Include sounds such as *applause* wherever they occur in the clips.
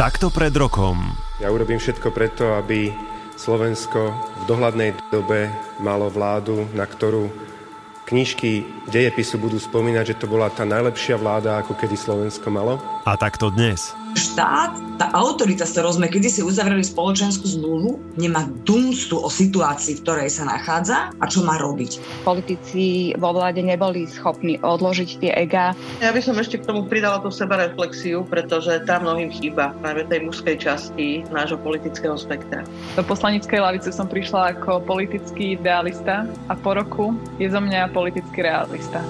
Takto pred rokom. Ja urobím všetko preto, aby Slovensko v dohľadnej dobe malo vládu, na ktorú knižky dejepisu budú spomínať, že to bola tá najlepšia vláda, ako kedy Slovensko malo. A takto dnes štát, tá autorita, s ktorou sme kedysi uzavreli spoločenskú zmluvu, nemá dumstu o situácii, v ktorej sa nachádza a čo má robiť. Politici vo vláde neboli schopní odložiť tie ega. Ja by som ešte k tomu pridala tú sebareflexiu, pretože tá mnohým chýba, najmä tej mužskej časti nášho politického spektra. Do poslanickej lavice som prišla ako politický idealista a po roku je zo mňa politický realista.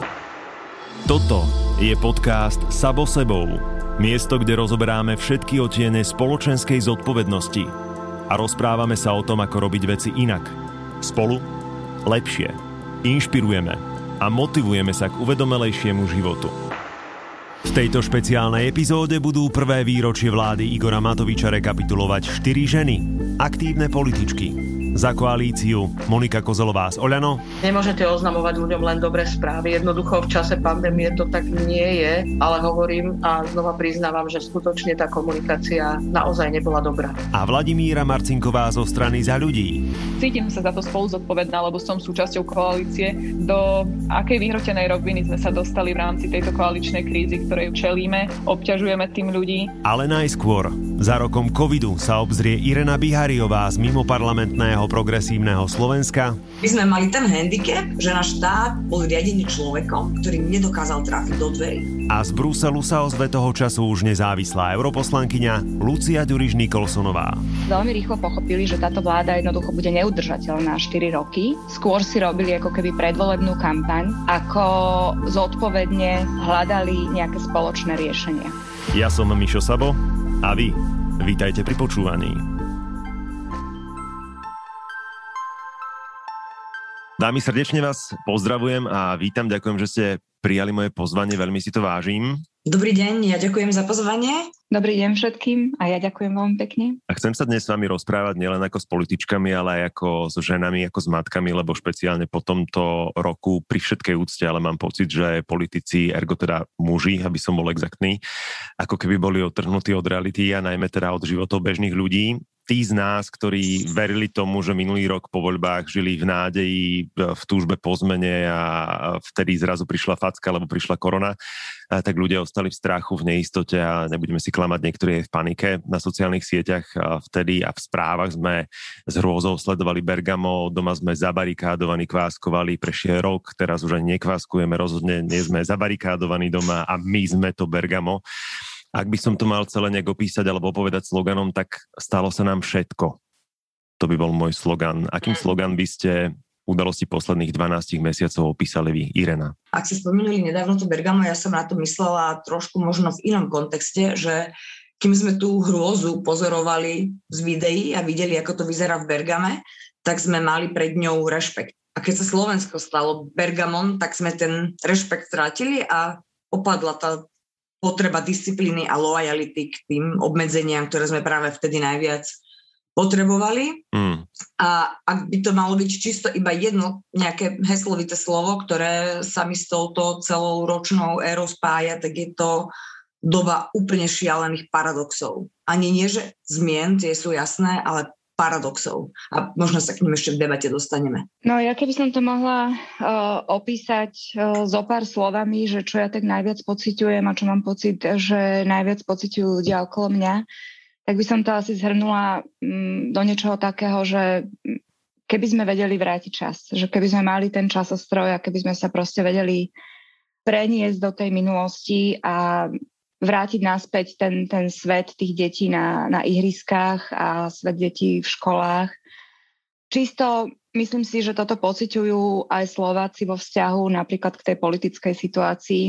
Toto je podcast Sabo sebou Miesto, kde rozoberáme všetky otiene spoločenskej zodpovednosti a rozprávame sa o tom, ako robiť veci inak. Spolu lepšie. Inšpirujeme a motivujeme sa k uvedomelejšiemu životu. V tejto špeciálnej epizóde budú prvé výročie vlády Igora Matoviča rekapitulovať 4 ženy, aktívne političky, za koalíciu Monika Kozelová z Oľano. Nemôžete oznamovať ľuďom len dobré správy. Jednoducho v čase pandémie to tak nie je, ale hovorím a znova priznávam, že skutočne tá komunikácia naozaj nebola dobrá. A Vladimíra Marcinková zo strany za ľudí. Cítim sa za to spolu zodpovedná, lebo som súčasťou koalície. Do akej vyhrotenej roviny sme sa dostali v rámci tejto koaličnej krízy, ktorej čelíme, obťažujeme tým ľudí. Ale najskôr, za rokom covidu sa obzrie Irena Bihariová z mimoparlamentného progresívneho Slovenska. My sme mali ten handicap, že náš štát bol riadený človekom, ktorý nedokázal trafiť do dverí. A z Bruselu sa ozve toho času už nezávislá europoslankyňa Lucia Ďuriš Nikolsonová. Veľmi rýchlo pochopili, že táto vláda jednoducho bude neudržateľná 4 roky. Skôr si robili ako keby predvolebnú kampaň, ako zodpovedne hľadali nejaké spoločné riešenia. Ja som Mišo Sabo a vy vítajte pri počúvaní. Dámy, srdečne vás pozdravujem a vítam, ďakujem, že ste prijali moje pozvanie, veľmi si to vážim. Dobrý deň, ja ďakujem za pozvanie. Dobrý deň všetkým a ja ďakujem veľmi pekne. A chcem sa dnes s vami rozprávať nielen ako s političkami, ale aj ako s ženami, ako s matkami, lebo špeciálne po tomto roku pri všetkej úcte, ale mám pocit, že politici, ergo teda muži, aby som bol exaktný, ako keby boli otrhnutí od reality a najmä teda od životov bežných ľudí tí z nás, ktorí verili tomu, že minulý rok po voľbách žili v nádeji, v túžbe po zmene a vtedy zrazu prišla facka, lebo prišla korona, tak ľudia ostali v strachu, v neistote a nebudeme si klamať, niektorí aj v panike na sociálnych sieťach. Vtedy a v správach sme s hrôzou sledovali Bergamo, doma sme zabarikádovaní, kváskovali, prešiel rok, teraz už ani nekváskujeme, rozhodne nie sme zabarikádovaní doma a my sme to Bergamo. Ak by som to mal celé nejak opísať alebo povedať sloganom, tak stalo sa nám všetko. To by bol môj slogan. Akým mm. slogan by ste udalosti posledných 12 mesiacov opísali vy, Irena? Ak ste spomenuli nedávno to Bergamo, ja som na to myslela trošku možno v inom kontexte, že kým sme tú hrôzu pozorovali z videí a videli, ako to vyzerá v Bergame, tak sme mali pred ňou rešpekt. A keď sa Slovensko stalo Bergamon, tak sme ten rešpekt strátili a opadla tá potreba disciplíny a lojality k tým obmedzeniam, ktoré sme práve vtedy najviac potrebovali. Mm. A ak by to malo byť čisto iba jedno nejaké heslovité slovo, ktoré sa mi s touto celou ročnou érou spája, tak je to doba úplne šialených paradoxov. Ani nie, že zmien, tie sú jasné, ale paradoxov. A možno sa k ním ešte v debate dostaneme. No ja keby som to mohla uh, opísať uh, zo pár slovami, že čo ja tak najviac pociťujem a čo mám pocit, že najviac pociťujú ľudia okolo mňa, tak by som to asi zhrnula um, do niečoho takého, že keby sme vedeli vrátiť čas, že keby sme mali ten časostroj a keby sme sa proste vedeli preniesť do tej minulosti a vrátiť naspäť ten, ten svet tých detí na, na ihriskách a svet detí v školách. Čisto myslím si, že toto pociťujú aj Slováci vo vzťahu napríklad k tej politickej situácii,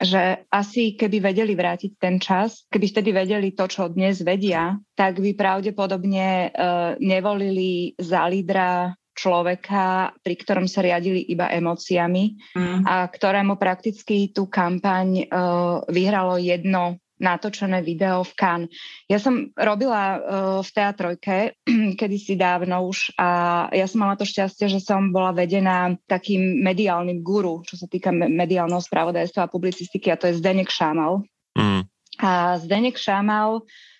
že asi keby vedeli vrátiť ten čas, keby vtedy vedeli to, čo dnes vedia, tak by pravdepodobne uh, nevolili za lídra človeka, pri ktorom sa riadili iba emóciami mm. a ktorému prakticky tú kampaň uh, vyhralo jedno natočené video v Cannes. Ja som robila uh, v teatrojke *clears throat* kedysi dávno už a ja som mala to šťastie, že som bola vedená takým mediálnym guru, čo sa týka mediálneho spravodajstva a publicistiky a to je Zdenek Šámal. Mm. A Zdenek Šámal uh,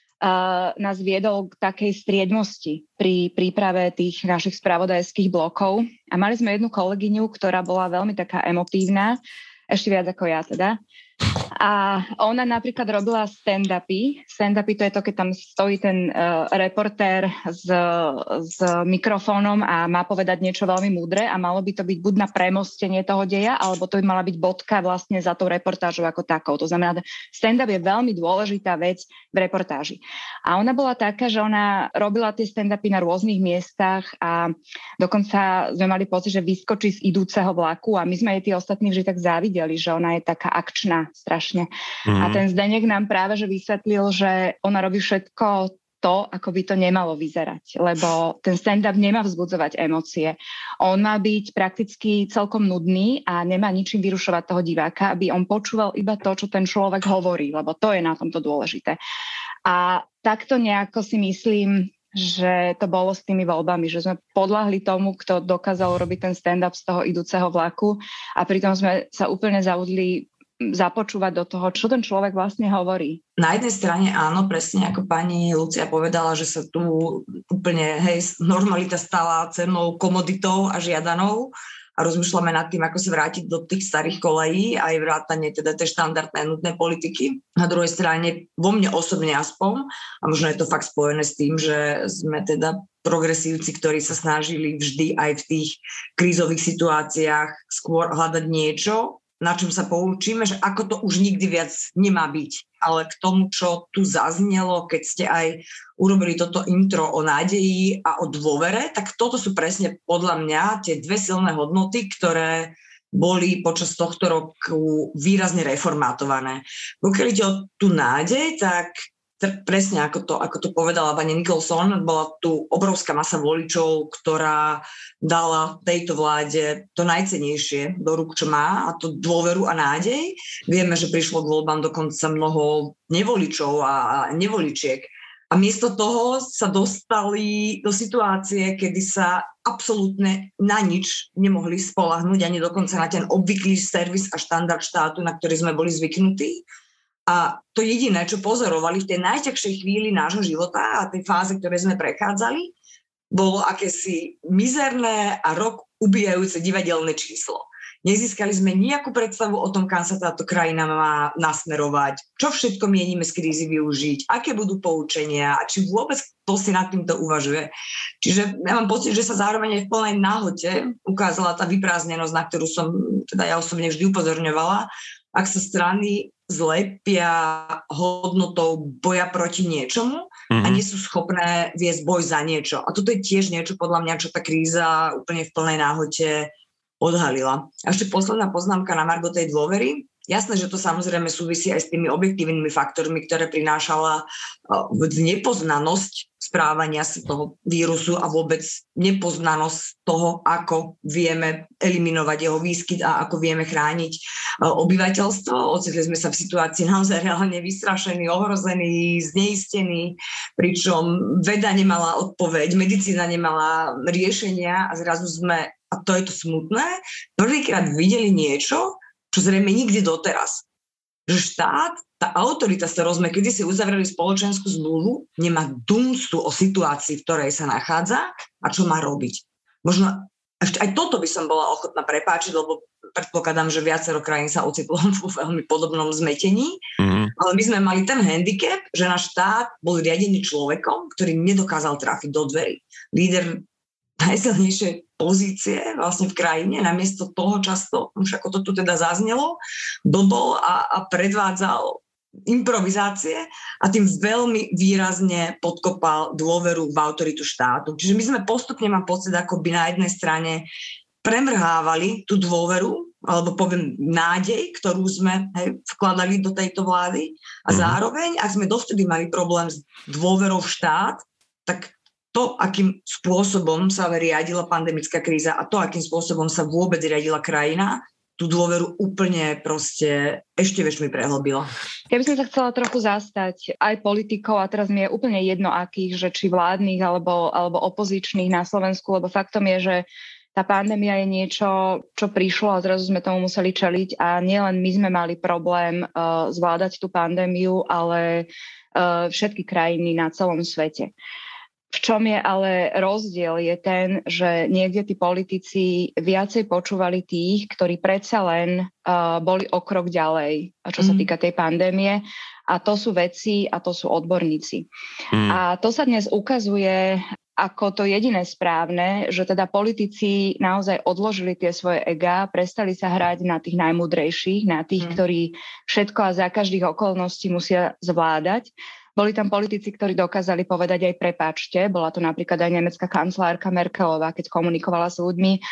nás viedol k takej striedmosti pri príprave tých našich spravodajských blokov. A mali sme jednu kolegyňu, ktorá bola veľmi taká emotívna, ešte viac ako ja teda. A ona napríklad robila stand-upy. Stand-upy to je to, keď tam stojí ten uh, reportér s, s mikrofónom a má povedať niečo veľmi múdre a malo by to byť buď na premostenie toho deja, alebo to by mala byť bodka vlastne za tou reportážou ako takou. To znamená, stand-up je veľmi dôležitá vec v reportáži. A ona bola taká, že ona robila tie stand-upy na rôznych miestach a dokonca sme mali pocit, že vyskočí z idúceho vlaku a my sme jej tí ostatní vždy tak závideli, že ona je taká akčná strašne. Mm. A mhm. ten Zdenek nám práve že vysvetlil, že ona robí všetko to, ako by to nemalo vyzerať, lebo ten stand-up nemá vzbudzovať emócie. On má byť prakticky celkom nudný a nemá ničím vyrušovať toho diváka, aby on počúval iba to, čo ten človek hovorí, lebo to je na tomto dôležité. A takto nejako si myslím, že to bolo s tými voľbami, že sme podľahli tomu, kto dokázal robiť ten stand-up z toho idúceho vlaku a pritom sme sa úplne zaudli započúvať do toho, čo ten človek vlastne hovorí. Na jednej strane áno, presne ako pani Lucia povedala, že sa tu úplne hej, normalita stala cennou komoditou a žiadanou a rozmýšľame nad tým, ako sa vrátiť do tých starých kolejí aj vrátanie teda tej štandardnej nutné politiky. Na druhej strane, vo mne osobne aspoň, a možno je to fakt spojené s tým, že sme teda progresívci, ktorí sa snažili vždy aj v tých krízových situáciách skôr hľadať niečo, na čom sa poučíme, že ako to už nikdy viac nemá byť. Ale k tomu, čo tu zaznelo, keď ste aj urobili toto intro o nádeji a o dôvere, tak toto sú presne podľa mňa tie dve silné hodnoty, ktoré boli počas tohto roku výrazne reformátované. Pokiaľ ide o tú nádej, tak presne ako to, ako to povedala pani Nicholson, bola tu obrovská masa voličov, ktorá dala tejto vláde to najcenejšie do rúk, čo má, a to dôveru a nádej. Vieme, že prišlo k voľbám dokonca mnoho nevoličov a, a nevoličiek. A miesto toho sa dostali do situácie, kedy sa absolútne na nič nemohli spolahnúť, ani dokonca na ten obvyklý servis a štandard štátu, na ktorý sme boli zvyknutí. A to jediné, čo pozorovali v tej najťažšej chvíli nášho života a tej fáze, ktoré sme prechádzali, bolo akési mizerné a rok ubijajúce divadelné číslo. Nezískali sme nejakú predstavu o tom, kam sa táto krajina má nasmerovať, čo všetko mienime z krízy využiť, aké budú poučenia a či vôbec to si nad týmto uvažuje. Čiže ja mám pocit, že sa zároveň aj v plnej náhote ukázala tá vyprázdnenosť, na ktorú som teda ja osobne vždy upozorňovala, ak sa strany zlepia hodnotou boja proti niečomu mm-hmm. a mhm. nie sú schopné viesť boj za niečo. A toto je tiež niečo, podľa mňa, čo tá kríza úplne v plnej náhote odhalila. A ešte posledná poznámka na Margo tej dôvery. Jasné, že to samozrejme súvisí aj s tými objektívnymi faktormi, ktoré prinášala nepoznanosť správania sa toho vírusu a vôbec nepoznanosť toho, ako vieme eliminovať jeho výskyt a ako vieme chrániť obyvateľstvo. Ocitli sme sa v situácii naozaj reálne vystrašení, ohrození, zneistení, pričom veda nemala odpoveď, medicína nemala riešenia a zrazu sme, a to je to smutné, prvýkrát videli niečo, čo zrejme nikdy doteraz. Že štát, tá autorita, s ktorou sme kedy si uzavreli spoločenskú zmluvu, nemá dumstu o situácii, v ktorej sa nachádza a čo má robiť. Možno ešte aj toto by som bola ochotná prepáčiť, lebo predpokladám, že viacero krajín sa ocitlo *laughs* vo veľmi podobnom zmetení, mm-hmm. ale my sme mali ten handicap, že náš štát bol riadený človekom, ktorý nedokázal trafiť do dverí. Líder najsilnejšej pozície vlastne v krajine, namiesto toho často, už ako to tu teda zaznelo, blbol a, a predvádzal improvizácie a tým veľmi výrazne podkopal dôveru v autoritu štátu. Čiže my sme postupne, mám pocit, ako by na jednej strane premrhávali tú dôveru, alebo poviem nádej, ktorú sme hej, vkladali do tejto vlády a mm. zároveň, ak sme dovtedy mali problém s dôverou v štát, tak to, akým spôsobom sa riadila pandemická kríza a to, akým spôsobom sa vôbec riadila krajina, tú dôveru úplne proste ešte väčšmi prehlbila. Ja by som sa chcela trochu zastať aj politikov a teraz mi je úplne jedno akých, že či vládnych alebo, alebo opozičných na Slovensku, lebo faktom je, že tá pandémia je niečo, čo prišlo a zrazu sme tomu museli čeliť a nielen my sme mali problém uh, zvládať tú pandémiu, ale uh, všetky krajiny na celom svete. V čom je ale rozdiel je ten, že niekde tí politici viacej počúvali tých, ktorí predsa len uh, boli o krok ďalej, čo mm. sa mhm. týka tej pandémie. A to sú veci a to sú odborníci. Mm. A to sa dnes ukazuje ako to jediné správne, že teda politici naozaj odložili tie svoje ega, prestali sa hrať na tých najmudrejších, na tých, mm. ktorí všetko a za každých okolností musia zvládať boli tam politici, ktorí dokázali povedať aj prepáčte. Bola to napríklad aj nemecká kancelárka Merkelová, keď komunikovala s ľuďmi,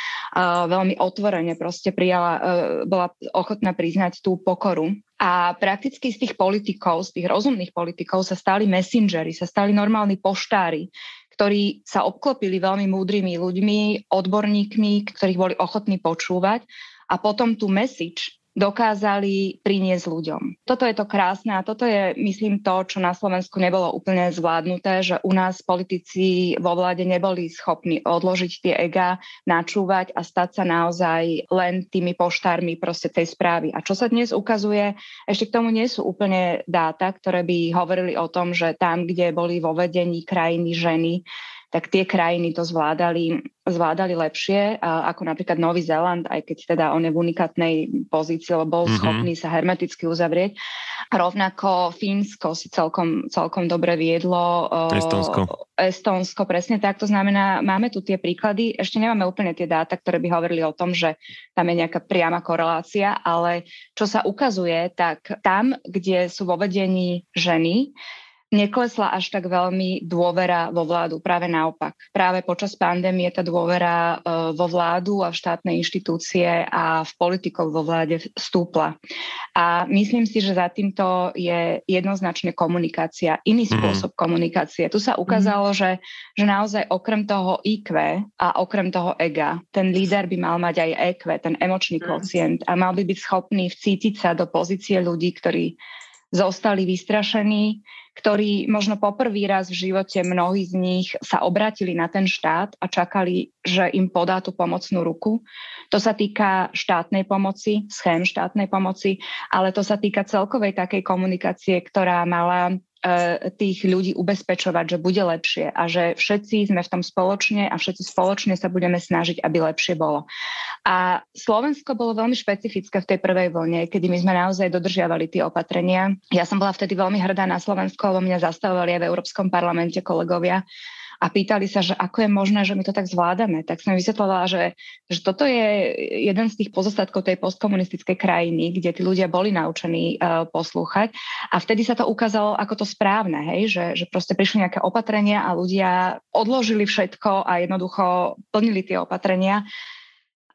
veľmi otvorene proste prijala, uh, bola ochotná priznať tú pokoru. A prakticky z tých politikov, z tých rozumných politikov sa stali messengery, sa stali normálni poštári, ktorí sa obklopili veľmi múdrymi ľuďmi, odborníkmi, ktorých boli ochotní počúvať a potom tú message dokázali priniesť ľuďom. Toto je to krásne a toto je, myslím, to, čo na Slovensku nebolo úplne zvládnuté, že u nás politici vo vláde neboli schopní odložiť tie ega, načúvať a stať sa naozaj len tými poštármi proste tej správy. A čo sa dnes ukazuje, ešte k tomu nie sú úplne dáta, ktoré by hovorili o tom, že tam, kde boli vo vedení krajiny ženy, tak tie krajiny to zvládali, zvládali lepšie, ako napríklad Nový Zéland, aj keď teda on je v unikátnej pozícii, lebo bol mm-hmm. schopný sa hermeticky uzavrieť. Rovnako Fínsko si celkom, celkom dobre viedlo. Estonsko. Estonsko, presne tak. To znamená, máme tu tie príklady, ešte nemáme úplne tie dáta, ktoré by hovorili o tom, že tam je nejaká priama korelácia, ale čo sa ukazuje, tak tam, kde sú vo vedení ženy, neklesla až tak veľmi dôvera vo vládu. Práve naopak. Práve počas pandémie tá dôvera e, vo vládu a v štátne inštitúcie a v politikov vo vláde stúpla. A myslím si, že za týmto je jednoznačne komunikácia, iný mm-hmm. spôsob komunikácie. Tu sa ukázalo, mm-hmm. že, že naozaj okrem toho IQ a okrem toho ega, ten líder by mal mať aj EQ, ten emočný mm-hmm. a mal by byť schopný vcítiť sa do pozície ľudí, ktorí zostali vystrašení, ktorí možno poprvý raz v živote mnohí z nich sa obratili na ten štát a čakali, že im podá tú pomocnú ruku. To sa týka štátnej pomoci, schém štátnej pomoci, ale to sa týka celkovej takej komunikácie, ktorá mala tých ľudí ubezpečovať, že bude lepšie a že všetci sme v tom spoločne a všetci spoločne sa budeme snažiť, aby lepšie bolo. A Slovensko bolo veľmi špecifické v tej prvej vlne, kedy my sme naozaj dodržiavali tie opatrenia. Ja som bola vtedy veľmi hrdá na Slovensko, lebo mňa zastavovali aj v Európskom parlamente kolegovia a pýtali sa, že ako je možné, že my to tak zvládame. Tak som vysvetlovala, že, že toto je jeden z tých pozostatkov tej postkomunistickej krajiny, kde tí ľudia boli naučení uh, poslúchať a vtedy sa to ukázalo ako to správne, hej? Že, že proste prišli nejaké opatrenia a ľudia odložili všetko a jednoducho plnili tie opatrenia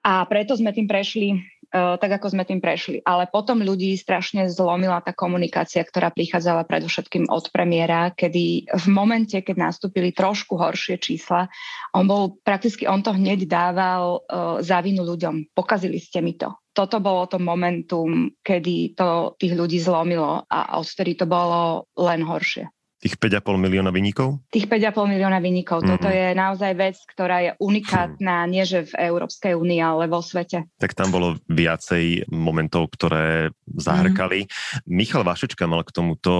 a preto sme tým prešli tak, ako sme tým prešli. Ale potom ľudí strašne zlomila tá komunikácia, ktorá prichádzala predovšetkým od premiéra, kedy v momente, keď nastúpili trošku horšie čísla, on bol, prakticky on to hneď dával uh, za vinu ľuďom. Pokazili ste mi to. Toto bolo to momentum, kedy to tých ľudí zlomilo a odtedy to bolo len horšie. Tých 5,5 milióna vynikov? Tých 5,5 milióna vynikov. Mm-hmm. Toto je naozaj vec, ktorá je unikátna, hm. nie že v Európskej únii, ale vo svete. Tak tam bolo viacej momentov, ktoré zahrkali. Mm-hmm. Michal Vašečka mal k tomuto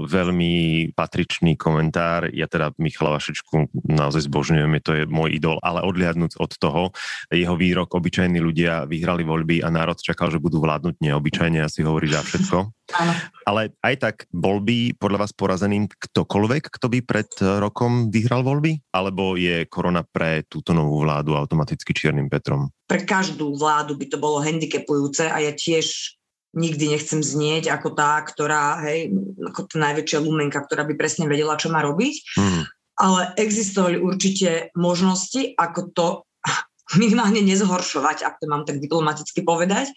veľmi patričný komentár. Ja teda Michala Vašečku naozaj zbožňujem, je to je môj idol, ale odliadnúť od toho, jeho výrok, obyčajní ľudia vyhrali voľby a národ čakal, že budú vládnuť neobyčajne, asi hovorí za všetko. Ale aj tak bol by podľa vás porazeným ktokoľvek, kto by pred rokom vyhral voľby? Alebo je korona pre túto novú vládu automaticky čiernym Petrom? Pre každú vládu by to bolo handicapujúce a ja tiež nikdy nechcem znieť ako tá, ktorá, hej, ako tá najväčšia lumenka, ktorá by presne vedela, čo má robiť. Hmm. Ale existovali určite možnosti, ako to minimálne nezhoršovať, ak to mám tak diplomaticky povedať,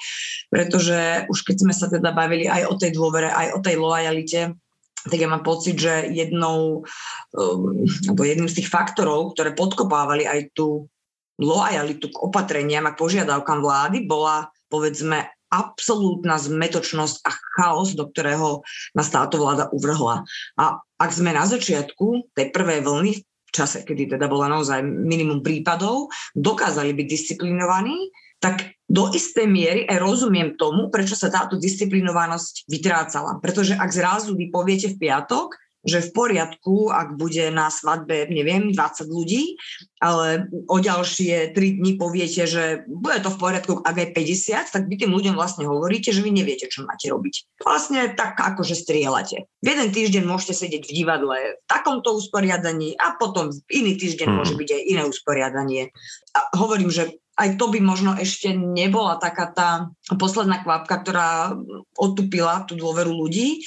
pretože už keď sme sa teda bavili aj o tej dôvere, aj o tej lojalite, tak ja mám pocit, že jednou, um, alebo jedným z tých faktorov, ktoré podkopávali aj tú lojalitu k opatreniam a k požiadavkám vlády, bola povedzme absolútna zmetočnosť a chaos, do ktorého nás táto vláda uvrhla. A ak sme na začiatku tej prvej vlny v čase, kedy teda bola naozaj minimum prípadov, dokázali byť disciplinovaní, tak do istej miery aj rozumiem tomu, prečo sa táto disciplinovanosť vytrácala. Pretože ak zrazu vy poviete v piatok, že v poriadku, ak bude na svadbe, neviem, 20 ľudí, ale o ďalšie 3 dní poviete, že bude to v poriadku, ak aj 50, tak vy tým ľuďom vlastne hovoríte, že vy neviete, čo máte robiť. Vlastne tak akože strieľate. V jeden týždeň môžete sedieť v divadle v takomto usporiadaní a potom iný týždeň hmm. môže byť aj iné usporiadanie. A hovorím, že aj to by možno ešte nebola taká tá posledná kvapka, ktorá otupila tú dôveru ľudí.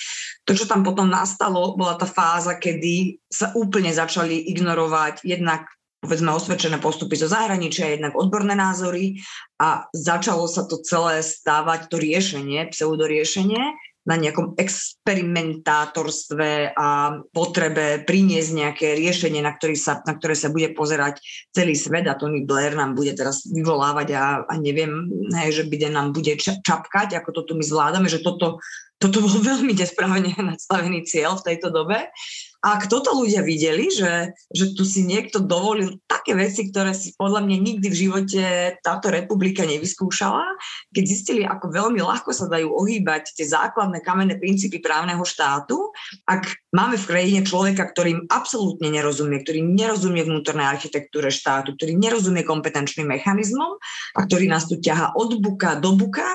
To, čo tam potom nastalo, bola tá fáza, kedy sa úplne začali ignorovať jednak povedzme osvedčené postupy zo zahraničia, jednak odborné názory a začalo sa to celé stávať, to riešenie, pseudoriešenie, na nejakom experimentátorstve a potrebe priniesť nejaké riešenie, na, ktorý sa, na ktoré sa bude pozerať celý svet a Tony Blair nám bude teraz vyvolávať a, a neviem, hej, že bude nám bude čapkať, ako to tu my zvládame, že toto, toto bol *laughs* veľmi nesprávne nastavený cieľ v tejto dobe. Ak toto ľudia videli, že, že tu si niekto dovolil také veci, ktoré si podľa mňa nikdy v živote táto republika nevyskúšala, keď zistili, ako veľmi ľahko sa dajú ohýbať tie základné kamenné princípy právneho štátu, ak máme v krajine človeka, ktorým absolútne nerozumie, ktorý nerozumie vnútornej architektúre štátu, ktorý nerozumie kompetenčným mechanizmom a ktorý nás tu ťaha od buka do buka,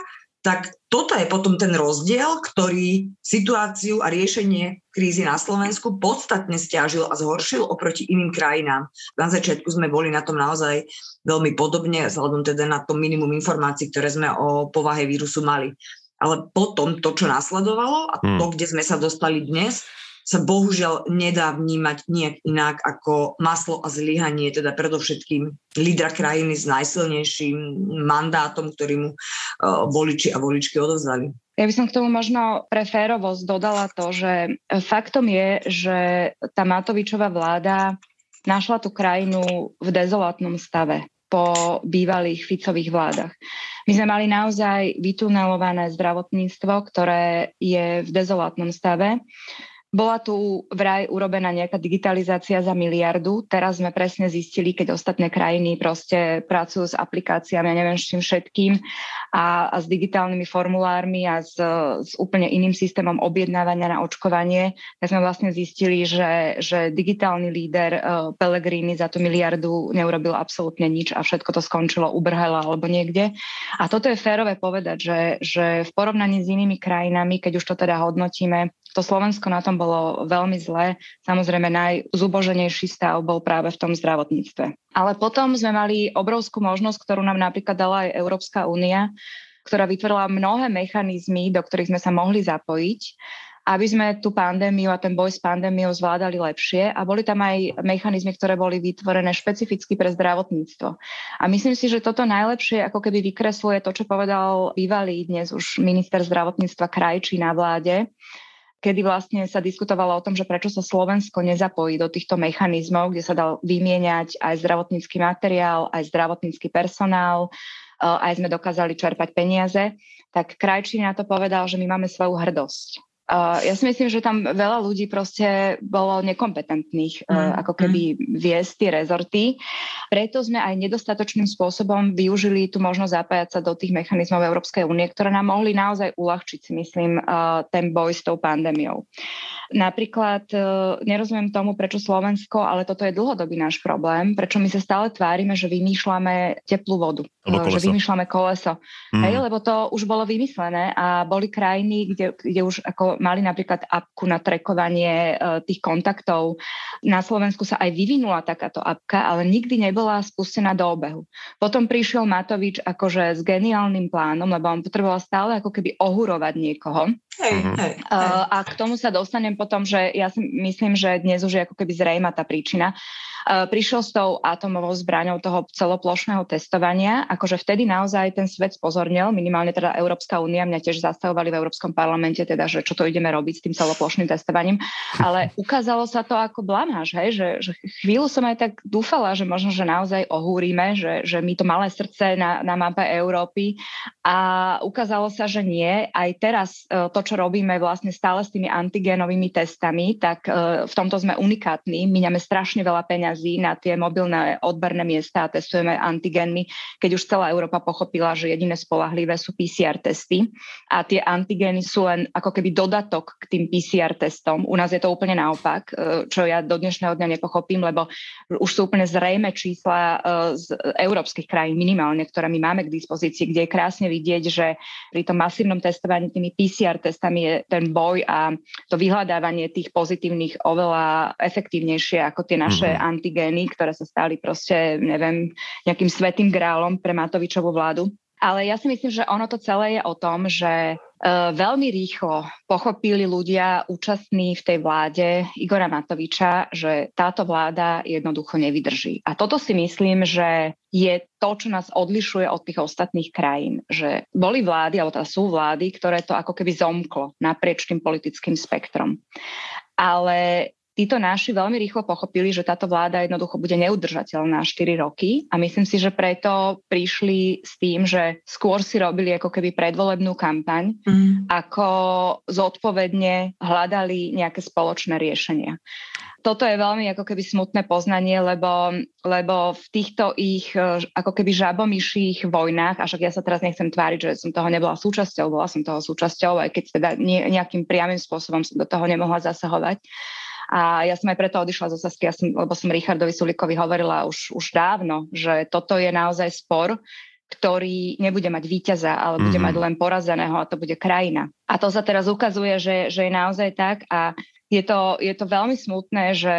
tak toto je potom ten rozdiel, ktorý situáciu a riešenie krízy na Slovensku podstatne stiažil a zhoršil oproti iným krajinám. Na začiatku sme boli na tom naozaj veľmi podobne, vzhľadom teda na to minimum informácií, ktoré sme o povahe vírusu mali. Ale potom to, čo nasledovalo a to, hmm. kde sme sa dostali dnes, sa bohužiaľ nedá vnímať nejak inak ako maslo a zlyhanie, teda predovšetkým lídra krajiny s najsilnejším mandátom, ktorý mu uh, voliči a voličky odovzdali. Ja by som k tomu možno pre férovosť dodala to, že faktom je, že tá Matovičová vláda našla tú krajinu v dezolátnom stave po bývalých Ficových vládach. My sme mali naozaj vytunelované zdravotníctvo, ktoré je v dezolátnom stave. Bola tu vraj urobená nejaká digitalizácia za miliardu. Teraz sme presne zistili, keď ostatné krajiny proste pracujú s aplikáciami, ja neviem s čím všetkým a, a s digitálnymi formulármi a s, s úplne iným systémom objednávania na očkovanie, tak sme vlastne zistili, že, že digitálny líder uh, Pellegrini za tú miliardu neurobil absolútne nič a všetko to skončilo u Brhela alebo niekde. A toto je férové povedať, že, že v porovnaní s inými krajinami, keď už to teda hodnotíme, to Slovensko na tom bolo veľmi zlé. Samozrejme najzuboženejší stav bol práve v tom zdravotníctve. Ale potom sme mali obrovskú možnosť, ktorú nám napríklad dala aj Európska únia, ktorá vytvorila mnohé mechanizmy, do ktorých sme sa mohli zapojiť aby sme tú pandémiu a ten boj s pandémiou zvládali lepšie a boli tam aj mechanizmy, ktoré boli vytvorené špecificky pre zdravotníctvo. A myslím si, že toto najlepšie ako keby vykresluje to, čo povedal bývalý dnes už minister zdravotníctva Krajčí na vláde, kedy vlastne sa diskutovalo o tom, že prečo sa Slovensko nezapojí do týchto mechanizmov, kde sa dal vymieňať aj zdravotnícky materiál, aj zdravotnícky personál, eh, aj sme dokázali čerpať peniaze, tak Krajčí na to povedal, že my máme svoju hrdosť. Uh, ja si myslím, že tam veľa ľudí proste bolo nekompetentných, uh, ako keby viesť tie rezorty. Preto sme aj nedostatočným spôsobom využili tú možnosť zapájať sa do tých mechanizmov Európskej únie, ktoré nám mohli naozaj uľahčiť, si myslím, uh, ten boj s tou pandémiou. Napríklad uh, nerozumiem tomu, prečo Slovensko, ale toto je dlhodobý náš problém, prečo my sa stále tvárime, že vymýšľame teplú vodu, uh, že vymýšľame koleso. Mm. Hej, lebo to už bolo vymyslené a boli krajiny, kde, kde už ako mali napríklad apku na trekovanie e, tých kontaktov. Na Slovensku sa aj vyvinula takáto apka, ale nikdy nebola spustená do obehu. Potom prišiel Matovič akože s geniálnym plánom, lebo on potreboval stále ako keby ohurovať niekoho. Hej, mhm. hej, hej. A k tomu sa dostanem potom, že ja si myslím, že dnes už je ako keby zrejma tá príčina. Prišiel s tou atomovou zbraňou toho celoplošného testovania, akože vtedy naozaj ten svet spozornil, minimálne teda Európska únia, mňa tiež zastavovali v Európskom parlamente, teda, že čo to ideme robiť s tým celoplošným testovaním, ale *laughs* ukázalo sa to ako blamáž, hej, že, že chvíľu som aj tak dúfala, že možno, že naozaj ohúrime, že, že my to malé srdce na, na mape Európy a ukázalo sa, že nie. Aj teraz e, to, čo robíme vlastne stále s tými antigenovými testami, tak v tomto sme unikátni. Míňame strašne veľa peňazí na tie mobilné odberné miesta a testujeme antigenmi, keď už celá Európa pochopila, že jediné spolahlivé sú PCR testy a tie antigeny sú len ako keby dodatok k tým PCR testom. U nás je to úplne naopak, čo ja do dnešného dňa nepochopím, lebo už sú úplne zrejme čísla z európskych krajín minimálne, ktoré my máme k dispozícii, kde je krásne vidieť, že pri tom masívnom testovaní tými PCR testami je ten boj a to vyhľadávanie tých pozitívnych oveľa efektívnejšie ako tie naše mm-hmm. antigény, ktoré sa stali proste, neviem, nejakým svetým grálom pre Matovičovú vládu. Ale ja si myslím, že ono to celé je o tom, že Uh, veľmi rýchlo pochopili ľudia účastní v tej vláde Igora Matoviča, že táto vláda jednoducho nevydrží. A toto si myslím, že je to, čo nás odlišuje od tých ostatných krajín. Že boli vlády, alebo teda sú vlády, ktoré to ako keby zomklo naprieč tým politickým spektrom. Ale títo naši veľmi rýchlo pochopili, že táto vláda jednoducho bude neudržateľná 4 roky a myslím si, že preto prišli s tým, že skôr si robili ako keby predvolebnú kampaň, mm. ako zodpovedne hľadali nejaké spoločné riešenia toto je veľmi ako keby smutné poznanie, lebo, lebo v týchto ich e, ako keby žabomyších vojnách, a však ja sa teraz nechcem tváriť, že som toho nebola súčasťou, bola som toho súčasťou, aj keď teda nejakým priamým spôsobom som do toho nemohla zasahovať, a ja som aj preto odišla zo Sasky, ja som, lebo som Richardovi Sulikovi hovorila už, už dávno, že toto je naozaj spor, ktorý nebude mať víťaza, ale bude mm-hmm. mať len porazeného a to bude krajina. A to sa teraz ukazuje, že, že je naozaj tak a je to, je to veľmi smutné, že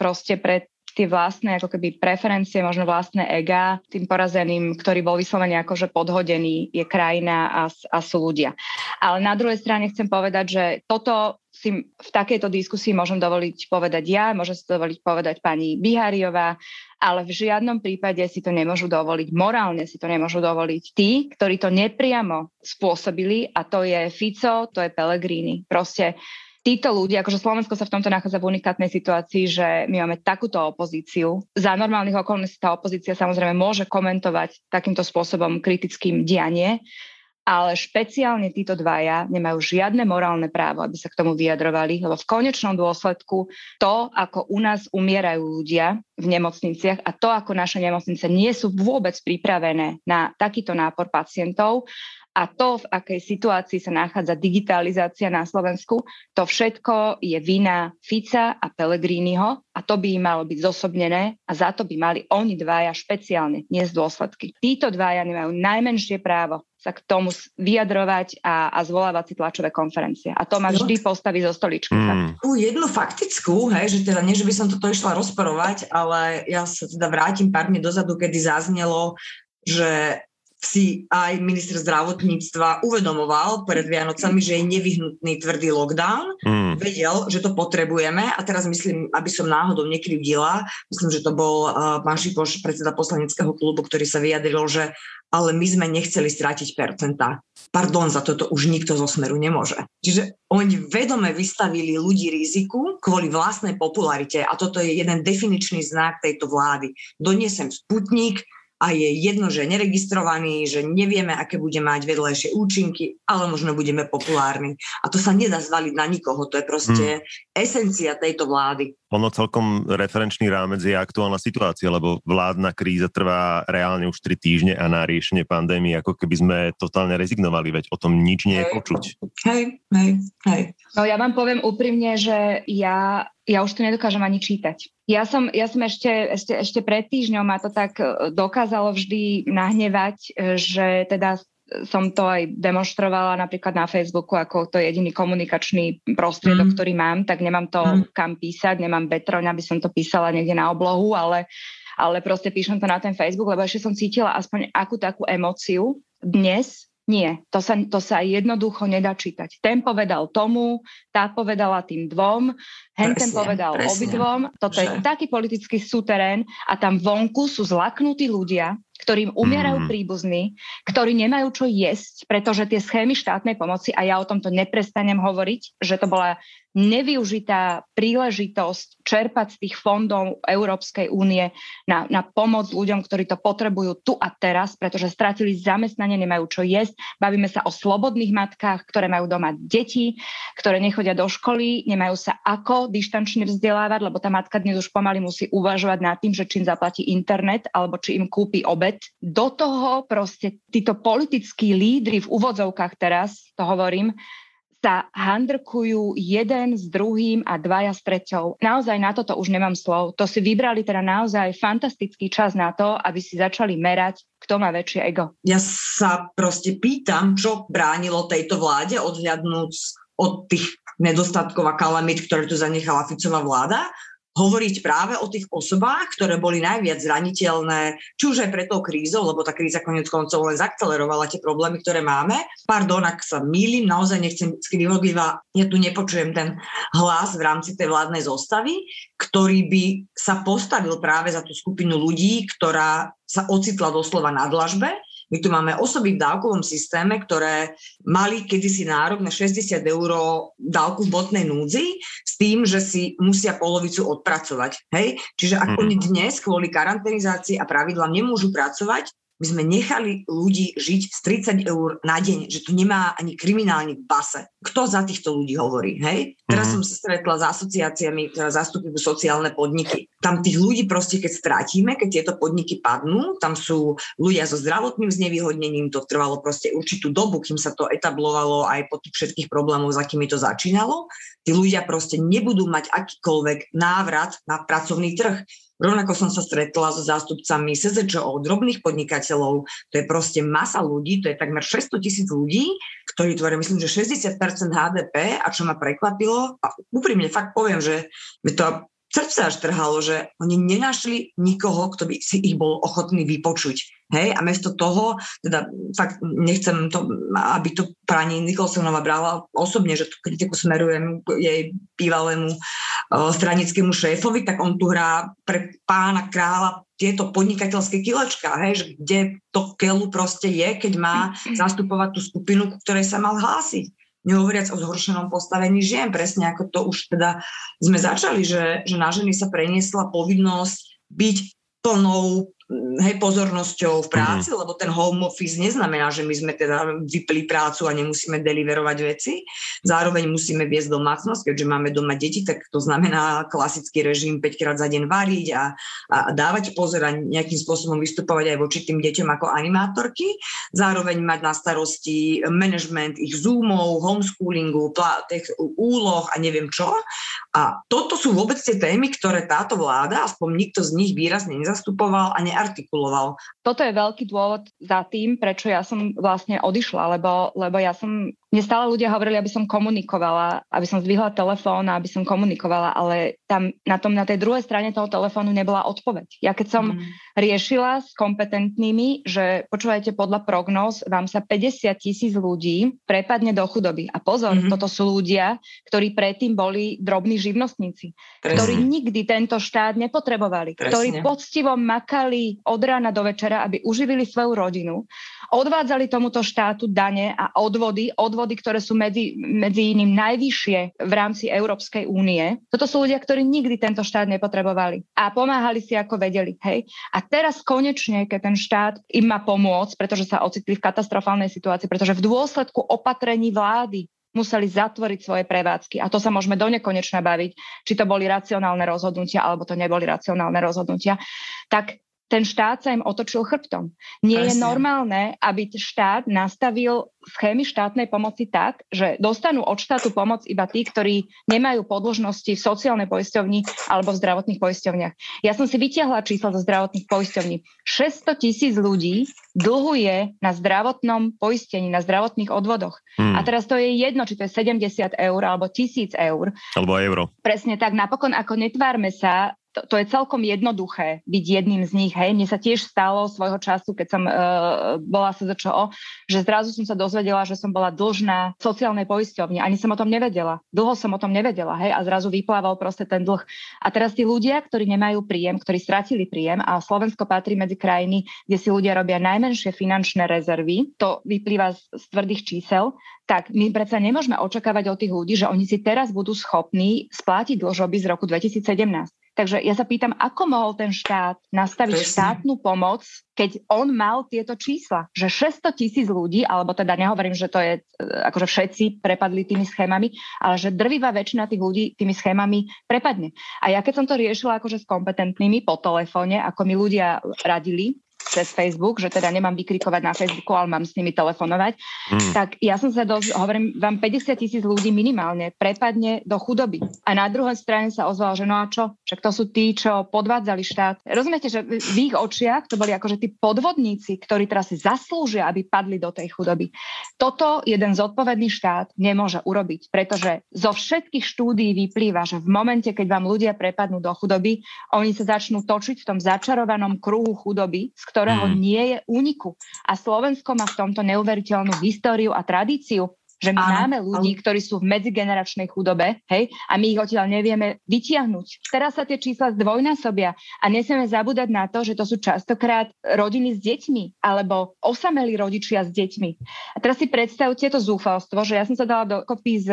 proste pre tie vlastné ako keby preferencie, možno vlastné ega tým porazeným, ktorý bol vyslovene akože podhodený, je krajina a, a sú ľudia. Ale na druhej strane chcem povedať, že toto si v takejto diskusii môžem dovoliť povedať ja, môže si dovoliť povedať pani Biháriová, ale v žiadnom prípade si to nemôžu dovoliť, morálne si to nemôžu dovoliť tí, ktorí to nepriamo spôsobili a to je Fico, to je Pellegrini. Proste títo ľudia, akože Slovensko sa v tomto nachádza v unikátnej situácii, že my máme takúto opozíciu. Za normálnych okolností tá opozícia samozrejme môže komentovať takýmto spôsobom kritickým dianie, ale špeciálne títo dvaja nemajú žiadne morálne právo, aby sa k tomu vyjadrovali, lebo v konečnom dôsledku to, ako u nás umierajú ľudia v nemocniciach a to, ako naše nemocnice nie sú vôbec pripravené na takýto nápor pacientov, a to, v akej situácii sa nachádza digitalizácia na Slovensku, to všetko je vina Fica a Pellegriniho a to by im malo byť zosobnené a za to by mali oni dvaja špeciálne niesť dôsledky. Títo dvaja nemajú najmenšie právo sa k tomu vyjadrovať a, a zvolávať si tlačové konferencie. A to ma vždy postaví zo stoličky. Mm. Jednu faktickú, hej, že teda nie, že by som toto išla rozporovať, ale ja sa teda vrátim pár dní dozadu, kedy zaznelo, že si aj minister zdravotníctva uvedomoval pred Vianocami, že je nevyhnutný tvrdý lockdown. Mm. Vedel, že to potrebujeme a teraz myslím, aby som náhodou nekrivdila, myslím, že to bol uh, pán Šipoš, predseda poslaneckého klubu, ktorý sa vyjadril, že ale my sme nechceli strátiť percentá. Pardon, za toto už nikto zo Smeru nemôže. Čiže oni vedome vystavili ľudí riziku kvôli vlastnej popularite a toto je jeden definičný znak tejto vlády. Doniesem sputnik, a je jedno, že je neregistrovaný, že nevieme, aké bude mať vedlejšie účinky, ale možno budeme populárni. A to sa nedá zvaliť na nikoho, to je proste hmm. esencia tejto vlády. Ono celkom referenčný rámec je aktuálna situácia, lebo vládna kríza trvá reálne už 3 týždne a na riešenie pandémie, ako keby sme totálne rezignovali, veď o tom nič nie je počuť. Hej, hej, hej. No ja vám poviem úprimne, že ja, ja už to nedokážem ani čítať. Ja som, ja som ešte, ešte, ešte pred týždňom ma to tak e, dokázalo vždy nahnevať, e, že teda som to aj demonstrovala napríklad na Facebooku ako to jediný komunikačný prostriedok, mm. ktorý mám, tak nemám to mm. kam písať, nemám betroň, aby som to písala niekde na oblohu, ale, ale proste píšem to na ten Facebook, lebo ešte som cítila aspoň akú takú emóciu dnes, nie, to sa, to sa jednoducho nedá čítať. Ten povedal tomu, tá povedala tým dvom, hen ten povedal presne. obidvom. Toto že? je taký politický súterén a tam vonku sú zlaknutí ľudia, ktorým umierajú mm. príbuzní, ktorí nemajú čo jesť, pretože tie schémy štátnej pomoci, a ja o tomto neprestanem hovoriť, že to bola nevyužitá príležitosť čerpať z tých fondov Európskej únie na, na pomoc ľuďom, ktorí to potrebujú tu a teraz, pretože stratili zamestnanie, nemajú čo jesť. Bavíme sa o slobodných matkách, ktoré majú doma deti, ktoré nechodia do školy, nemajú sa ako dištančne vzdelávať, lebo tá matka dnes už pomaly musí uvažovať nad tým, že či im zaplatí internet alebo či im kúpi obed. Do toho proste títo politickí lídry v úvodzovkách teraz, to hovorím, sa handrkujú jeden s druhým a dvaja s treťou. Naozaj na toto už nemám slov. To si vybrali teda naozaj fantastický čas na to, aby si začali merať, kto má väčšie ego. Ja sa proste pýtam, čo bránilo tejto vláde odhľadnúť od tých nedostatkov a kalamit, ktoré tu zanechala Ficová vláda, hovoriť práve o tých osobách, ktoré boli najviac zraniteľné, či už aj pre tou krízou, lebo tá kríza konec koncov len zakcelerovala tie problémy, ktoré máme. Pardon, ak sa mýlim, naozaj nechcem skrivodliva, ja tu nepočujem ten hlas v rámci tej vládnej zostavy, ktorý by sa postavil práve za tú skupinu ľudí, ktorá sa ocitla doslova na dlažbe my tu máme osoby v dávkovom systéme, ktoré mali kedysi nárok na 60 eur dávku v botnej núdzi s tým, že si musia polovicu odpracovať. Hej? Čiže ak mm. oni dnes kvôli karanténizácii a pravidlám nemôžu pracovať, my sme nechali ľudí žiť z 30 eur na deň, že tu nemá ani kriminálnik v base. Kto za týchto ľudí hovorí, hej? Teraz mm-hmm. som sa stretla s asociáciami, ktoré zastupujú sociálne podniky. Tam tých ľudí proste, keď strátime, keď tieto podniky padnú, tam sú ľudia so zdravotným znevýhodnením, to trvalo proste určitú dobu, kým sa to etablovalo aj po tých všetkých problémov, za akými to začínalo. Tí ľudia proste nebudú mať akýkoľvek návrat na pracovný trh Rovnako som sa stretla so zástupcami SZČO, drobných podnikateľov. To je proste masa ľudí, to je takmer 600 tisíc ľudí, ktorí tvoria, myslím, že 60% HDP a čo ma prekvapilo, a úprimne fakt poviem, že mi to srdce až trhalo, že oni nenašli nikoho, kto by si ich bol ochotný vypočuť. Hej, a mesto toho, teda fakt nechcem to, aby to pani Nikolsonová brala osobne, že tú kritiku smerujem jej bývalému uh, stranickému šéfovi, tak on tu hrá pre pána kráľa tieto podnikateľské kilečka, hej, že kde to keľu proste je, keď má zastupovať tú skupinu, ku ktorej sa mal hlásiť nehovoriac o zhoršenom postavení žien, presne ako to už teda sme začali, že, že na ženy sa preniesla povinnosť byť plnou hej, pozornosťou v práci, mm. lebo ten home office neznamená, že my sme teda vypli prácu a nemusíme deliverovať veci. Zároveň musíme viesť domácnosť, keďže máme doma deti, tak to znamená klasický režim 5 krát za deň variť a, a dávať pozor a nejakým spôsobom vystupovať aj voči tým deťom ako animátorky. Zároveň mať na starosti management ich zoomov, homeschoolingu, plá, tých úloh a neviem čo. A toto sú vôbec tie témy, ktoré táto vláda, aspoň nikto z nich výrazne nezastupoval a ne neartikuloval. Toto je veľký dôvod za tým, prečo ja som vlastne odišla, lebo, lebo ja som mne stále ľudia hovorili, aby som komunikovala, aby som zdvihla telefón a aby som komunikovala, ale tam na, tom, na tej druhej strane toho telefónu nebola odpoveď. Ja keď som mm. riešila s kompetentnými, že počúvajte, podľa prognóz vám sa 50 tisíc ľudí prepadne do chudoby. A pozor, mm-hmm. toto sú ľudia, ktorí predtým boli drobní živnostníci, Presne. ktorí nikdy tento štát nepotrebovali, Presne. ktorí poctivo makali od rána do večera, aby uživili svoju rodinu, odvádzali tomuto štátu dane a odvody, odvody ktoré sú medzi, medzi iným najvyššie v rámci Európskej únie. Toto sú ľudia, ktorí nikdy tento štát nepotrebovali a pomáhali si ako vedeli. Hej? A teraz konečne, keď ten štát im má pomôcť, pretože sa ocitli v katastrofálnej situácii, pretože v dôsledku opatrení vlády museli zatvoriť svoje prevádzky. A to sa môžeme do nekonečna baviť, či to boli racionálne rozhodnutia, alebo to neboli racionálne rozhodnutia. Tak ten štát sa im otočil chrbtom. Nie Presne. je normálne, aby štát nastavil schémy štátnej pomoci tak, že dostanú od štátu pomoc iba tí, ktorí nemajú podložnosti v sociálnej poisťovni alebo v zdravotných poisťovniach. Ja som si vytiahla čísla zo zdravotných poisťovní. 600 tisíc ľudí dlhuje na zdravotnom poistení, na zdravotných odvodoch. Hmm. A teraz to je jedno, či to je 70 eur alebo 1000 eur. Alebo euro. Presne tak. Napokon, ako netvárme sa, to, to je celkom jednoduché byť jedným z nich. Hej. Mne sa tiež stalo svojho času, keď som uh, bola SZČO, že zrazu som sa dozvedela, že som bola dlžná sociálnej poisťovne. Ani som o tom nevedela. Dlho som o tom nevedela. Hej. A zrazu vyplával proste ten dlh. A teraz tí ľudia, ktorí nemajú príjem, ktorí stratili príjem, a Slovensko patrí medzi krajiny, kde si ľudia robia najmenšie finančné rezervy, to vyplýva z, z tvrdých čísel, tak my predsa nemôžeme očakávať od tých ľudí, že oni si teraz budú schopní splátiť dlžoby z roku 2017. Takže ja sa pýtam, ako mohol ten štát nastaviť Presne. štátnu pomoc, keď on mal tieto čísla, že 600 tisíc ľudí, alebo teda nehovorím, že to je e, akože všetci prepadli tými schémami, ale že drvivá väčšina tých ľudí tými schémami prepadne. A ja keď som to riešila akože s kompetentnými po telefóne, ako mi ľudia radili, cez Facebook, že teda nemám vykrikovať na Facebooku, ale mám s nimi telefonovať, mm. tak ja som sa dosť, hovorím vám, 50 tisíc ľudí minimálne prepadne do chudoby. A na druhej strane sa ozval, že no a čo? Však to sú tí, čo podvádzali štát. Rozumiete, že v ich očiach to boli akože tí podvodníci, ktorí teraz si zaslúžia, aby padli do tej chudoby. Toto jeden zodpovedný štát nemôže urobiť, pretože zo všetkých štúdií vyplýva, že v momente, keď vám ľudia prepadnú do chudoby, oni sa začnú točiť v tom začarovanom kruhu chudoby, z ktorého mm. nie je úniku. A Slovensko má v tomto neuveriteľnú históriu a tradíciu že my Áno, máme ľudí, ale... ktorí sú v medzigeneračnej chudobe, hej, a my ich odtiaľ nevieme vytiahnuť. Teraz sa tie čísla zdvojnásobia a nesmieme zabúdať na to, že to sú častokrát rodiny s deťmi alebo osamelí rodičia s deťmi. A teraz si predstavte to zúfalstvo, že ja som sa dala dokopy s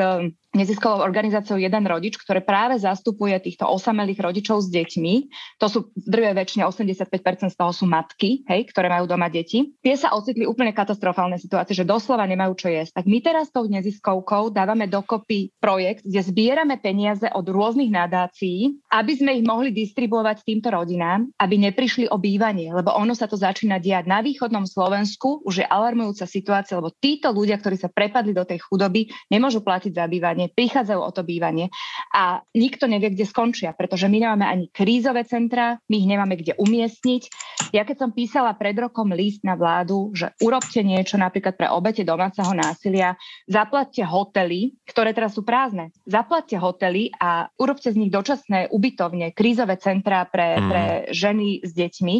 neziskovou organizáciou Jeden rodič, ktoré práve zastupuje týchto osamelých rodičov s deťmi. To sú v drvej väčšine 85% z toho sú matky, hej, ktoré majú doma deti. Tie sa ocitli úplne katastrofálne situácie, že doslova nemajú čo jesť. Tak my teraz tou neziskovkou dávame dokopy projekt, kde zbierame peniaze od rôznych nadácií, aby sme ich mohli distribuovať týmto rodinám, aby neprišli o bývanie, lebo ono sa to začína diať na východnom Slovensku, už je alarmujúca situácia, lebo títo ľudia, ktorí sa prepadli do tej chudoby, nemôžu platiť za bývanie prichádzajú o to bývanie a nikto nevie, kde skončia, pretože my nemáme ani krízové centra, my ich nemáme kde umiestniť. Ja keď som písala pred rokom list na vládu, že urobte niečo napríklad pre obete domáceho násilia, zaplatte hotely, ktoré teraz sú prázdne, zaplatte hotely a urobte z nich dočasné ubytovne, krízové centra pre, mm. pre ženy s deťmi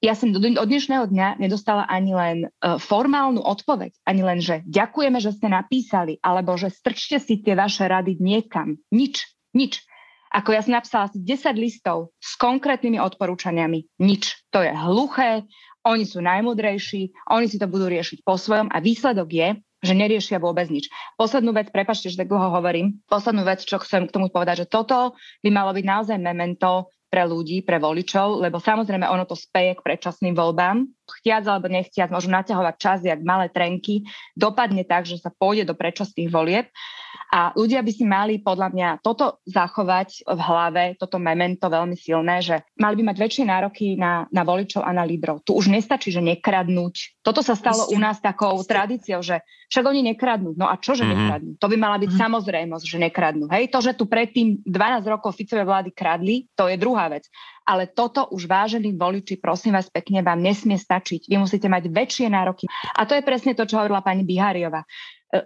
ja som do, od dnešného dňa nedostala ani len uh, formálnu odpoveď, ani len, že ďakujeme, že ste napísali, alebo že strčte si tie vaše rady niekam. Nič, nič. Ako ja som napísala asi 10 listov s konkrétnymi odporúčaniami. Nič. To je hluché, oni sú najmudrejší, oni si to budú riešiť po svojom a výsledok je, že neriešia vôbec nič. Poslednú vec, prepačte, že tak dlho hovorím, poslednú vec, čo chcem k tomu povedať, že toto by malo byť naozaj memento pre ľudí, pre voličov, lebo samozrejme ono to speje k predčasným voľbám. Chtiac alebo nechtiac môžu naťahovať čas, jak malé trenky, dopadne tak, že sa pôjde do predčasných volieb. A ľudia by si mali podľa mňa toto zachovať v hlave, toto memento veľmi silné, že mali by mať väčšie nároky na, na voličov a na lídrov. Tu už nestačí, že nekradnúť. Toto sa stalo Isté. u nás takou Isté. tradíciou, že však oni nekradnú. No a čože mm-hmm. nekradnú? To by mala byť mm-hmm. samozrejmosť, že nekradnú. Hej, to, že tu predtým 12 rokov Ficové vlády kradli, to je druhá vec. Ale toto už vážení voliči, prosím vás pekne, vám nesmie stačiť. Vy musíte mať väčšie nároky. A to je presne to, čo hovorila pani Bihariova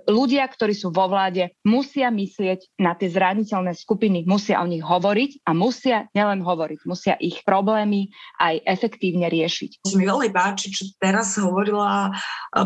ľudia, ktorí sú vo vláde, musia myslieť na tie zraniteľné skupiny, musia o nich hovoriť a musia nielen hovoriť, musia ich problémy aj efektívne riešiť. Mi veľmi páči, čo teraz hovorila e,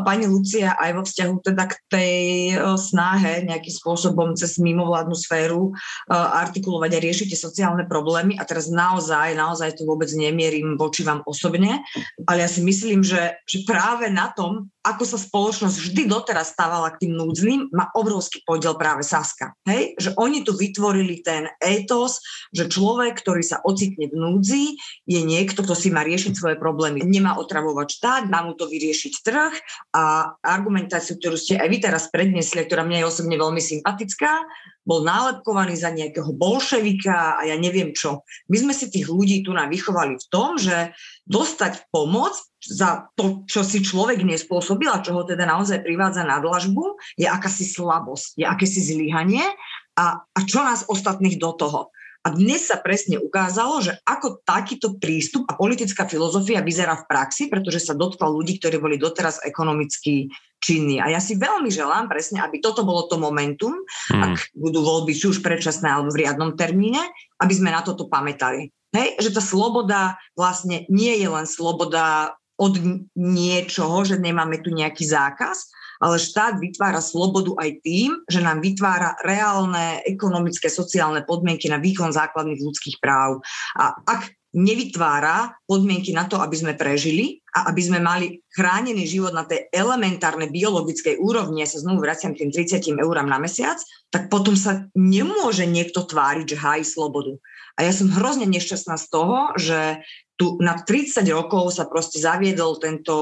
pani Lucia aj vo vzťahu teda k tej e, snahe nejakým spôsobom cez mimovládnu sféru e, artikulovať a riešiť tie sociálne problémy. A teraz naozaj, naozaj to vôbec nemierim voči vám osobne, ale ja si myslím, že, že práve na tom, ako sa spoločnosť vždy doteraz stávala k tým núdznym, má obrovský podiel práve Saska. Hej? Že oni tu vytvorili ten étos, že človek, ktorý sa ocitne v núdzi, je niekto, kto si má riešiť svoje problémy. Nemá otravovať štát, má mu to vyriešiť trh a argumentáciu, ktorú ste aj vy teraz predniesli, ktorá mne je osobne veľmi sympatická, bol nálepkovaný za nejakého bolševika a ja neviem čo. My sme si tých ľudí tu vychovali v tom, že dostať pomoc za to, čo si človek nespôsobil a čo ho teda naozaj privádza na dlažbu, je akási slabosť, je akési zlyhanie a, a čo nás ostatných do toho. A dnes sa presne ukázalo, že ako takýto prístup a politická filozofia vyzerá v praxi, pretože sa dotkla ľudí, ktorí boli doteraz ekonomicky činní. A ja si veľmi želám presne, aby toto bolo to momentum, hmm. ak budú voľby či už predčasné alebo v riadnom termíne, aby sme na toto pamätali. Hej, že tá sloboda vlastne nie je len sloboda od niečoho, že nemáme tu nejaký zákaz, ale štát vytvára slobodu aj tým, že nám vytvára reálne ekonomické, sociálne podmienky na výkon základných ľudských práv. A ak nevytvára podmienky na to, aby sme prežili a aby sme mali chránený život na tej elementárnej biologickej úrovni, ja sa znovu vraciam k tým 30 eurám na mesiac, tak potom sa nemôže niekto tváriť, že hájí slobodu. A ja som hrozne nešťastná z toho, že tu na 30 rokov sa proste zaviedol tento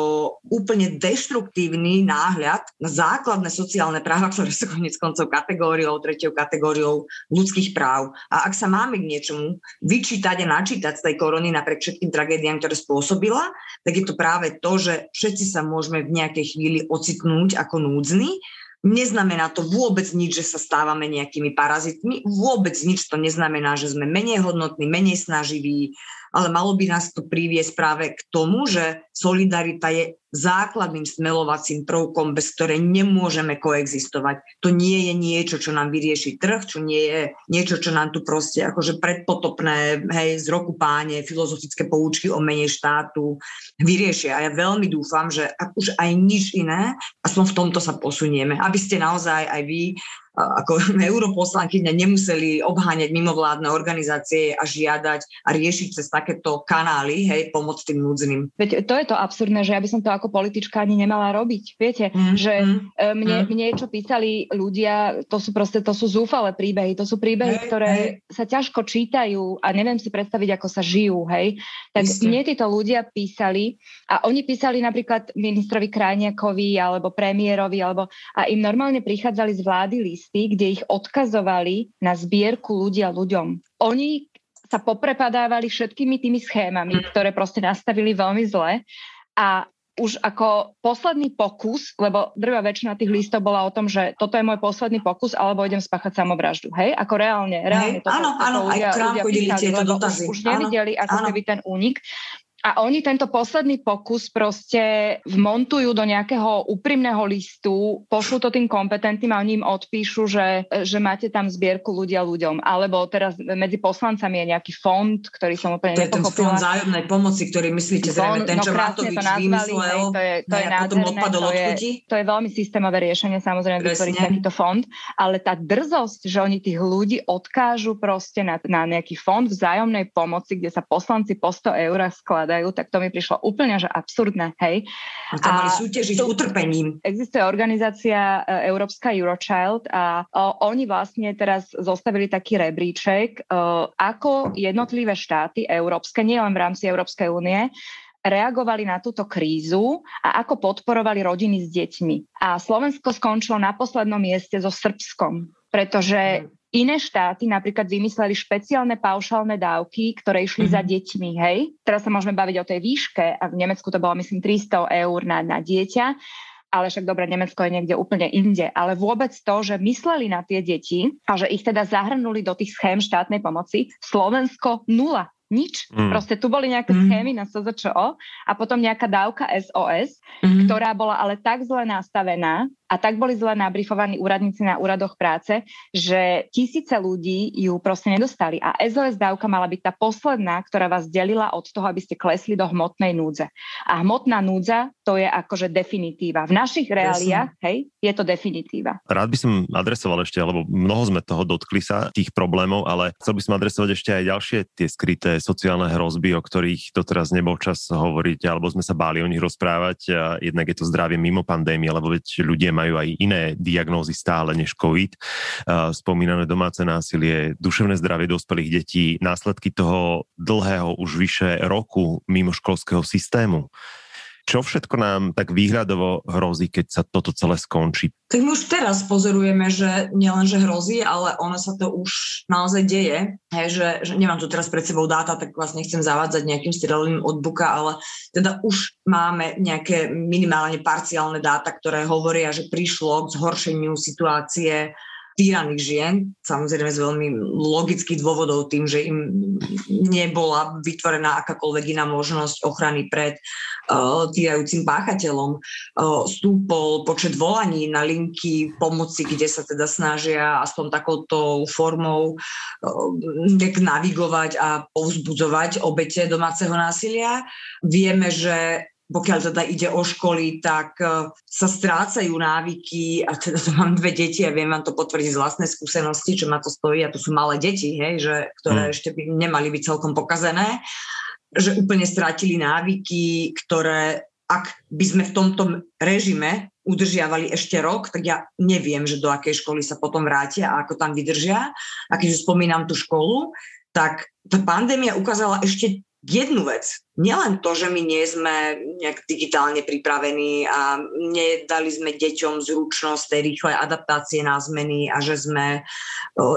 úplne deštruktívny náhľad na základné sociálne práva, ktoré sú konec koncov kategóriou, tretiou kategóriou ľudských práv. A ak sa máme k niečomu vyčítať a načítať z tej korony napriek všetkým tragédiám, ktoré spôsobila, tak je to práve to, že všetci sa môžeme v nejakej chvíli ocitnúť ako núdzni Neznamená to vôbec nič, že sa stávame nejakými parazitmi, vôbec nič to neznamená, že sme menej hodnotní, menej snaživí, ale malo by nás to priviesť práve k tomu, že solidarita je základným smelovacím prvkom, bez ktorej nemôžeme koexistovať. To nie je niečo, čo nám vyrieši trh, čo nie je niečo, čo nám tu proste akože predpotopné, hej, z roku páne, filozofické poučky o menej štátu vyriešia. A ja veľmi dúfam, že ak už aj nič iné, aspoň v tomto sa posunieme, aby ste naozaj aj vy ako *laughs* europoslankyňa nemuseli obháňať mimovládne organizácie a žiadať a riešiť cez takéto kanály, hej, pomoc tým núdznym. Veď to je to absurdné, že ja by som to ako politička ani nemala robiť. Viete, mm, že mm, mne, mm. mne čo písali ľudia, to sú proste, to sú zúfale príbehy, to sú príbehy, hej, ktoré hej. sa ťažko čítajú a neviem si predstaviť, ako sa žijú, hej. Tak Isté. mne títo ľudia písali a oni písali napríklad ministrovi Krajniakovi alebo premiérovi alebo a im normálne prichádzali z vlády list listy, kde ich odkazovali na zbierku ľudia ľuďom. Oni sa poprepadávali všetkými tými schémami, ktoré proste nastavili veľmi zle a už ako posledný pokus, lebo drvá väčšina tých listov bola o tom, že toto je môj posledný pokus, alebo idem spáchať samovraždu. Hej, ako reálne, reálne. Hej, toto, áno, áno, ľudia, aj ľudia písali, tieto dotazy. Už, už nevideli áno, ako áno. keby ten únik. A oni tento posledný pokus proste vmontujú do nejakého úprimného listu, pošlú to tým kompetentným a oni im odpíšu, že, že máte tam zbierku ľudia ľuďom. Alebo teraz medzi poslancami je nejaký fond, ktorý som úplne to je ten fond zájomnej pomoci, ktorý myslíte zrejme, ten, čo no, Matovič to nazvali, vymyslel. To je, to je nádherné, to je, to je veľmi systémové riešenie, samozrejme vytvoriť takýto fond, ale tá drzosť, že oni tých ľudí odkážu proste na, na nejaký fond vzájomnej pomoci, kde sa poslanci po 100 eur skladajú hľadajú, tak to mi prišlo úplne že absurdné, hej. A to mali súťažiť tu, utrpením. Existuje organizácia e, Európska Eurochild a o, oni vlastne teraz zostavili taký rebríček, o, e, ako jednotlivé štáty európske, nielen v rámci Európskej únie, reagovali na túto krízu a ako podporovali rodiny s deťmi. A Slovensko skončilo na poslednom mieste so Srbskom, pretože Iné štáty napríklad vymysleli špeciálne paušálne dávky, ktoré išli mm-hmm. za mhm. deťmi, hej. Teraz sa môžeme baviť o tej výške a v Nemecku to bolo myslím 300 eur na, na dieťa, ale však dobre, Nemecko je niekde úplne inde. Ale vôbec to, že mysleli na tie deti a že ich teda zahrnuli do tých schém štátnej pomoci, Slovensko nula. Nič. Mm. Proste tu boli nejaké mm. schémy na SZČO a potom nejaká dávka SOS, mm. ktorá bola ale tak zle nastavená, a tak boli zle nabrifovaní úradníci na úradoch práce, že tisíce ľudí ju proste nedostali. A SOS dávka mala byť tá posledná, ktorá vás delila od toho, aby ste klesli do hmotnej núdze. A hmotná núdza to je akože definitíva. V našich reáliách, hej, je to definitíva. Rád by som adresoval ešte, lebo mnoho sme toho dotkli sa, tých problémov, ale chcel by som adresovať ešte aj ďalšie tie skryté sociálne hrozby, o ktorých doteraz nebol čas hovoriť, alebo sme sa báli o nich rozprávať. A jednak je to zdravie mimo pandémie, lebo veď ľudia majú aj iné diagnózy stále než COVID. Spomínané domáce násilie, duševné zdravie dospelých detí, následky toho dlhého už vyše roku mimoškolského systému. Čo všetko nám tak výhľadovo hrozí, keď sa toto celé skončí? Tak my už teraz pozorujeme, že nielen, že hrozí, ale ono sa to už naozaj deje. Hej, že, že nemám tu teraz pred sebou dáta, tak vás nechcem zavádzať nejakým sterilným od buka, ale teda už máme nejaké minimálne parciálne dáta, ktoré hovoria, že prišlo k zhoršeniu situácie týraných žien, samozrejme z veľmi logických dôvodov tým, že im nebola vytvorená akákoľvek iná možnosť ochrany pred uh, týrajúcim páchateľom. Uh, stúpol počet volaní na linky pomoci, kde sa teda snažia aspoň takouto formou uh, navigovať a povzbudzovať obete domáceho násilia. Vieme, že pokiaľ teda ide o školy, tak e, sa strácajú návyky a teda to *laughs* mám dve deti a viem vám to potvrdiť z vlastnej skúsenosti, čo ma to stojí a to sú malé deti, hej, že, ktoré mm. ešte by nemali byť celkom pokazené, že úplne strátili návyky, ktoré ak by sme v tomto režime udržiavali ešte rok, tak ja neviem, že do akej školy sa potom vrátia a ako tam vydržia. A keď spomínam tú školu, tak tá pandémia ukázala ešte jednu vec. Nielen to, že my nie sme nejak digitálne pripravení a nedali sme deťom zručnosť tej rýchlej adaptácie na zmeny a že sme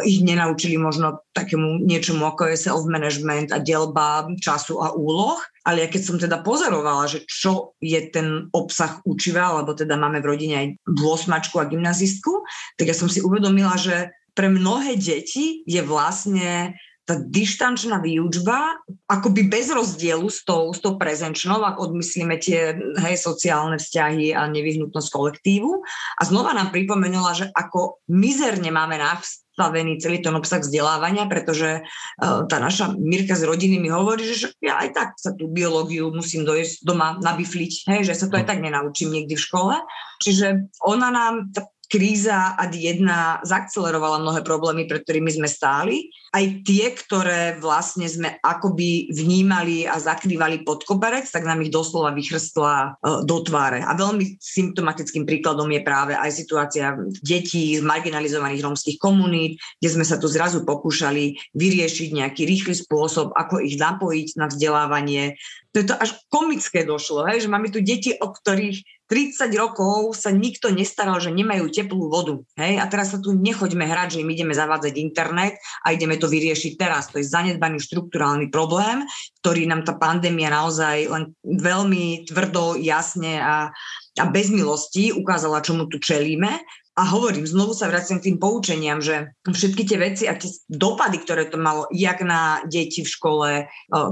ich nenaučili možno takému niečomu ako je self-management a delba času a úloh, ale ja keď som teda pozorovala, že čo je ten obsah učiva, alebo teda máme v rodine aj dôsmačku a gymnazistku, tak ja som si uvedomila, že pre mnohé deti je vlastne tá dištančná výučba akoby bez rozdielu s tou, s tou prezenčnou, ak odmyslíme tie hej, sociálne vzťahy a nevyhnutnosť kolektívu. A znova nám pripomenula, že ako mizerne máme nastavený celý ten obsah vzdelávania, pretože uh, tá naša Mirka z rodiny mi hovorí, že ja aj tak sa tú biológiu musím dojsť doma nabifliť, hej, že sa to aj tak nenaučím niekdy v škole. Čiže ona nám, kríza ad jedna zakcelerovala mnohé problémy, pred ktorými sme stáli. Aj tie, ktoré vlastne sme akoby vnímali a zakrývali pod koberec, tak nám ich doslova vychrstla e, do tváre. A veľmi symptomatickým príkladom je práve aj situácia detí z marginalizovaných rómskych komunít, kde sme sa tu zrazu pokúšali vyriešiť nejaký rýchly spôsob, ako ich napojiť na vzdelávanie. To je to až komické došlo, hej? že máme tu deti, o ktorých 30 rokov sa nikto nestaral, že nemajú teplú vodu. Hej? A teraz sa tu nechoďme hrať, že im ideme zavádzať internet a ideme to vyriešiť teraz. To je zanedbaný štruktúrálny problém, ktorý nám tá pandémia naozaj len veľmi tvrdo, jasne a, a bez milosti ukázala, čomu tu čelíme. A hovorím, znovu sa vraciam k tým poučeniam, že všetky tie veci a tie dopady, ktoré to malo jak na deti v škole,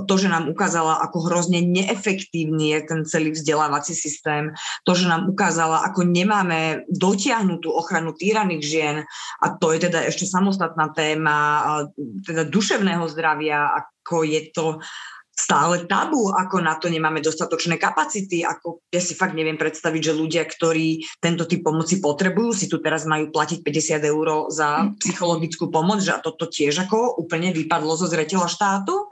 to, že nám ukázala, ako hrozne neefektívny je ten celý vzdelávací systém, to, že nám ukázala, ako nemáme dotiahnutú ochranu týraných žien a to je teda ešte samostatná téma teda duševného zdravia, ako je to stále tabu, ako na to nemáme dostatočné kapacity, ako ja si fakt neviem predstaviť, že ľudia, ktorí tento typ pomoci potrebujú, si tu teraz majú platiť 50 eur za psychologickú pomoc, že a toto tiež ako úplne vypadlo zo zretela štátu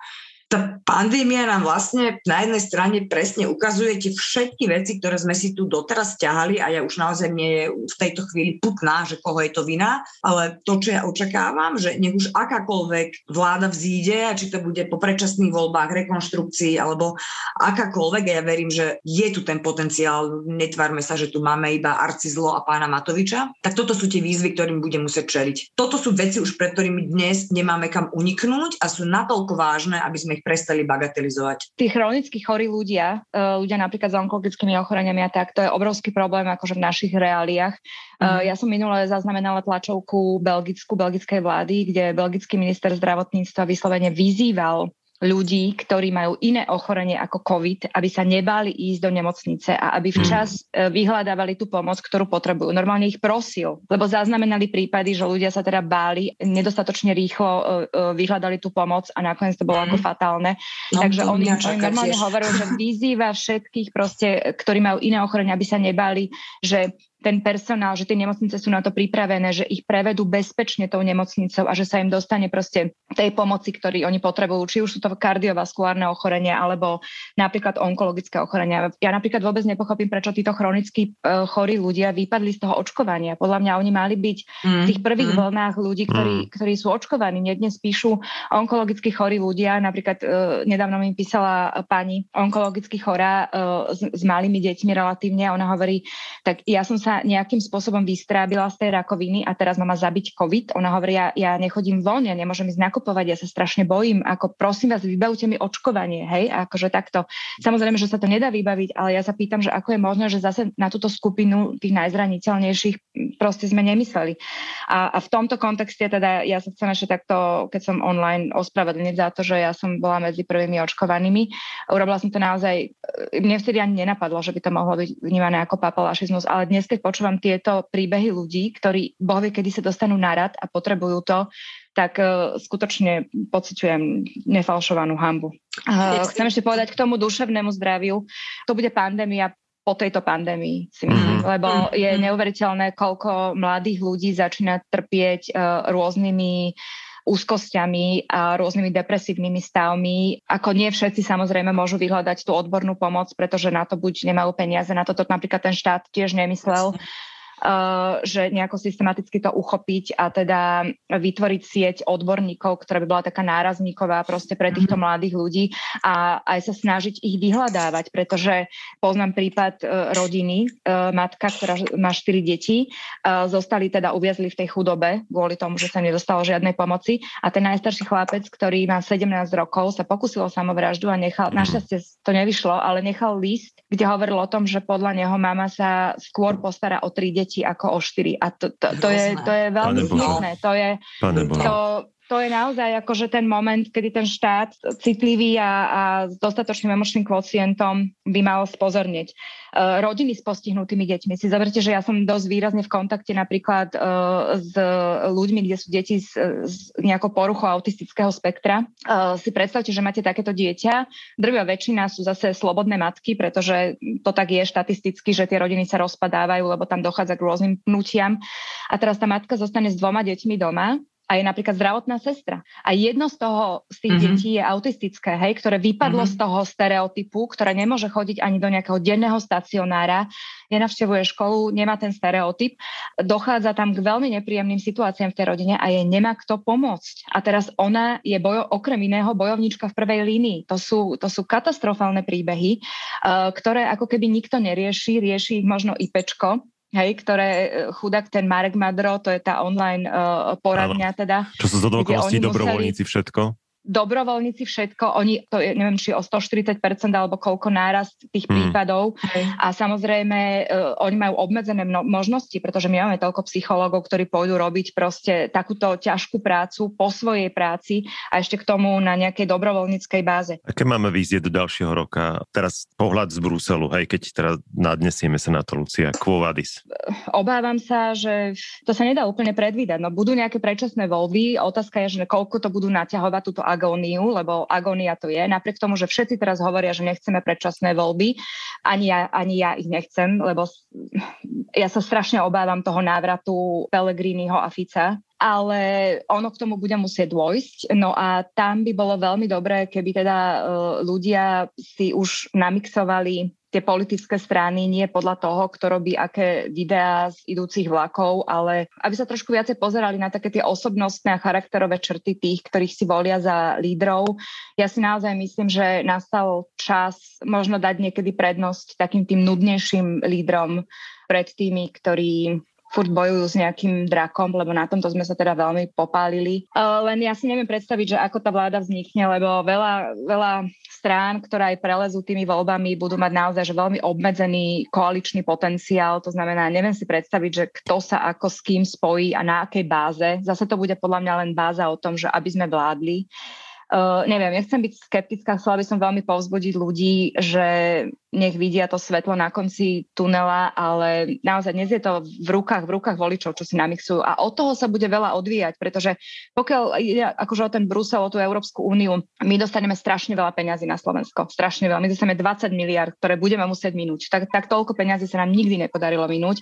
tá pandémia nám vlastne na jednej strane presne ukazuje tie všetky veci, ktoré sme si tu doteraz ťahali a ja už naozaj nie je v tejto chvíli putná, že koho je to vina, ale to, čo ja očakávam, že nech už akákoľvek vláda vzíde, a či to bude po predčasných voľbách, rekonštrukcii alebo akákoľvek, a ja verím, že je tu ten potenciál, netvárme sa, že tu máme iba Arcizlo a pána Matoviča, tak toto sú tie výzvy, ktorým budem musieť čeliť. Toto sú veci už, pred ktorými dnes nemáme kam uniknúť a sú natoľko vážne, aby sme ich prestali bagatelizovať. Tí chronicky chorí ľudia, e, ľudia napríklad s onkologickými ochoreniami a tak, to je obrovský problém akože v našich reáliách. Mm. Ja som minule zaznamenala tlačovku belgickú, belgickej vlády, kde belgický minister zdravotníctva vyslovene vyzýval ľudí, ktorí majú iné ochorenie ako COVID, aby sa nebáli ísť do nemocnice a aby včas mm. vyhľadávali tú pomoc, ktorú potrebujú. Normálne ich prosil, lebo zaznamenali prípady, že ľudia sa teda báli, nedostatočne rýchlo e, e, vyhľadali tú pomoc a nakoniec to bolo ako fatálne. No, Takže on, on normálne hovoril, že *laughs* vyzýva všetkých proste, ktorí majú iné ochorenie, aby sa nebáli, že ten personál, že tie nemocnice sú na to pripravené, že ich prevedú bezpečne tou nemocnicou a že sa im dostane proste tej pomoci, ktorý oni potrebujú, či už sú to kardiovaskulárne ochorenia alebo napríklad onkologické ochorenia. Ja napríklad vôbec nepochopím, prečo títo chronicky uh, chorí ľudia vypadli z toho očkovania. Podľa mňa oni mali byť mm, v tých prvých mm. vlnách ľudí, ktorí, mm. ktorí sú očkovaní. Mne dnes píšu onkologicky chorí ľudia, napríklad uh, nedávno mi písala pani onkologicky chorá uh, s, s malými deťmi relatívne a ona hovorí, tak ja som sa nejakým spôsobom vystrábila z tej rakoviny a teraz má zabiť COVID. Ona hovorí, ja, ja nechodím von, ja nemôžem ísť nakupovať, ja sa strašne bojím. Ako prosím vás, vybavte mi očkovanie, hej, akože takto. Samozrejme, že sa to nedá vybaviť, ale ja sa pýtam, že ako je možné, že zase na túto skupinu tých najzraniteľnejších proste sme nemysleli. A, a v tomto kontexte teda ja sa chcem ešte takto, keď som online ospravedlniť za to, že ja som bola medzi prvými očkovanými. Urobila som to naozaj, mne vtedy ani nenapadlo, že by to mohlo byť vnímané ako papalašizmus, ale dnes, keď počúvam tieto príbehy ľudí, ktorí bohvie kedy sa dostanú na rad a potrebujú to, tak uh, skutočne pociťujem nefalšovanú hambu. Uh, chcem ešte povedať k tomu duševnému zdraviu. To bude pandémia po tejto pandémii, si myslím, mm. lebo mhm. je neuveriteľné, koľko mladých ľudí začína trpieť uh, rôznymi úzkosťami a rôznymi depresívnymi stavmi. Ako nie všetci samozrejme môžu vyhľadať tú odbornú pomoc, pretože na to buď nemajú peniaze, na toto napríklad ten štát tiež nemyslel. Jasne že nejako systematicky to uchopiť a teda vytvoriť sieť odborníkov, ktorá by bola taká nárazníková proste pre týchto mhm. mladých ľudí a aj sa snažiť ich vyhľadávať, pretože poznám prípad eh, rodiny, eh, matka, ktorá má štyri deti, zostali teda uviezli v tej chudobe kvôli tomu, že sa nedostalo žiadnej pomoci a ten najstarší chlapec, ktorý má 17 rokov, sa pokusil o samovraždu a nechal, mhm. našťastie to nevyšlo, ale nechal list, kde hovoril o tom, že podľa neho mama sa skôr postará o tri deti deti ako o štyri. A to, to, to, je, to je veľmi smutné. To je, to, to je naozaj akože ten moment, kedy ten štát citlivý a, a s dostatočným emočným kvocientom by mal spozornieť. Uh, rodiny s postihnutými deťmi. Si zoberte, že ja som dosť výrazne v kontakte napríklad uh, s ľuďmi, kde sú deti s, s nejakou poruchou autistického spektra. Uh, si predstavte, že máte takéto dieťa. Drvia väčšina sú zase slobodné matky, pretože to tak je štatisticky, že tie rodiny sa rozpadávajú, lebo tam dochádza k rôznym pnutiam. A teraz tá matka zostane s dvoma deťmi doma a je napríklad zdravotná sestra. A jedno z toho, z tých mm-hmm. detí je autistické, hej, ktoré vypadlo mm-hmm. z toho stereotypu, ktoré nemôže chodiť ani do nejakého denného stacionára, nenavštevuje školu, nemá ten stereotyp, dochádza tam k veľmi nepríjemným situáciám v tej rodine a jej nemá kto pomôcť. A teraz ona je bojo, okrem iného bojovnička v prvej línii. To sú, to sú katastrofálne príbehy, uh, ktoré ako keby nikto nerieši, rieši ich možno IPčko, hej, ktoré e, chudák ten Marek Madro, to je tá online uh, poradňa teda. Čo sú z dobrovoľníci museli... všetko? Dobrovoľníci všetko, oni, to je, neviem, či o 140% alebo koľko nárast tých mm. prípadov a samozrejme uh, oni majú obmedzené mno- možnosti, pretože my máme toľko psychológov, ktorí pôjdu robiť proste takúto ťažkú prácu po svojej práci a ešte k tomu na nejakej dobrovoľníckej báze. Aké máme vízie do ďalšieho roka? Teraz pohľad z Bruselu, hej, keď teraz nadnesieme sa na to, Lucia, quo vadis? Obávam sa, že to sa nedá úplne predvídať. No budú nejaké predčasné voľby, otázka je, že koľko to budú naťahovať túto agóniu, lebo agónia to je. Napriek tomu, že všetci teraz hovoria, že nechceme predčasné voľby, ani ja, ani ja ich nechcem, lebo ja sa strašne obávam toho návratu Pellegriniho a Fica, ale ono k tomu bude musieť dôjsť. No a tam by bolo veľmi dobré, keby teda uh, ľudia si už namixovali tie politické strany nie podľa toho, kto robí aké videá z idúcich vlakov, ale aby sa trošku viacej pozerali na také tie osobnostné a charakterové črty tých, ktorých si volia za lídrov. Ja si naozaj myslím, že nastal čas možno dať niekedy prednosť takým tým nudnejším lídrom pred tými, ktorí furt bojujú s nejakým drakom, lebo na tomto sme sa teda veľmi popálili. Len ja si neviem predstaviť, že ako tá vláda vznikne, lebo veľa, veľa strán, ktoré aj prelezú tými voľbami, budú mať naozaj že veľmi obmedzený koaličný potenciál. To znamená, neviem si predstaviť, že kto sa ako s kým spojí a na akej báze. Zase to bude podľa mňa len báza o tom, že aby sme vládli. Uh, neviem, nechcem byť skeptická, chcela by som veľmi povzbudiť ľudí, že nech vidia to svetlo na konci tunela, ale naozaj dnes je to v rukách, v rukách voličov, čo si namixujú. A od toho sa bude veľa odvíjať, pretože pokiaľ ide akože o ten Brusel, o tú Európsku úniu, my dostaneme strašne veľa peňazí na Slovensko. Strašne veľa. My dostaneme 20 miliard, ktoré budeme musieť minúť. Tak, tak toľko peňazí sa nám nikdy nepodarilo minúť.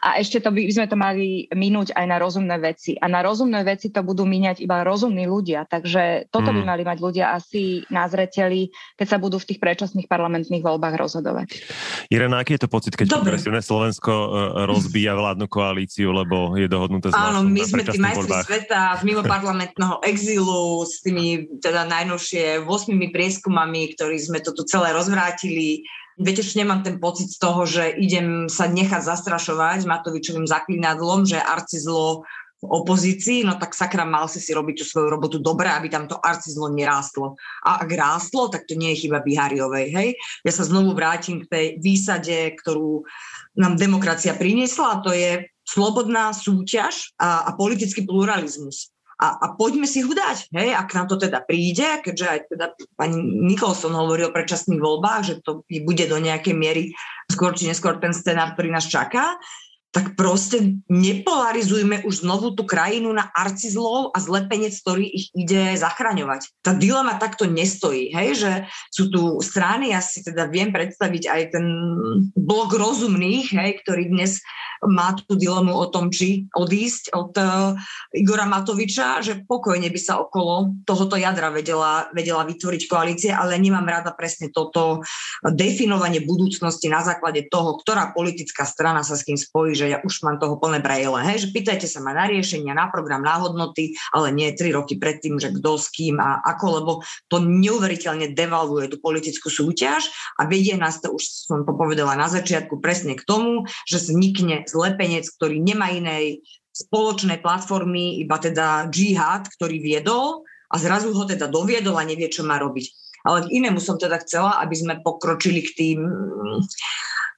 A ešte to by, by sme to mali minúť aj na rozumné veci. A na rozumné veci to budú míňať iba rozumní ľudia. Takže toto mm. by mali mať ľudia asi na zreteli, keď sa budú v tých predčasných parlamentných voľbách rozhodovať. Irena, aký je to pocit, keď progresívne Slovensko e, rozbíja vládnu koalíciu, lebo je dohodnuté z Áno, my sme tí majstri sveta z mimoparlamentného exilu s tými teda najnovšie 8 prieskumami, ktorí sme to tu celé rozvrátili. Viete, že nemám ten pocit z toho, že idem sa nechať zastrašovať Matovičovým zaklinadlom, že arci zlo v opozícii, no tak sakra mal si si robiť tú svoju robotu dobre, aby tam to arcizlo nerástlo. A ak rástlo, tak to nie je chyba Bihariovej, hej? Ja sa znovu vrátim k tej výsade, ktorú nám demokracia priniesla a to je slobodná súťaž a, a politický pluralizmus. A, a poďme si ho dať, hej, ak nám to teda príde, keďže aj teda pani Nikolson hovorí o predčasných voľbách, že to bude do nejakej miery skôr či neskôr ten scenár, ktorý nás čaká, tak proste nepolarizujme už znovu tú krajinu na arcizlov a zlepenec, ktorý ich ide zachraňovať. Tá dilema takto nestojí, hej, že sú tu strany, ja si teda viem predstaviť aj ten blok rozumných, hej, ktorý dnes má tú dilemu o tom, či odísť od uh, Igora Matoviča, že pokojne by sa okolo tohoto jadra vedela, vedela vytvoriť koalície, ale nemám rada presne toto definovanie budúcnosti na základe toho, ktorá politická strana sa s kým spojí, že ja už mám toho plné brajele. Hej, že pýtajte sa ma na riešenia, na program, na hodnoty, ale nie tri roky predtým, že kto s kým a ako, lebo to neuveriteľne devalvuje tú politickú súťaž a vedie nás to, už som to povedala na začiatku, presne k tomu, že vznikne zlepenec, ktorý nemá inej spoločnej platformy, iba teda džihad, ktorý viedol a zrazu ho teda doviedol a nevie, čo má robiť. Ale k inému som teda chcela, aby sme pokročili k tým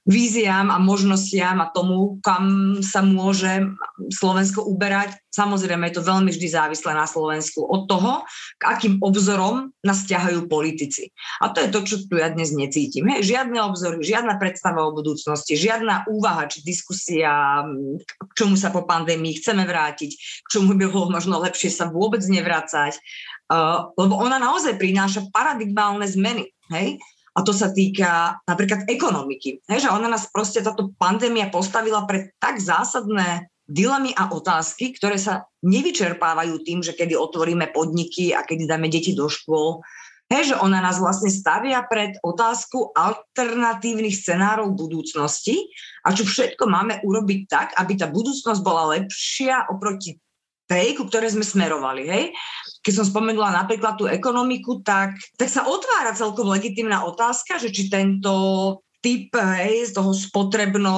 víziám a možnostiam a tomu, kam sa môže Slovensko uberať. Samozrejme, je to veľmi vždy závislé na Slovensku od toho, k akým obzorom nás ťahajú politici. A to je to, čo tu ja dnes necítim. Hej, žiadne obzory, žiadna predstava o budúcnosti, žiadna úvaha či diskusia, k čomu sa po pandémii chceme vrátiť, k čomu by bolo možno lepšie sa vôbec nevracať. Uh, lebo ona naozaj prináša paradigmálne zmeny. Hej? A to sa týka napríklad ekonomiky. He, že ona nás proste táto pandémia postavila pre tak zásadné dilemy a otázky, ktoré sa nevyčerpávajú tým, že kedy otvoríme podniky a kedy dáme deti do škôl. He, že ona nás vlastne stavia pred otázku alternatívnych scenárov budúcnosti a čo všetko máme urobiť tak, aby tá budúcnosť bola lepšia oproti tej, ku ktorej sme smerovali. Hej? Keď som spomenula napríklad tú ekonomiku, tak, tak sa otvára celkom legitimná otázka, že či tento typ hej, z toho spotrebno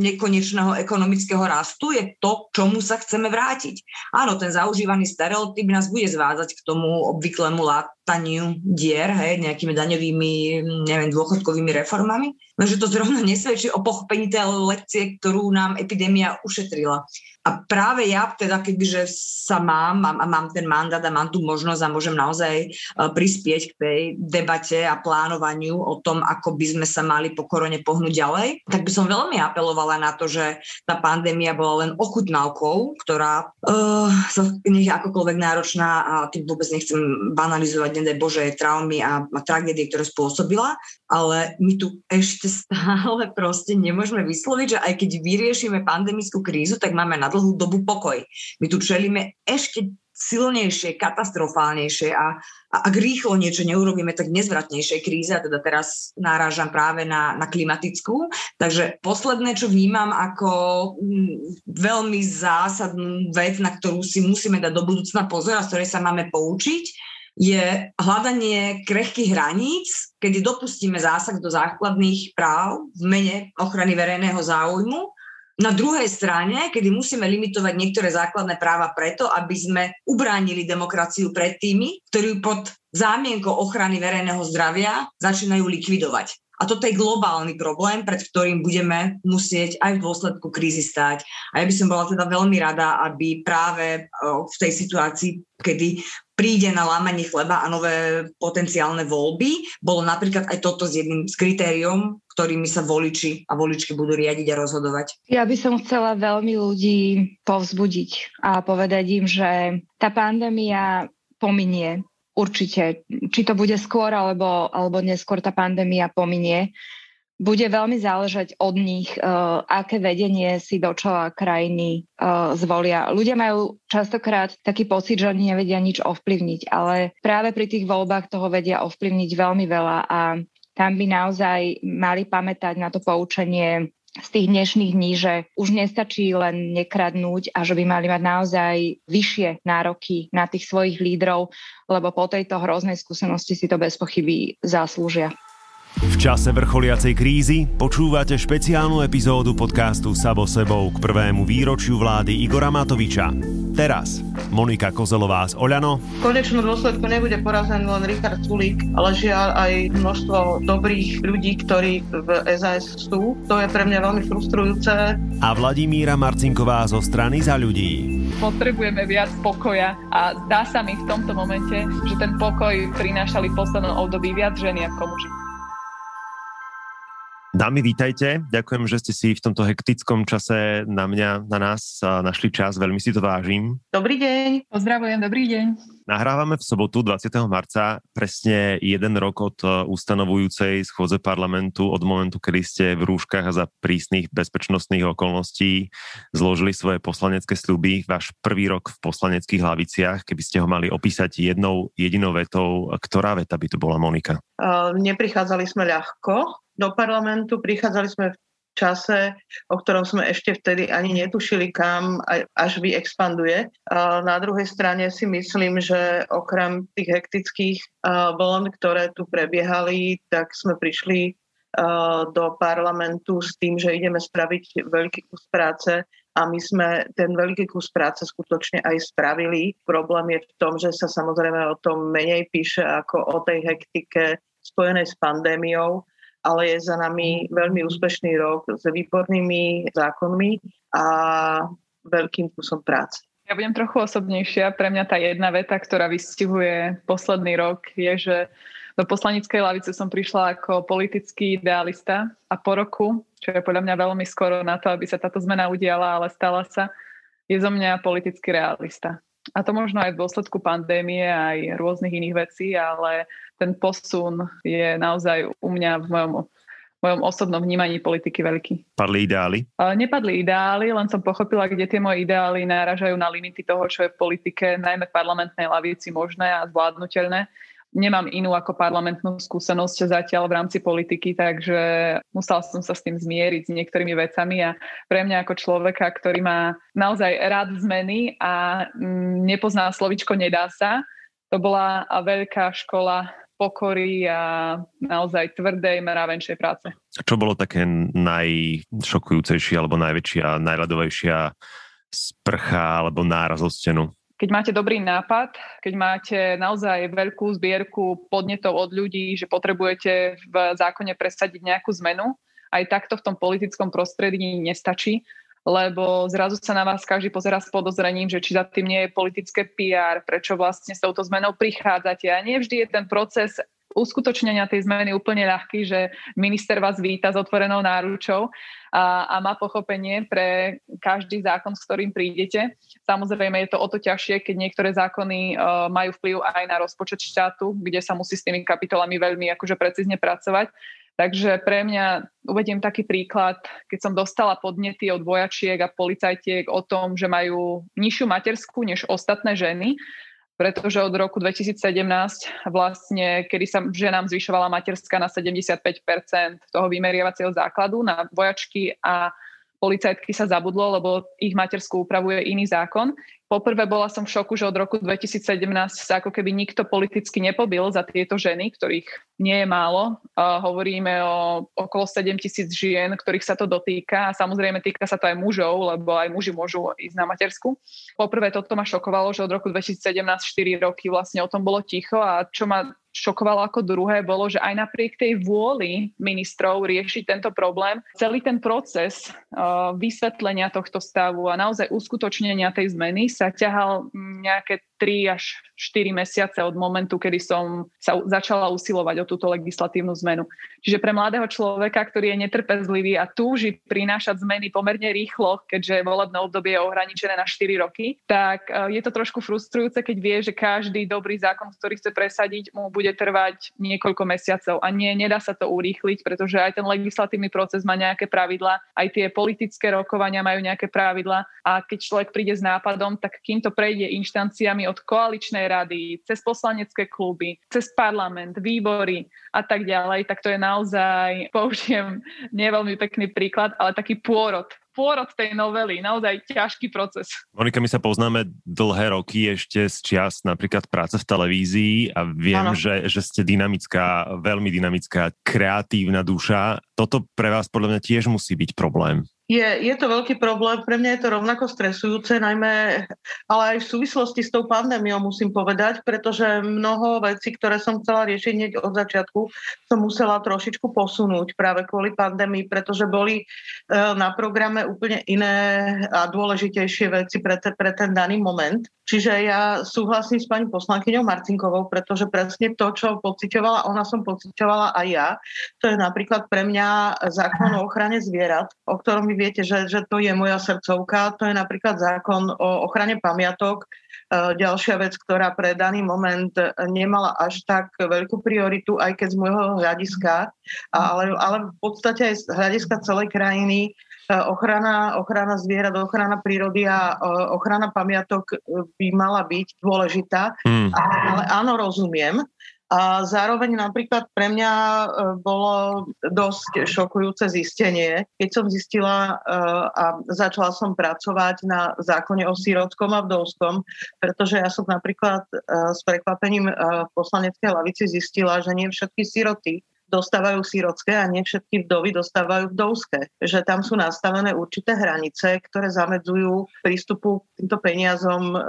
nekonečného ekonomického rastu je to, čomu sa chceme vrátiť. Áno, ten zaužívaný stereotyp nás bude zvádzať k tomu obvyklému látaniu dier, hej, nejakými daňovými, neviem, dôchodkovými reformami, no že to zrovna nesvedčí o pochopení tej lekcie, ktorú nám epidémia ušetrila. A práve ja teda, kebyže sa mám, mám, mám ten mandát a mám tú možnosť a môžem naozaj e, prispieť k tej debate a plánovaniu o tom, ako by sme sa mali po korone pohnúť ďalej, tak by som veľmi apelovala na to, že tá pandémia bola len ochutnávkou, ktorá uh, nech akokoľvek náročná a tým vôbec nechcem banalizovať, nedaj Bože, traumy a, a tragédie, ktoré spôsobila, ale my tu ešte stále proste nemôžeme vysloviť, že aj keď vyriešime pandemickú krízu, tak máme na dlhú dobu pokoj. My tu čelíme ešte silnejšie, katastrofálnejšie a, a ak rýchlo niečo neurobíme, tak nezvratnejšej kríze, a teda teraz náražam práve na, na klimatickú. Takže posledné, čo vnímam ako mm, veľmi zásadnú vec, na ktorú si musíme dať do budúcna pozor a z ktorej sa máme poučiť, je hľadanie krehkých hraníc, kedy dopustíme zásah do základných práv v mene ochrany verejného záujmu na druhej strane, kedy musíme limitovať niektoré základné práva preto, aby sme ubránili demokraciu pred tými, ktorí pod zámienkou ochrany verejného zdravia začínajú likvidovať. A toto je globálny problém, pred ktorým budeme musieť aj v dôsledku krízy stať. A ja by som bola teda veľmi rada, aby práve v tej situácii, kedy príde na lámanie chleba a nové potenciálne voľby, bolo napríklad aj toto s jedným z kritériom, ktorými sa voliči a voličky budú riadiť a rozhodovať. Ja by som chcela veľmi ľudí povzbudiť a povedať im, že tá pandémia pominie. Určite. Či to bude skôr alebo, alebo neskôr tá pandémia pominie. Bude veľmi záležať od nich, uh, aké vedenie si do čela krajiny uh, zvolia. Ľudia majú častokrát taký pocit, že oni nevedia nič ovplyvniť, ale práve pri tých voľbách toho vedia ovplyvniť veľmi veľa a tam by naozaj mali pamätať na to poučenie z tých dnešných dní, že už nestačí len nekradnúť a že by mali mať naozaj vyššie nároky na tých svojich lídrov, lebo po tejto hroznej skúsenosti si to bez pochyby zaslúžia. V čase vrcholiacej krízy počúvate špeciálnu epizódu podcastu Sabo sebou k prvému výročiu vlády Igora Matoviča. Teraz Monika Kozelová z Oľano. V konečnom dôsledku nebude porazený len Richard Sulík, ale žiaľ aj množstvo dobrých ľudí, ktorí v SAS sú. To je pre mňa veľmi frustrujúce. A Vladimíra Marcinková zo strany za ľudí. Potrebujeme viac pokoja a dá sa mi v tomto momente, že ten pokoj prinášali v poslednom období viac ženy ako muži. Dámy, vítajte. Ďakujem, že ste si v tomto hektickom čase na mňa, na nás našli čas. Veľmi si to vážim. Dobrý deň. Pozdravujem, dobrý deň. Nahrávame v sobotu 20. marca presne jeden rok od e, ustanovujúcej schôdze parlamentu, od momentu, kedy ste v rúškach a za prísnych bezpečnostných okolností zložili svoje poslanecké sľuby. Váš prvý rok v poslaneckých hlaviciach, keby ste ho mali opísať jednou jedinou vetou, ktorá veta by to bola Monika? Uh, neprichádzali sme ľahko, do parlamentu. Prichádzali sme v čase, o ktorom sme ešte vtedy ani netušili, kam až vyexpanduje. Na druhej strane si myslím, že okrem tých hektických vln, ktoré tu prebiehali, tak sme prišli do parlamentu s tým, že ideme spraviť veľký kus práce a my sme ten veľký kus práce skutočne aj spravili. Problém je v tom, že sa samozrejme o tom menej píše ako o tej hektike spojenej s pandémiou ale je za nami veľmi úspešný rok s výbornými zákonmi a veľkým kusom práce. Ja budem trochu osobnejšia. Pre mňa tá jedna veta, ktorá vystihuje posledný rok, je, že do poslanickej lavice som prišla ako politický idealista a po roku, čo je podľa mňa veľmi skoro na to, aby sa táto zmena udiala, ale stala sa, je zo mňa politický realista. A to možno aj v dôsledku pandémie, aj rôznych iných vecí, ale ten posun je naozaj u mňa v mojom mojom osobnom vnímaní politiky veľký. Padli ideály? Nepadli ideály, len som pochopila, kde tie moje ideály náražajú na limity toho, čo je v politike, najmä v parlamentnej lavici možné a zvládnutelné. Nemám inú ako parlamentnú skúsenosť zatiaľ v rámci politiky, takže musela som sa s tým zmieriť s niektorými vecami a pre mňa ako človeka, ktorý má naozaj rád zmeny a mm, nepozná slovičko nedá sa, to bola veľká škola pokory a naozaj tvrdej mravenčej práce. Čo bolo také najšokujúcejšie alebo najväčšia, najľadovejšia sprcha alebo náraz o stenu? Keď máte dobrý nápad, keď máte naozaj veľkú zbierku podnetov od ľudí, že potrebujete v zákone presadiť nejakú zmenu, aj takto v tom politickom prostredí nestačí lebo zrazu sa na vás každý pozera s podozrením, že či za tým nie je politické PR, prečo vlastne s touto zmenou prichádzate. A nie vždy je ten proces uskutočnenia tej zmeny úplne ľahký, že minister vás víta s otvorenou náručou a, a má pochopenie pre každý zákon, s ktorým prídete. Samozrejme je to o to ťažšie, keď niektoré zákony uh, majú vplyv aj na rozpočet štátu, kde sa musí s tými kapitolami veľmi akože precízne pracovať. Takže pre mňa uvediem taký príklad, keď som dostala podnety od vojačiek a policajtiek o tom, že majú nižšiu materskú než ostatné ženy, pretože od roku 2017 vlastne, kedy sa ženám zvyšovala materská na 75% toho vymeriavacieho základu na vojačky a policajtky sa zabudlo, lebo ich materskú upravuje iný zákon. Poprvé bola som v šoku, že od roku 2017 sa ako keby nikto politicky nepobil za tieto ženy, ktorých nie je málo. Uh, hovoríme o okolo 7 tisíc žien, ktorých sa to dotýka a samozrejme týka sa to aj mužov, lebo aj muži môžu ísť na matersku. Poprvé toto ma šokovalo, že od roku 2017 4 roky vlastne o tom bolo ticho a čo ma šokovalo ako druhé, bolo, že aj napriek tej vôli ministrov riešiť tento problém, celý ten proces uh, vysvetlenia tohto stavu a naozaj uskutočnenia tej zmeny sa ťahal nejaké 3 až 4 mesiace od momentu, kedy som sa začala usilovať o túto legislatívnu zmenu. Čiže pre mladého človeka, ktorý je netrpezlivý a túži prinášať zmeny pomerne rýchlo, keďže volebné obdobie je ohraničené na 4 roky, tak e, je to trošku frustrujúce, keď vie, že každý dobrý zákon, ktorý chce presadiť, mu bude trvať niekoľko mesiacov. A nie, nedá sa to urýchliť, pretože aj ten legislatívny proces má nejaké pravidla, aj tie politické rokovania majú nejaké pravidla a keď človek príde s nápadom, tak kým to prejde inštanciami od koaličnej rady, cez poslanecké kluby, cez parlament, výbory a tak ďalej, tak to je naozaj, použijem nie veľmi pekný príklad, ale taký pôrod pôrod tej novely, naozaj ťažký proces. Monika, my sa poznáme dlhé roky ešte z čias napríklad práce v televízii a viem, že, že ste dynamická, veľmi dynamická, kreatívna duša. Toto pre vás podľa mňa tiež musí byť problém. Je, je to veľký problém, pre mňa je to rovnako stresujúce, najmä, ale aj v súvislosti s tou pandémiou musím povedať, pretože mnoho vecí, ktoré som chcela riešiť hneď od začiatku, som musela trošičku posunúť práve kvôli pandémii, pretože boli e, na programe úplne iné a dôležitejšie veci pre, te, pre ten daný moment. Čiže ja súhlasím s pani poslankyňou Marcinkovou, pretože presne to, čo pocitovala, ona som pocitovala aj ja. To je napríklad pre mňa zákon o ochrane zvierat, o ktorom vy viete, že, že to je moja srdcovka. To je napríklad zákon o ochrane pamiatok. E, ďalšia vec, ktorá pre daný moment nemala až tak veľkú prioritu, aj keď z môjho hľadiska, ale, ale v podstate aj z hľadiska celej krajiny E, ochrana, ochrana zvierat, ochrana prírody a e, ochrana pamiatok by mala byť dôležitá. Mm. Ale áno, rozumiem. A zároveň napríklad pre mňa e, bolo dosť šokujúce zistenie, keď som zistila a začala som pracovať na zákone o sírotskom a vdovskom, pretože ja som napríklad s prekvapením v poslaneckej lavici zistila, že nie všetky síroty dostávajú sírodské a nie všetky vdovy dostávajú vdovské. Že tam sú nastavené určité hranice, ktoré zamedzujú prístupu k týmto peniazom e,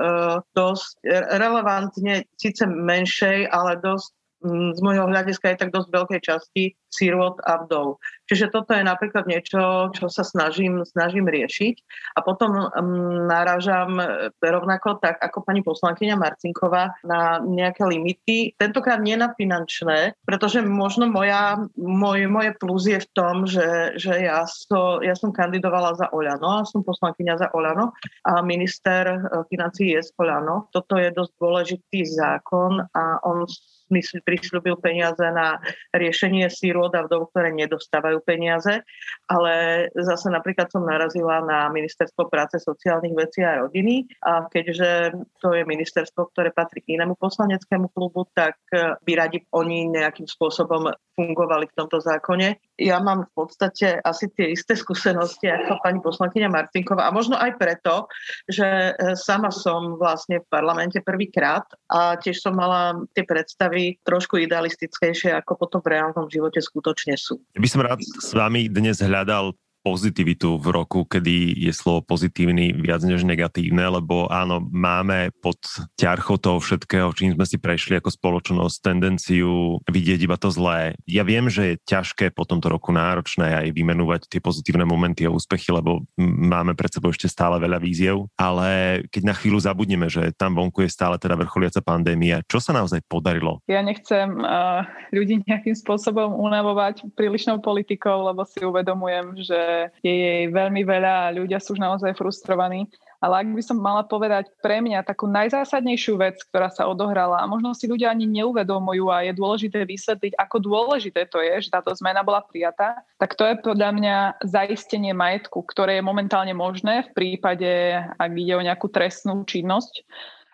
dosť relevantne, síce menšej, ale dosť z môjho hľadiska je tak dosť veľkej časti sírot a vdov. Čiže toto je napríklad niečo, čo sa snažím, snažím riešiť. A potom um, náražam e, rovnako tak ako pani poslankyňa Marcinková na nejaké limity. Tentokrát nie na finančné, pretože možno moja, môj, moje plus je v tom, že, že ja, so, ja som kandidovala za Oľano a som poslankyňa za Oľano a minister e, financí je z Oľano. Toto je dosť dôležitý zákon a on mysl, prislúbil peniaze na riešenie sírod a vdov, ktoré nedostávajú peniaze, ale zase napríklad som narazila na ministerstvo práce, sociálnych vecí a rodiny a keďže to je ministerstvo, ktoré patrí k inému poslaneckému klubu, tak eh, by radi oni nejakým spôsobom fungovali v tomto zákone. Ja mám v podstate asi tie isté skúsenosti ako pani poslankyňa Martinková a možno aj preto, že eh, sama som vlastne v parlamente prvýkrát a tiež som mala tie predstavy trošku idealistickejšie, ako potom v reálnom živote skutočne sú. Ja by som rád s vami dnes hľadal pozitivitu v roku, kedy je slovo pozitívny viac než negatívne, lebo áno, máme pod ťarchou toho všetkého, čím sme si prešli ako spoločnosť, tendenciu vidieť iba to zlé. Ja viem, že je ťažké po tomto roku náročné aj vymenúvať tie pozitívne momenty a úspechy, lebo máme pred sebou ešte stále veľa víziev, ale keď na chvíľu zabudneme, že tam vonku je stále teda vrcholiaca pandémia, čo sa naozaj podarilo? Ja nechcem uh, ľudí nejakým spôsobom unavovať prílišnou politikou, lebo si uvedomujem, že je jej veľmi veľa a ľudia sú už naozaj frustrovaní. Ale ak by som mala povedať pre mňa takú najzásadnejšiu vec, ktorá sa odohrala a možno si ľudia ani neuvedomujú a je dôležité vysvetliť, ako dôležité to je, že táto zmena bola prijatá, tak to je podľa mňa zaistenie majetku, ktoré je momentálne možné v prípade, ak ide o nejakú trestnú činnosť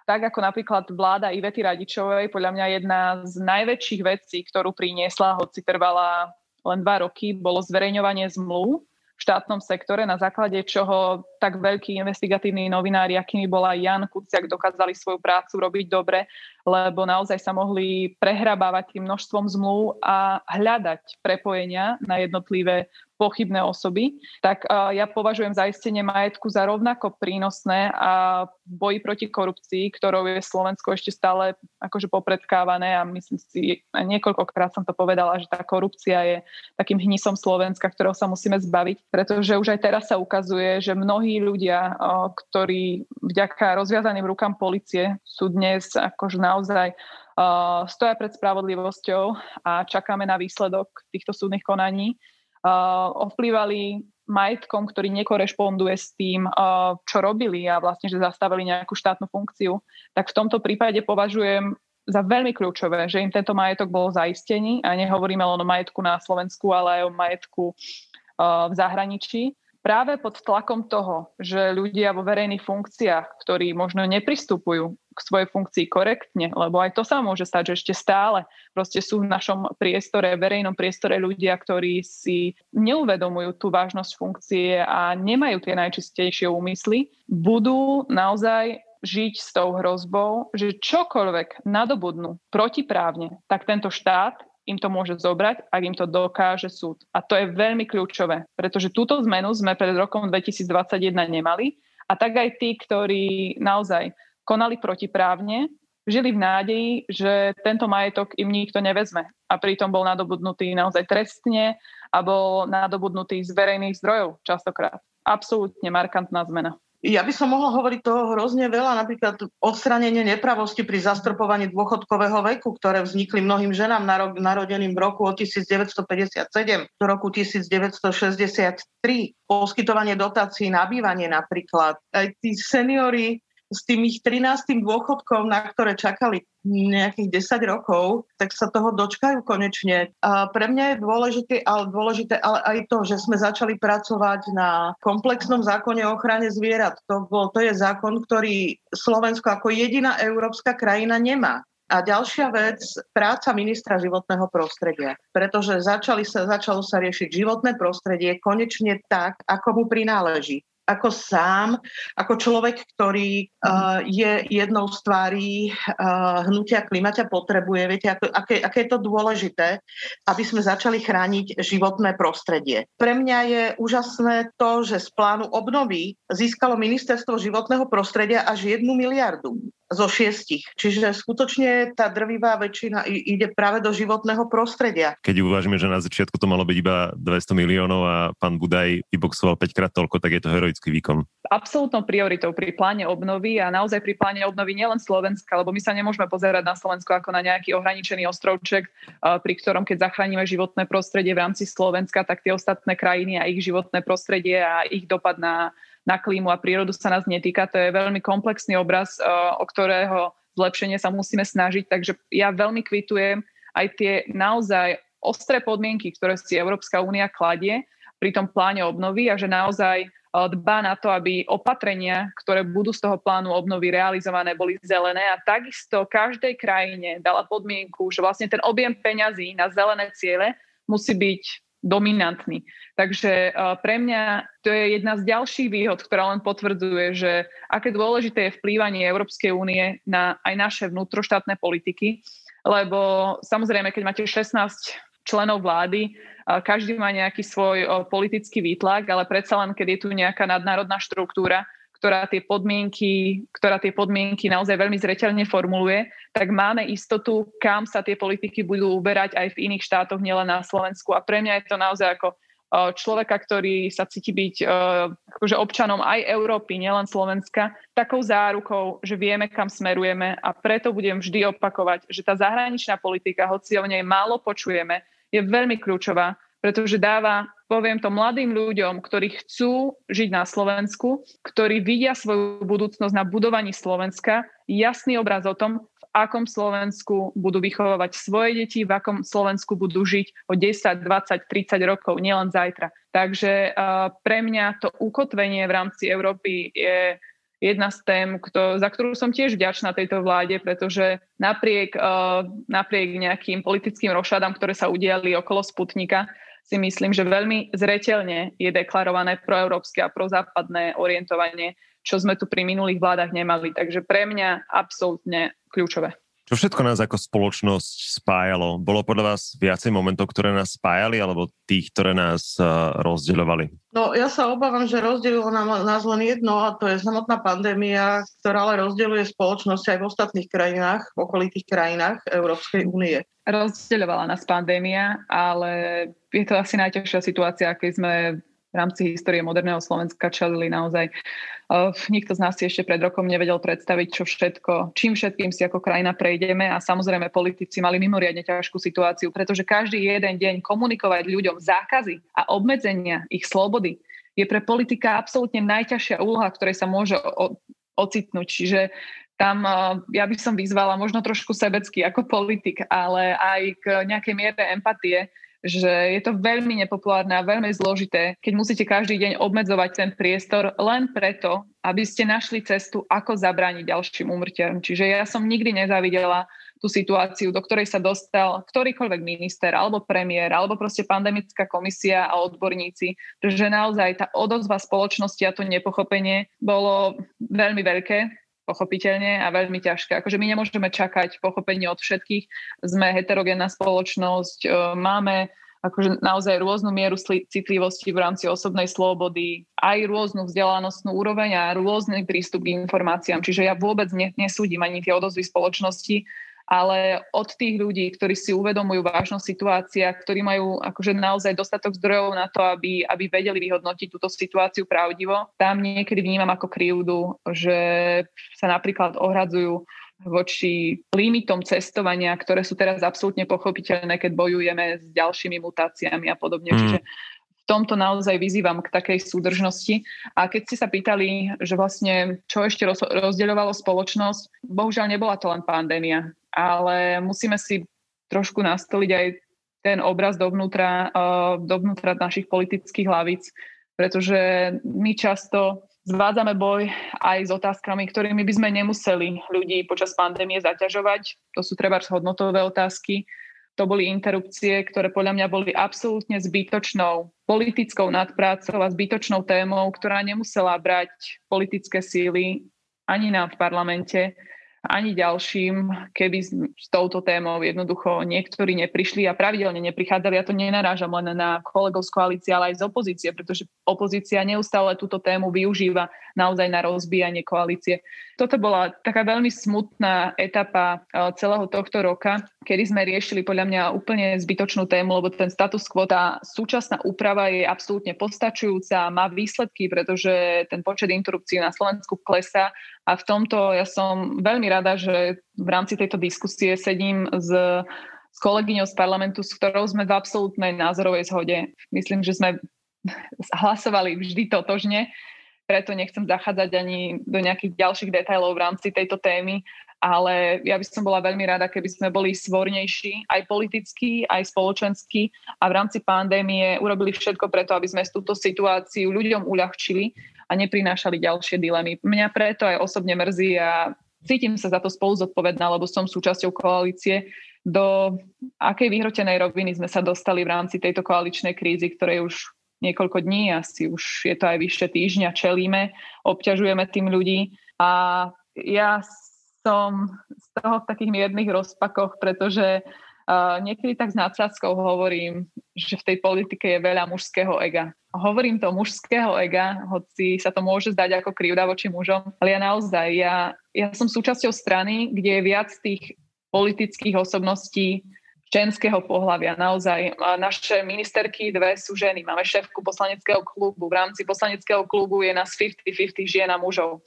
tak ako napríklad vláda Ivety Radičovej, podľa mňa jedna z najväčších vecí, ktorú priniesla, hoci trvala len dva roky, bolo zverejňovanie zmluv štátnom sektore, na základe čoho tak veľkí investigatívni novinári, akými bola Jan Kuciak, dokázali svoju prácu robiť dobre, lebo naozaj sa mohli prehrabávať tým množstvom zmluv a hľadať prepojenia na jednotlivé pochybné osoby, tak ja považujem zaistenie majetku za rovnako prínosné a boji proti korupcii, ktorou je Slovensko ešte stále akože popredkávané a myslím si, niekoľkokrát som to povedala, že tá korupcia je takým hnisom Slovenska, ktorého sa musíme zbaviť, pretože už aj teraz sa ukazuje, že mnohí ľudia, ktorí vďaka rozviazaným rukám policie sú dnes akože naozaj stoja pred spravodlivosťou a čakáme na výsledok týchto súdnych konaní. Uh, ovplyvali majetkom, ktorý nekorešponduje s tým, uh, čo robili a vlastne, že zastavili nejakú štátnu funkciu, tak v tomto prípade považujem za veľmi kľúčové, že im tento majetok bol zaistený a nehovoríme len o majetku na Slovensku, ale aj o majetku uh, v zahraničí práve pod tlakom toho, že ľudia vo verejných funkciách, ktorí možno nepristupujú k svojej funkcii korektne, lebo aj to sa môže stať, že ešte stále proste sú v našom priestore, verejnom priestore ľudia, ktorí si neuvedomujú tú vážnosť funkcie a nemajú tie najčistejšie úmysly, budú naozaj žiť s tou hrozbou, že čokoľvek nadobudnú protiprávne, tak tento štát im to môže zobrať, ak im to dokáže súd. A to je veľmi kľúčové, pretože túto zmenu sme pred rokom 2021 nemali a tak aj tí, ktorí naozaj konali protiprávne, žili v nádeji, že tento majetok im nikto nevezme. A pritom bol nadobudnutý naozaj trestne a bol nadobudnutý z verejných zdrojov častokrát. Absolútne markantná zmena. Ja by som mohla hovoriť toho hrozne veľa, napríklad odstranenie nepravosti pri zastropovaní dôchodkového veku, ktoré vznikli mnohým ženám narodeným v roku od 1957 do roku 1963. Poskytovanie dotácií na bývanie napríklad. Aj tí seniory s tým ich 13. dôchodkom, na ktoré čakali nejakých 10 rokov, tak sa toho dočkajú konečne. A pre mňa je dôležité, ale dôležité ale aj to, že sme začali pracovať na komplexnom zákone o ochrane zvierat. To, bol, to je zákon, ktorý Slovensko ako jediná európska krajina nemá. A ďalšia vec, práca ministra životného prostredia. Pretože začali sa, začalo sa riešiť životné prostredie konečne tak, ako mu prináleží ako sám, ako človek, ktorý uh, je jednou z tvári uh, hnutia klimaťa potrebuje. Viete, ako, aké, aké je to dôležité, aby sme začali chrániť životné prostredie. Pre mňa je úžasné to, že z plánu obnovy získalo ministerstvo životného prostredia až jednu miliardu zo šiestich. Čiže skutočne tá drvivá väčšina ide práve do životného prostredia. Keď uvažíme, že na začiatku to malo byť iba 200 miliónov a pán Budaj vyboxoval 5 krát toľko, tak je to heroický výkon. Absolútnou prioritou pri pláne obnovy a naozaj pri pláne obnovy nielen Slovenska, lebo my sa nemôžeme pozerať na Slovensko ako na nejaký ohraničený ostrovček, pri ktorom keď zachránime životné prostredie v rámci Slovenska, tak tie ostatné krajiny a ich životné prostredie a ich dopad na na klímu a prírodu sa nás netýka. To je veľmi komplexný obraz, eh, o ktorého zlepšenie sa musíme snažiť. Takže ja veľmi kvitujem aj tie naozaj ostré podmienky, ktoré si Európska únia kladie pri tom pláne obnovy a že naozaj eh, dbá na to, aby opatrenia, ktoré budú z toho plánu obnovy realizované, boli zelené a takisto každej krajine dala podmienku, že vlastne ten objem peňazí na zelené ciele musí byť dominantný. Takže uh, pre mňa to je jedna z ďalších výhod, ktorá len potvrdzuje, že aké dôležité je vplývanie Európskej únie na aj naše vnútroštátne politiky, lebo samozrejme, keď máte 16 členov vlády, uh, každý má nejaký svoj uh, politický výtlak, ale predsa len, keď je tu nejaká nadnárodná štruktúra, ktorá tie podmienky, ktorá tie podmienky naozaj veľmi zreteľne formuluje, tak máme istotu, kam sa tie politiky budú uberať aj v iných štátoch, nielen na Slovensku. A pre mňa je to naozaj ako človeka, ktorý sa cíti byť akože občanom aj Európy, nielen Slovenska, takou zárukou, že vieme, kam smerujeme a preto budem vždy opakovať, že tá zahraničná politika, hoci o nej málo počujeme, je veľmi kľúčová, pretože dáva poviem to mladým ľuďom, ktorí chcú žiť na Slovensku, ktorí vidia svoju budúcnosť na budovaní Slovenska, jasný obraz o tom, v akom Slovensku budú vychovávať svoje deti, v akom Slovensku budú žiť o 10, 20, 30 rokov, nielen zajtra. Takže pre mňa to ukotvenie v rámci Európy je jedna z tém, kto, za ktorú som tiež vďačná tejto vláde, pretože napriek, uh, napriek nejakým politickým rošadám, ktoré sa udiali okolo Sputnika, si myslím, že veľmi zreteľne je deklarované proeurópske a prozápadné orientovanie, čo sme tu pri minulých vládach nemali. Takže pre mňa absolútne kľúčové. Čo všetko nás ako spoločnosť spájalo? Bolo podľa vás viacej momentov, ktoré nás spájali, alebo tých, ktoré nás uh, rozdeľovali? No ja sa obávam, že rozdelilo nám, nás len jedno a to je samotná pandémia, ktorá ale rozdeľuje spoločnosť aj v ostatných krajinách, v okolitých krajinách Európskej únie. Rozdeľovala nás pandémia, ale je to asi najťažšia situácia, keď sme v rámci histórie moderného Slovenska čelili naozaj. Nikto z nás si ešte pred rokom nevedel predstaviť, čo všetko, čím všetkým si ako krajina prejdeme a samozrejme politici mali mimoriadne ťažkú situáciu, pretože každý jeden deň komunikovať ľuďom zákazy a obmedzenia ich slobody je pre politika absolútne najťažšia úloha, ktorej sa môže ocitnúť. Čiže tam ja by som vyzvala možno trošku sebecky ako politik, ale aj k nejakej miere empatie, že je to veľmi nepopulárne a veľmi zložité, keď musíte každý deň obmedzovať ten priestor len preto, aby ste našli cestu, ako zabrániť ďalším úmrtiam. Čiže ja som nikdy nezavidela tú situáciu, do ktorej sa dostal ktorýkoľvek minister, alebo premiér, alebo proste pandemická komisia a odborníci, že naozaj tá odozva spoločnosti a to nepochopenie bolo veľmi veľké pochopiteľne a veľmi ťažké. Akože my nemôžeme čakať pochopenie od všetkých. Sme heterogénna spoločnosť, e, máme akože naozaj rôznu mieru citlivosti v rámci osobnej slobody, aj rôznu vzdelanostnú úroveň a rôzny prístup k informáciám. Čiže ja vôbec nesúdim ani tie odozvy spoločnosti, ale od tých ľudí, ktorí si uvedomujú vážnosť situácia, ktorí majú akože naozaj dostatok zdrojov na to, aby, aby vedeli vyhodnotiť túto situáciu pravdivo, tam niekedy vnímam ako krivdu, že sa napríklad ohradzujú voči limitom cestovania, ktoré sú teraz absolútne pochopiteľné, keď bojujeme s ďalšími mutáciami a podobne. Mm. Čiže v tomto naozaj vyzývam k takej súdržnosti. A keď ste sa pýtali, že vlastne čo ešte rozdeľovalo spoločnosť, bohužiaľ nebola to len pandémia ale musíme si trošku nastoliť aj ten obraz dovnútra, uh, dovnútra našich politických hlavíc, pretože my často zvádzame boj aj s otázkami, ktorými by sme nemuseli ľudí počas pandémie zaťažovať. To sú treba hodnotové otázky. To boli interrupcie, ktoré podľa mňa boli absolútne zbytočnou politickou nadprácou a zbytočnou témou, ktorá nemusela brať politické síly ani nám v parlamente ani ďalším, keby s touto témou jednoducho niektorí neprišli a pravidelne neprichádzali. Ja to nenarážam len na kolegov z koalície, ale aj z opozície, pretože opozícia neustále túto tému využíva naozaj na rozbíjanie koalície. Toto bola taká veľmi smutná etapa e, celého tohto roka, kedy sme riešili podľa mňa úplne zbytočnú tému, lebo ten status quo, tá súčasná úprava je absolútne postačujúca, má výsledky, pretože ten počet interrupcií na Slovensku klesá a v tomto ja som veľmi rada, že v rámci tejto diskusie sedím s, s kolegyňou z parlamentu, s ktorou sme v absolútnej názorovej zhode. Myslím, že sme *laughs* hlasovali vždy totožne, preto nechcem zachádzať ani do nejakých ďalších detajlov v rámci tejto témy, ale ja by som bola veľmi rada, keby sme boli svornejší, aj politicky, aj spoločensky a v rámci pandémie urobili všetko preto, aby sme túto situáciu ľuďom uľahčili a neprinášali ďalšie dilemy. Mňa preto aj osobne mrzí a cítim sa za to spolu zodpovedná, lebo som súčasťou koalície, do akej vyhrotenej roviny sme sa dostali v rámci tejto koaličnej krízy, ktorej už niekoľko dní, asi už je to aj vyššie týždňa, čelíme, obťažujeme tým ľudí a ja som z toho v takých miernych rozpakoch, pretože Uh, niekedy tak s nadsázkou hovorím, že v tej politike je veľa mužského ega. Hovorím to mužského ega, hoci sa to môže zdať ako krivda voči mužom, ale ja naozaj, ja, ja som súčasťou strany, kde je viac tých politických osobností ženského pohľavia. Naozaj, naše ministerky dve sú ženy. Máme šéfku poslaneckého klubu. V rámci poslaneckého klubu je nás 50-50 žien a mužov.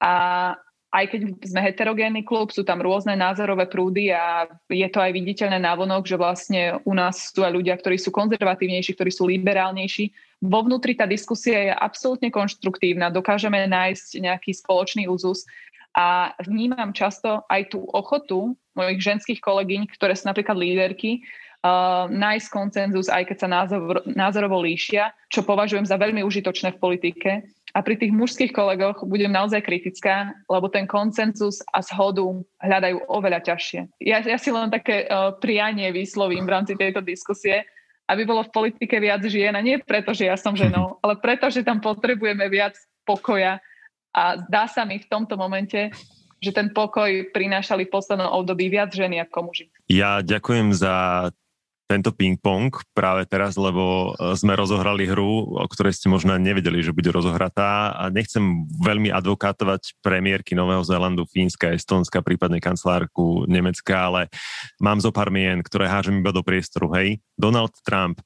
A aj keď sme heterogénny klub, sú tam rôzne názorové prúdy a je to aj viditeľné návonok, že vlastne u nás sú aj ľudia, ktorí sú konzervatívnejší, ktorí sú liberálnejší. Vo vnútri tá diskusia je absolútne konštruktívna, dokážeme nájsť nejaký spoločný úzus a vnímam často aj tú ochotu mojich ženských kolegyň, ktoré sú napríklad líderky, uh, nájsť koncenzus, aj keď sa názor, názorovo líšia, čo považujem za veľmi užitočné v politike. A pri tých mužských kolegoch budem naozaj kritická, lebo ten koncenzus a zhodu hľadajú oveľa ťažšie. Ja, ja si len také uh, prianie vyslovím v rámci tejto diskusie, aby bolo v politike viac žien a nie preto, že ja som ženou, *laughs* ale preto, že tam potrebujeme viac pokoja a zdá sa mi v tomto momente, že ten pokoj prinášali v poslednom období viac ženy ako muži. Ja ďakujem za tento ping-pong práve teraz, lebo e, sme rozohrali hru, o ktorej ste možno nevedeli, že bude rozohratá a nechcem veľmi advokátovať premiérky Nového Zélandu, Fínska, Estonska, prípadne kancelárku Nemecka, ale mám zo pár mien, ktoré hážem iba do priestoru. Hej, Donald Trump, e,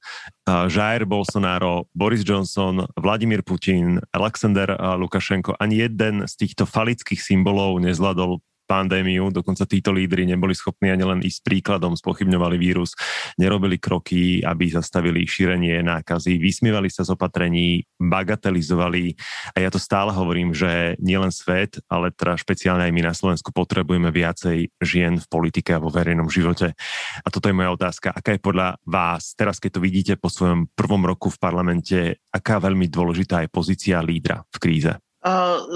Jair Bolsonaro, Boris Johnson, Vladimír Putin, Alexander e, Lukašenko, ani jeden z týchto falických symbolov nezvládol pandémiu, dokonca títo lídry neboli schopní ani len ísť príkladom, spochybňovali vírus, nerobili kroky, aby zastavili šírenie nákazy, vysmievali sa z opatrení, bagatelizovali a ja to stále hovorím, že nielen svet, ale teda špeciálne aj my na Slovensku potrebujeme viacej žien v politike a vo verejnom živote. A toto je moja otázka. Aká je podľa vás, teraz keď to vidíte po svojom prvom roku v parlamente, aká veľmi dôležitá je pozícia lídra v kríze?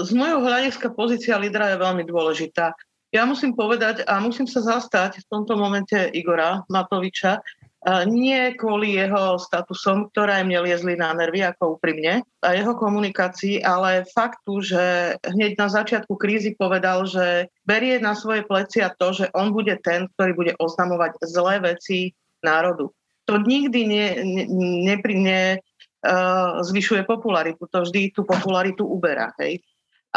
Z môjho hľadiska pozícia lídra je veľmi dôležitá. Ja musím povedať a musím sa zastať v tomto momente Igora Matoviča, nie kvôli jeho statusom, ktoré mne liezli na nervy, ako úprimne, a jeho komunikácii, ale faktu, že hneď na začiatku krízy povedal, že berie na svoje plecia to, že on bude ten, ktorý bude oznamovať zlé veci národu. To nikdy ne, ne, ne, ne, zvyšuje popularitu, to vždy tú popularitu uberá. Hej.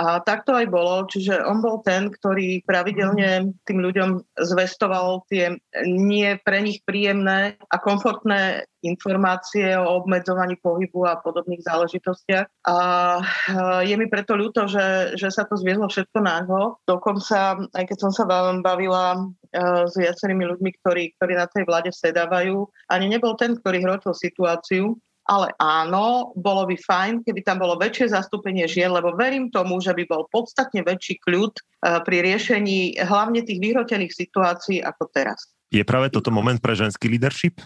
A tak to aj bolo, čiže on bol ten, ktorý pravidelne tým ľuďom zvestoval tie nie pre nich príjemné a komfortné informácie o obmedzovaní pohybu a podobných záležitostiach. A je mi preto ľúto, že, že sa to zviezlo všetko náho. Dokonca, aj keď som sa bavila e, s viacerými ľuďmi, ktorí, ktorí na tej vláde sedávajú, ani nebol ten, ktorý hrotil situáciu, ale áno, bolo by fajn, keby tam bolo väčšie zastúpenie žien, lebo verím tomu, že by bol podstatne väčší kľud eh, pri riešení hlavne tých vyhrotených situácií ako teraz. Je práve toto moment pre ženský leadership?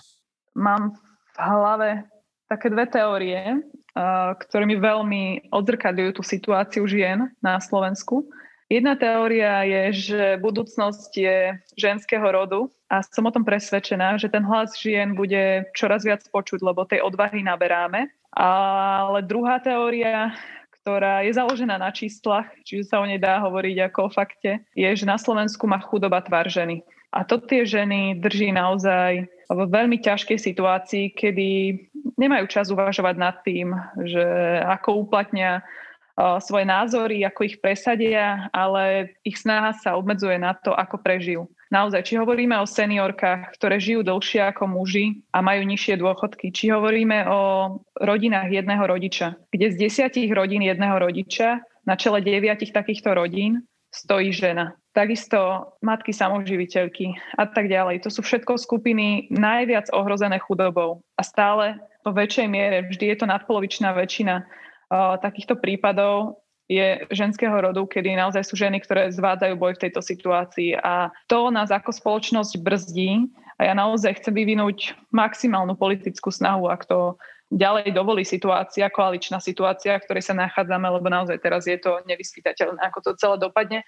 Mám v hlave také dve teórie, eh, ktoré mi veľmi odzrkadľujú tú situáciu žien na Slovensku. Jedna teória je, že budúcnosť je ženského rodu a som o tom presvedčená, že ten hlas žien bude čoraz viac počuť, lebo tej odvahy naberáme. Ale druhá teória, ktorá je založená na číslach, čiže sa o nej dá hovoriť ako o fakte, je, že na Slovensku má chudoba tvár ženy. A to tie ženy drží naozaj v veľmi ťažkej situácii, kedy nemajú čas uvažovať nad tým, že ako uplatnia svoje názory, ako ich presadia, ale ich snaha sa obmedzuje na to, ako prežijú. Naozaj, či hovoríme o seniorkách, ktoré žijú dlhšie ako muži a majú nižšie dôchodky, či hovoríme o rodinách jedného rodiča, kde z desiatich rodín jedného rodiča na čele deviatich takýchto rodín stojí žena. Takisto matky samoživiteľky a tak ďalej. To sú všetko skupiny najviac ohrozené chudobou a stále po väčšej miere, vždy je to nadpolovičná väčšina takýchto prípadov je ženského rodu, kedy naozaj sú ženy, ktoré zvádzajú boj v tejto situácii. A to nás ako spoločnosť brzdí. A ja naozaj chcem vyvinúť maximálnu politickú snahu, ak to ďalej dovolí situácia, koaličná situácia, v ktorej sa nachádzame, lebo naozaj teraz je to nevyspytateľné, ako to celé dopadne,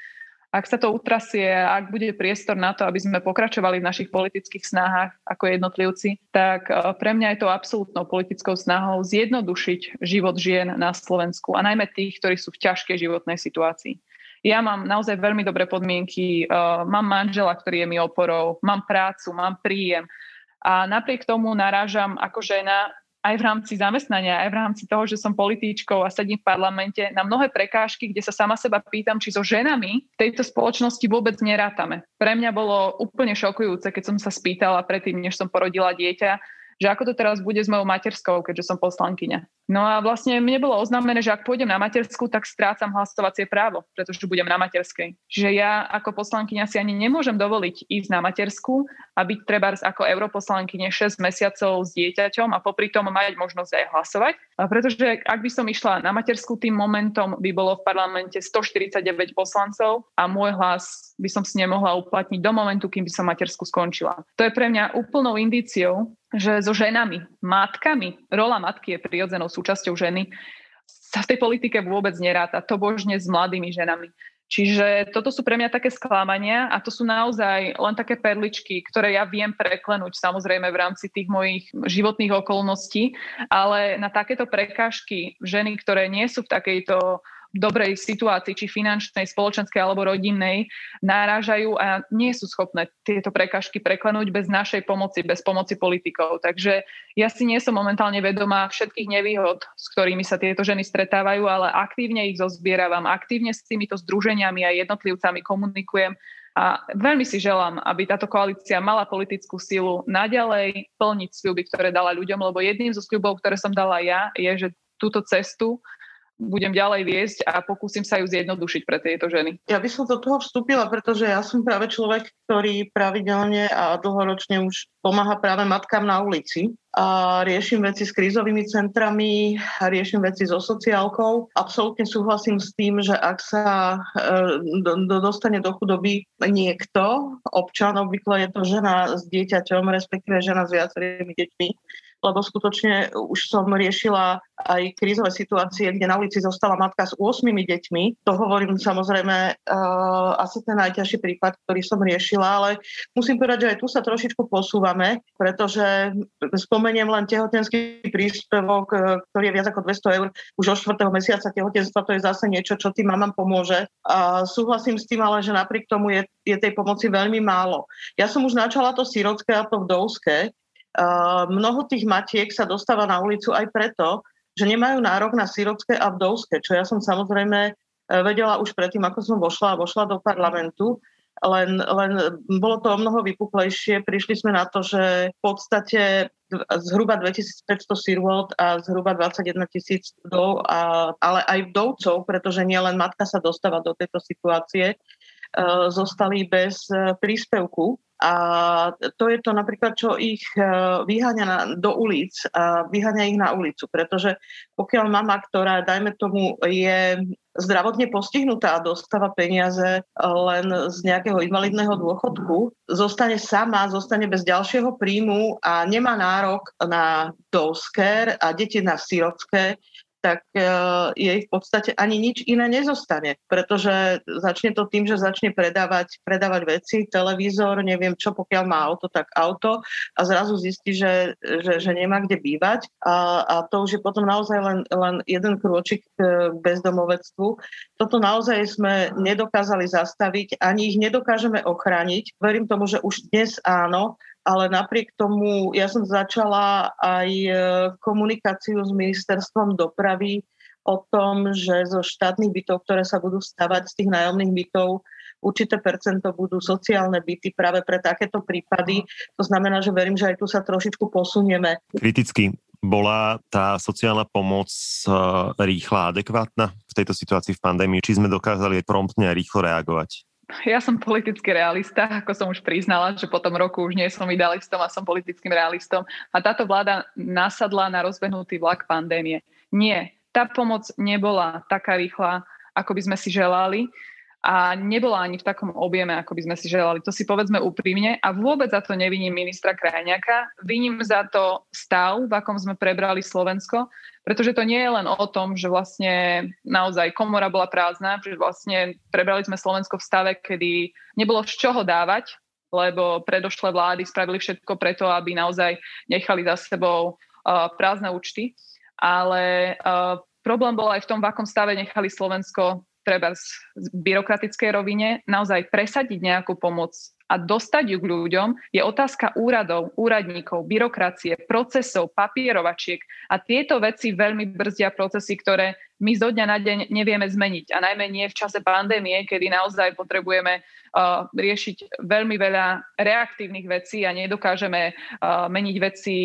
ak sa to utrasie, ak bude priestor na to, aby sme pokračovali v našich politických snahách ako jednotlivci, tak e, pre mňa je to absolútnou politickou snahou zjednodušiť život žien na Slovensku a najmä tých, ktorí sú v ťažkej životnej situácii. Ja mám naozaj veľmi dobré podmienky, e, mám manžela, ktorý je mi oporou, mám prácu, mám príjem a napriek tomu narážam ako žena aj v rámci zamestnania, aj v rámci toho, že som politíčkou a sedím v parlamente, na mnohé prekážky, kde sa sama seba pýtam, či so ženami v tejto spoločnosti vôbec nerátame. Pre mňa bolo úplne šokujúce, keď som sa spýtala predtým, než som porodila dieťa, že ako to teraz bude s mojou materskou, keďže som poslankyňa. No a vlastne mne bolo oznámené, že ak pôjdem na matersku, tak strácam hlasovacie právo, pretože budem na materskej. Čiže ja ako poslankyňa si ani nemôžem dovoliť ísť na matersku a byť treba ako europoslankyne 6 mesiacov s dieťaťom a popri tom mať možnosť aj hlasovať. A pretože ak by som išla na matersku, tým momentom by bolo v parlamente 149 poslancov a môj hlas by som si nemohla uplatniť do momentu, kým by som matersku skončila. To je pre mňa úplnou indíciou, že so ženami, matkami, rola matky je prirodzenou súčasťou ženy, sa v tej politike vôbec neráta, to božne s mladými ženami. Čiže toto sú pre mňa také sklamania a to sú naozaj len také perličky, ktoré ja viem preklenúť samozrejme v rámci tých mojich životných okolností, ale na takéto prekážky ženy, ktoré nie sú v takejto dobrej situácii, či finančnej, spoločenskej alebo rodinnej, náražajú a nie sú schopné tieto prekažky preklenúť bez našej pomoci, bez pomoci politikov. Takže ja si nie som momentálne vedomá všetkých nevýhod, s ktorými sa tieto ženy stretávajú, ale aktívne ich zozbieravam, aktívne s týmito združeniami a jednotlivcami komunikujem a veľmi si želám, aby táto koalícia mala politickú silu naďalej plniť sľuby, ktoré dala ľuďom, lebo jedným zo sľubov, ktoré som dala ja, je, že túto cestu budem ďalej viesť a pokúsim sa ju zjednodušiť pre tieto ženy. Ja by som do toho vstúpila, pretože ja som práve človek, ktorý pravidelne a dlhoročne už pomáha práve matkám na ulici a riešim veci s krízovými centrami, riešim veci so sociálkou. Absolútne súhlasím s tým, že ak sa e, do, do, dostane do chudoby niekto, občan, obvykle je to žena s dieťaťom, respektíve žena s viacerými deťmi, lebo skutočne už som riešila aj krízové situácie, kde na ulici zostala matka s 8 deťmi. To hovorím samozrejme uh, asi ten najťažší prípad, ktorý som riešila, ale musím povedať, že aj tu sa trošičku posúvame, pretože spomeniem len tehotenský príspevok, eh, ktorý je viac ako 200 eur už od 4. mesiaca tehotenstva, to je zase niečo, čo tým mamám pomôže. A súhlasím s tým, ale že napriek tomu je, je tej pomoci veľmi málo. Ja som už načala to sírotské a to vdovské, mnoho tých matiek sa dostáva na ulicu aj preto, že nemajú nárok na sírotské a vdovské, čo ja som samozrejme e, vedela už predtým, ako som vošla a vošla do parlamentu, len, len bolo to o mnoho vypuklejšie. Prišli sme na to, že v podstate zhruba 2500 sirvot a zhruba 21 tisíc vdov, a, ale aj vdovcov, pretože nielen matka sa dostáva do tejto situácie, uh, zostali bez príspevku a to je to napríklad, čo ich e, vyháňa na, do ulic a vyháňa ich na ulicu, pretože pokiaľ mama, ktorá, dajme tomu, je zdravotne postihnutá a dostáva peniaze len z nejakého invalidného dôchodku, zostane sama, zostane bez ďalšieho príjmu a nemá nárok na dovsker a deti na sirotské, tak e, jej v podstate ani nič iné nezostane, pretože začne to tým, že začne predávať, predávať veci, televízor, neviem čo, pokiaľ má auto, tak auto a zrazu zistí, že, že, že nemá kde bývať a, a to už je potom naozaj len, len jeden krôčik k bezdomovectvu. Toto naozaj sme nedokázali zastaviť, ani ich nedokážeme ochrániť. Verím tomu, že už dnes áno, ale napriek tomu ja som začala aj e, komunikáciu s ministerstvom dopravy o tom, že zo štátnych bytov, ktoré sa budú stavať z tých nájomných bytov, určité percento budú sociálne byty práve pre takéto prípady. To znamená, že verím, že aj tu sa trošičku posunieme. Kriticky bola tá sociálna pomoc e, rýchla, adekvátna v tejto situácii v pandémii? Či sme dokázali promptne a rýchlo reagovať? Ja som politický realista, ako som už priznala, že po tom roku už nie som idealistom a som politickým realistom. A táto vláda nasadla na rozbehnutý vlak pandémie. Nie, tá pomoc nebola taká rýchla, ako by sme si želali a nebola ani v takom objeme, ako by sme si želali. To si povedzme úprimne a vôbec za to neviním ministra Krajňaka. Viním za to stav, v akom sme prebrali Slovensko, pretože to nie je len o tom, že vlastne naozaj komora bola prázdna, že vlastne prebrali sme Slovensko v stave, kedy nebolo z čoho dávať, lebo predošlé vlády spravili všetko preto, aby naozaj nechali za sebou uh, prázdne účty. Ale uh, problém bol aj v tom, v akom stave nechali Slovensko treba v byrokratickej rovine naozaj presadiť nejakú pomoc a dostať ju k ľuďom, je otázka úradov, úradníkov, byrokracie, procesov, papierovačiek. A tieto veci veľmi brzdia procesy, ktoré my zo dňa na deň nevieme zmeniť. A najmä nie v čase pandémie, kedy naozaj potrebujeme uh, riešiť veľmi veľa reaktívnych vecí a nedokážeme uh, meniť veci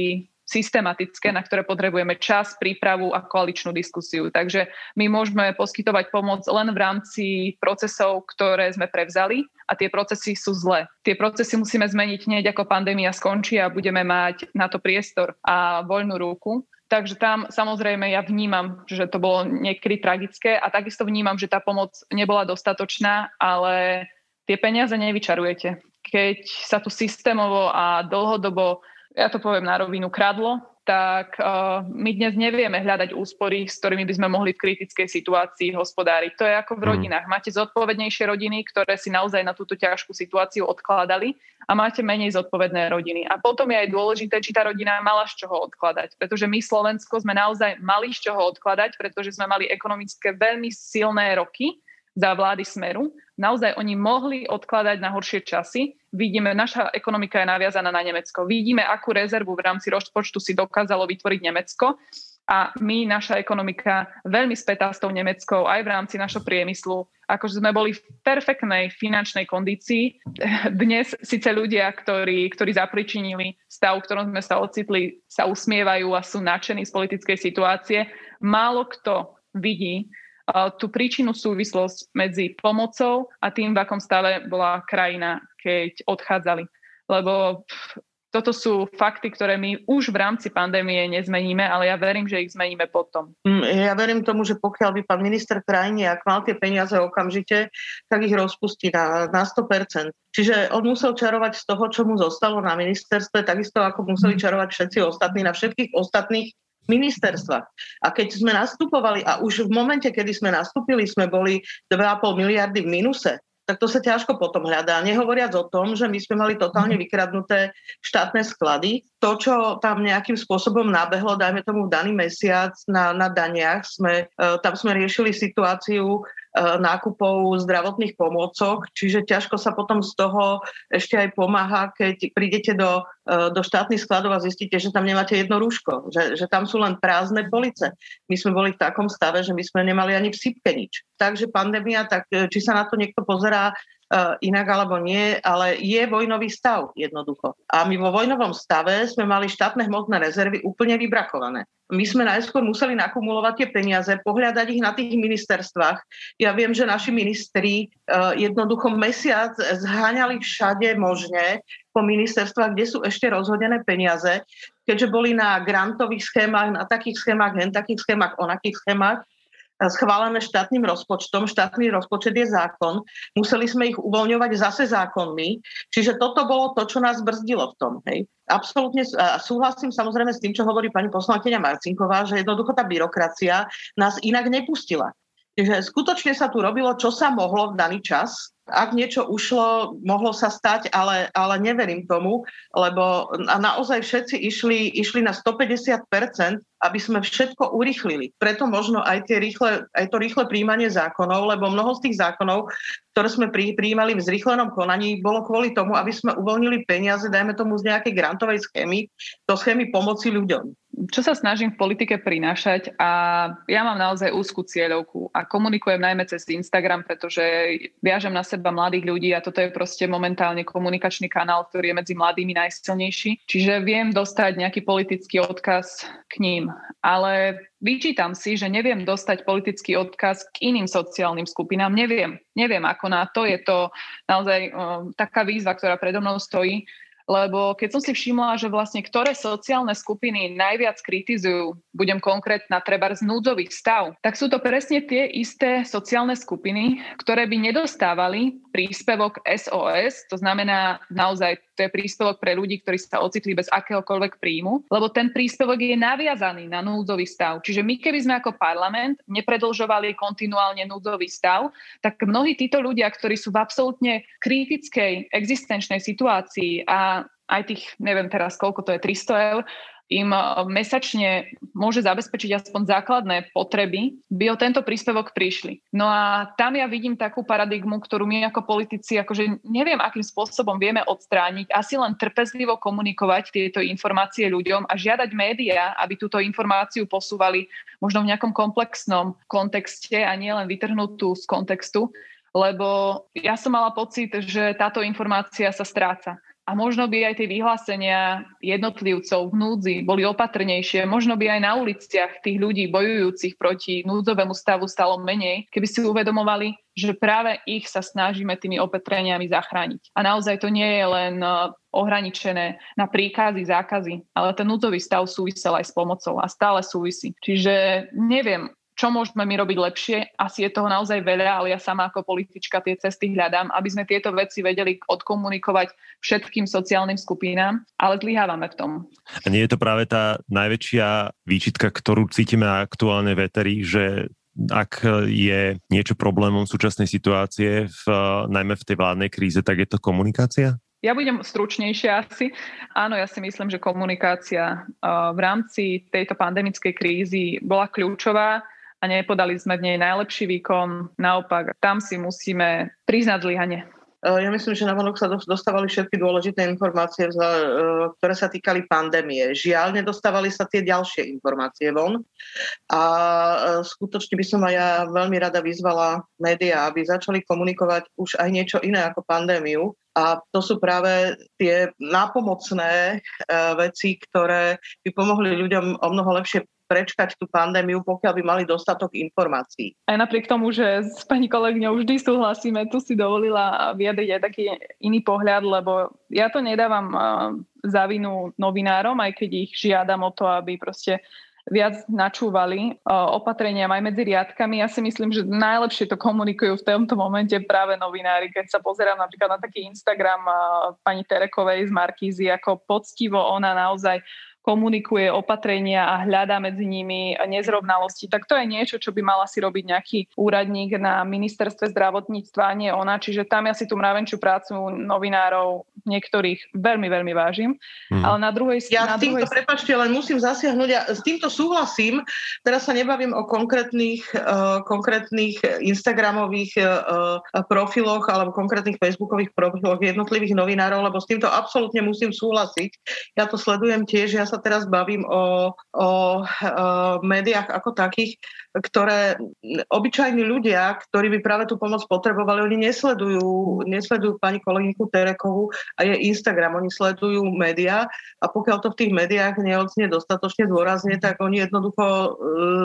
systematické, na ktoré potrebujeme čas, prípravu a koaličnú diskusiu. Takže my môžeme poskytovať pomoc len v rámci procesov, ktoré sme prevzali a tie procesy sú zlé. Tie procesy musíme zmeniť hneď ako pandémia skončí a budeme mať na to priestor a voľnú ruku. Takže tam samozrejme ja vnímam, že to bolo niekedy tragické a takisto vnímam, že tá pomoc nebola dostatočná, ale tie peniaze nevyčarujete. Keď sa tu systémovo a dlhodobo ja to poviem na rovinu, kradlo, tak uh, my dnes nevieme hľadať úspory, s ktorými by sme mohli v kritickej situácii hospodáriť. To je ako v mhm. rodinách. Máte zodpovednejšie rodiny, ktoré si naozaj na túto ťažkú situáciu odkladali a máte menej zodpovedné rodiny. A potom je aj dôležité, či tá rodina mala z čoho odkladať. Pretože my Slovensko sme naozaj mali z čoho odkladať, pretože sme mali ekonomické veľmi silné roky za vlády Smeru. Naozaj oni mohli odkladať na horšie časy. Vidíme, naša ekonomika je naviazaná na Nemecko. Vidíme, akú rezervu v rámci rozpočtu si dokázalo vytvoriť Nemecko. A my, naša ekonomika, veľmi spätá s tou Nemeckou aj v rámci našho priemyslu. Akože sme boli v perfektnej finančnej kondícii. Dnes síce ľudia, ktorí, ktorí zapričinili stav, v ktorom sme sa ocitli, sa usmievajú a sú nadšení z politickej situácie. Málo kto vidí tú príčinu súvislosť medzi pomocou a tým, v akom stave bola krajina, keď odchádzali. Lebo toto sú fakty, ktoré my už v rámci pandémie nezmeníme, ale ja verím, že ich zmeníme potom. Mm, ja verím tomu, že pokiaľ by pán minister krajine, ak mal tie peniaze okamžite, tak ich rozpustí na, na 100%. Čiže on musel čarovať z toho, čo mu zostalo na ministerstve, takisto ako museli čarovať všetci ostatní na všetkých ostatných ministerstvách. A keď sme nastupovali, a už v momente, kedy sme nastúpili, sme boli 2,5 miliardy v minuse, tak to sa ťažko potom hľadá. Nehovoriac o tom, že my sme mali totálne mhm. vykradnuté štátne sklady. To, čo tam nejakým spôsobom nabehlo, dajme tomu v daný mesiac na, na daniach, sme, e, tam sme riešili situáciu nákupov zdravotných pomôcok, čiže ťažko sa potom z toho ešte aj pomáha, keď prídete do, e, do štátnych skladov a zistíte, že tam nemáte jedno rúško, že, že tam sú len prázdne police. My sme boli v takom stave, že my sme nemali ani v sypke nič. Takže pandémia, tak e, či sa na to niekto pozerá inak alebo nie, ale je vojnový stav jednoducho. A my vo vojnovom stave sme mali štátne hmotné rezervy úplne vybrakované my sme najskôr museli nakumulovať tie peniaze, pohľadať ich na tých ministerstvách. Ja viem, že naši ministri uh, jednoducho mesiac zháňali všade možne po ministerstvách, kde sú ešte rozhodené peniaze, keďže boli na grantových schémach, na takých schémach, hen takých schémach, onakých schémach schválené štátnym rozpočtom. Štátny rozpočet je zákon. Museli sme ich uvoľňovať zase zákonmi. Čiže toto bolo to, čo nás brzdilo v tom. Hej. Absolútne súhlasím samozrejme s tým, čo hovorí pani poslankyňa Marcinková, že jednoducho tá byrokracia nás inak nepustila. Čiže skutočne sa tu robilo, čo sa mohlo v daný čas. Ak niečo ušlo, mohlo sa stať, ale, ale neverím tomu, lebo naozaj všetci išli, išli na 150%, aby sme všetko urychlili. Preto možno aj, tie rýchle, aj to rýchle príjmanie zákonov, lebo mnoho z tých zákonov, ktoré sme pri, prijímali v zrýchlenom konaní, bolo kvôli tomu, aby sme uvoľnili peniaze, dajme tomu z nejakej grantovej schémy, do schémy pomoci ľuďom čo sa snažím v politike prinášať a ja mám naozaj úzkú cieľovku a komunikujem najmä cez Instagram, pretože viažem na seba mladých ľudí a toto je proste momentálne komunikačný kanál, ktorý je medzi mladými najsilnejší. Čiže viem dostať nejaký politický odkaz k ním, ale vyčítam si, že neviem dostať politický odkaz k iným sociálnym skupinám. Neviem. Neviem, ako na to. Je to naozaj uh, taká výzva, ktorá predo mnou stojí lebo keď som si všimla, že vlastne ktoré sociálne skupiny najviac kritizujú, budem konkrétna, treba z núdzových stav, tak sú to presne tie isté sociálne skupiny, ktoré by nedostávali príspevok SOS, to znamená naozaj to je príspevok pre ľudí, ktorí sa ocitli bez akéhokoľvek príjmu, lebo ten príspevok je naviazaný na núdzový stav. Čiže my keby sme ako parlament nepredlžovali kontinuálne núdzový stav, tak mnohí títo ľudia, ktorí sú v absolútne kritickej existenčnej situácii a aj tých, neviem teraz koľko to je, 300 eur, im e, mesačne môže zabezpečiť aspoň základné potreby, by o tento príspevok prišli. No a tam ja vidím takú paradigmu, ktorú my ako politici, akože neviem, akým spôsobom vieme odstrániť, asi len trpezlivo komunikovať tieto informácie ľuďom a žiadať médiá, aby túto informáciu posúvali možno v nejakom komplexnom kontexte a nie len vytrhnutú z kontextu, lebo ja som mala pocit, že táto informácia sa stráca a možno by aj tie vyhlásenia jednotlivcov v núdzi boli opatrnejšie, možno by aj na uliciach tých ľudí bojujúcich proti núdzovému stavu stalo menej, keby si uvedomovali, že práve ich sa snažíme tými opatreniami zachrániť. A naozaj to nie je len e, ohraničené na príkazy, zákazy, ale ten núdzový stav súvisel aj s pomocou a stále súvisí. Čiže neviem, čo môžeme my robiť lepšie. Asi je toho naozaj veľa, ale ja sama ako politička tie cesty hľadám, aby sme tieto veci vedeli odkomunikovať všetkým sociálnym skupinám, ale zlyhávame v tom. A nie je to práve tá najväčšia výčitka, ktorú cítime aktuálne veteri, že ak je niečo problémom súčasnej situácie, v, najmä v tej vládnej kríze, tak je to komunikácia? Ja budem stručnejšia asi. Áno, ja si myslím, že komunikácia v rámci tejto pandemickej krízy bola kľúčová a nepodali sme v nej najlepší výkon. Naopak, tam si musíme priznať zlyhanie. E, ja myslím, že na vonok sa dostávali všetky dôležité informácie, e, ktoré sa týkali pandémie. Žiaľ, nedostávali sa tie ďalšie informácie von. A e, skutočne by som aj ja veľmi rada vyzvala médiá, aby začali komunikovať už aj niečo iné ako pandémiu. A to sú práve tie nápomocné veci, ktoré by pomohli ľuďom o mnoho lepšie prečkať tú pandémiu, pokiaľ by mali dostatok informácií. Aj napriek tomu, že s pani kolegyňou vždy súhlasíme, tu si dovolila vyjadriť aj taký iný pohľad, lebo ja to nedávam za vinu novinárom, aj keď ich žiadam o to, aby proste viac načúvali opatrenia aj medzi riadkami. Ja si myslím, že najlepšie to komunikujú v tomto momente práve novinári. Keď sa pozerám napríklad na taký Instagram pani Terekovej z Markízy, ako poctivo ona naozaj komunikuje opatrenia a hľadá medzi nimi nezrovnalosti, tak to je niečo, čo by mala si robiť nejaký úradník na ministerstve zdravotníctva, nie ona. Čiže tam ja si tú mravenčiu prácu novinárov niektorých veľmi, veľmi vážim. Mm. Ale na druhej strane... Ja s týmto, druhej... prepačte, len musím zasiahnuť. Ja s týmto súhlasím. Teraz sa nebavím o konkrétnych, uh, konkrétnych Instagramových uh, profiloch alebo konkrétnych Facebookových profiloch jednotlivých novinárov, lebo s týmto absolútne musím súhlasiť. Ja to sledujem tiež, ja sa teraz bavím o, o, o médiách ako takých, ktoré obyčajní ľudia, ktorí by práve tú pomoc potrebovali, oni nesledujú, nesledujú pani kolegyňku Terekovu a je Instagram, oni sledujú médiá a pokiaľ to v tých médiách neodznie dostatočne dôrazne, tak oni jednoducho e,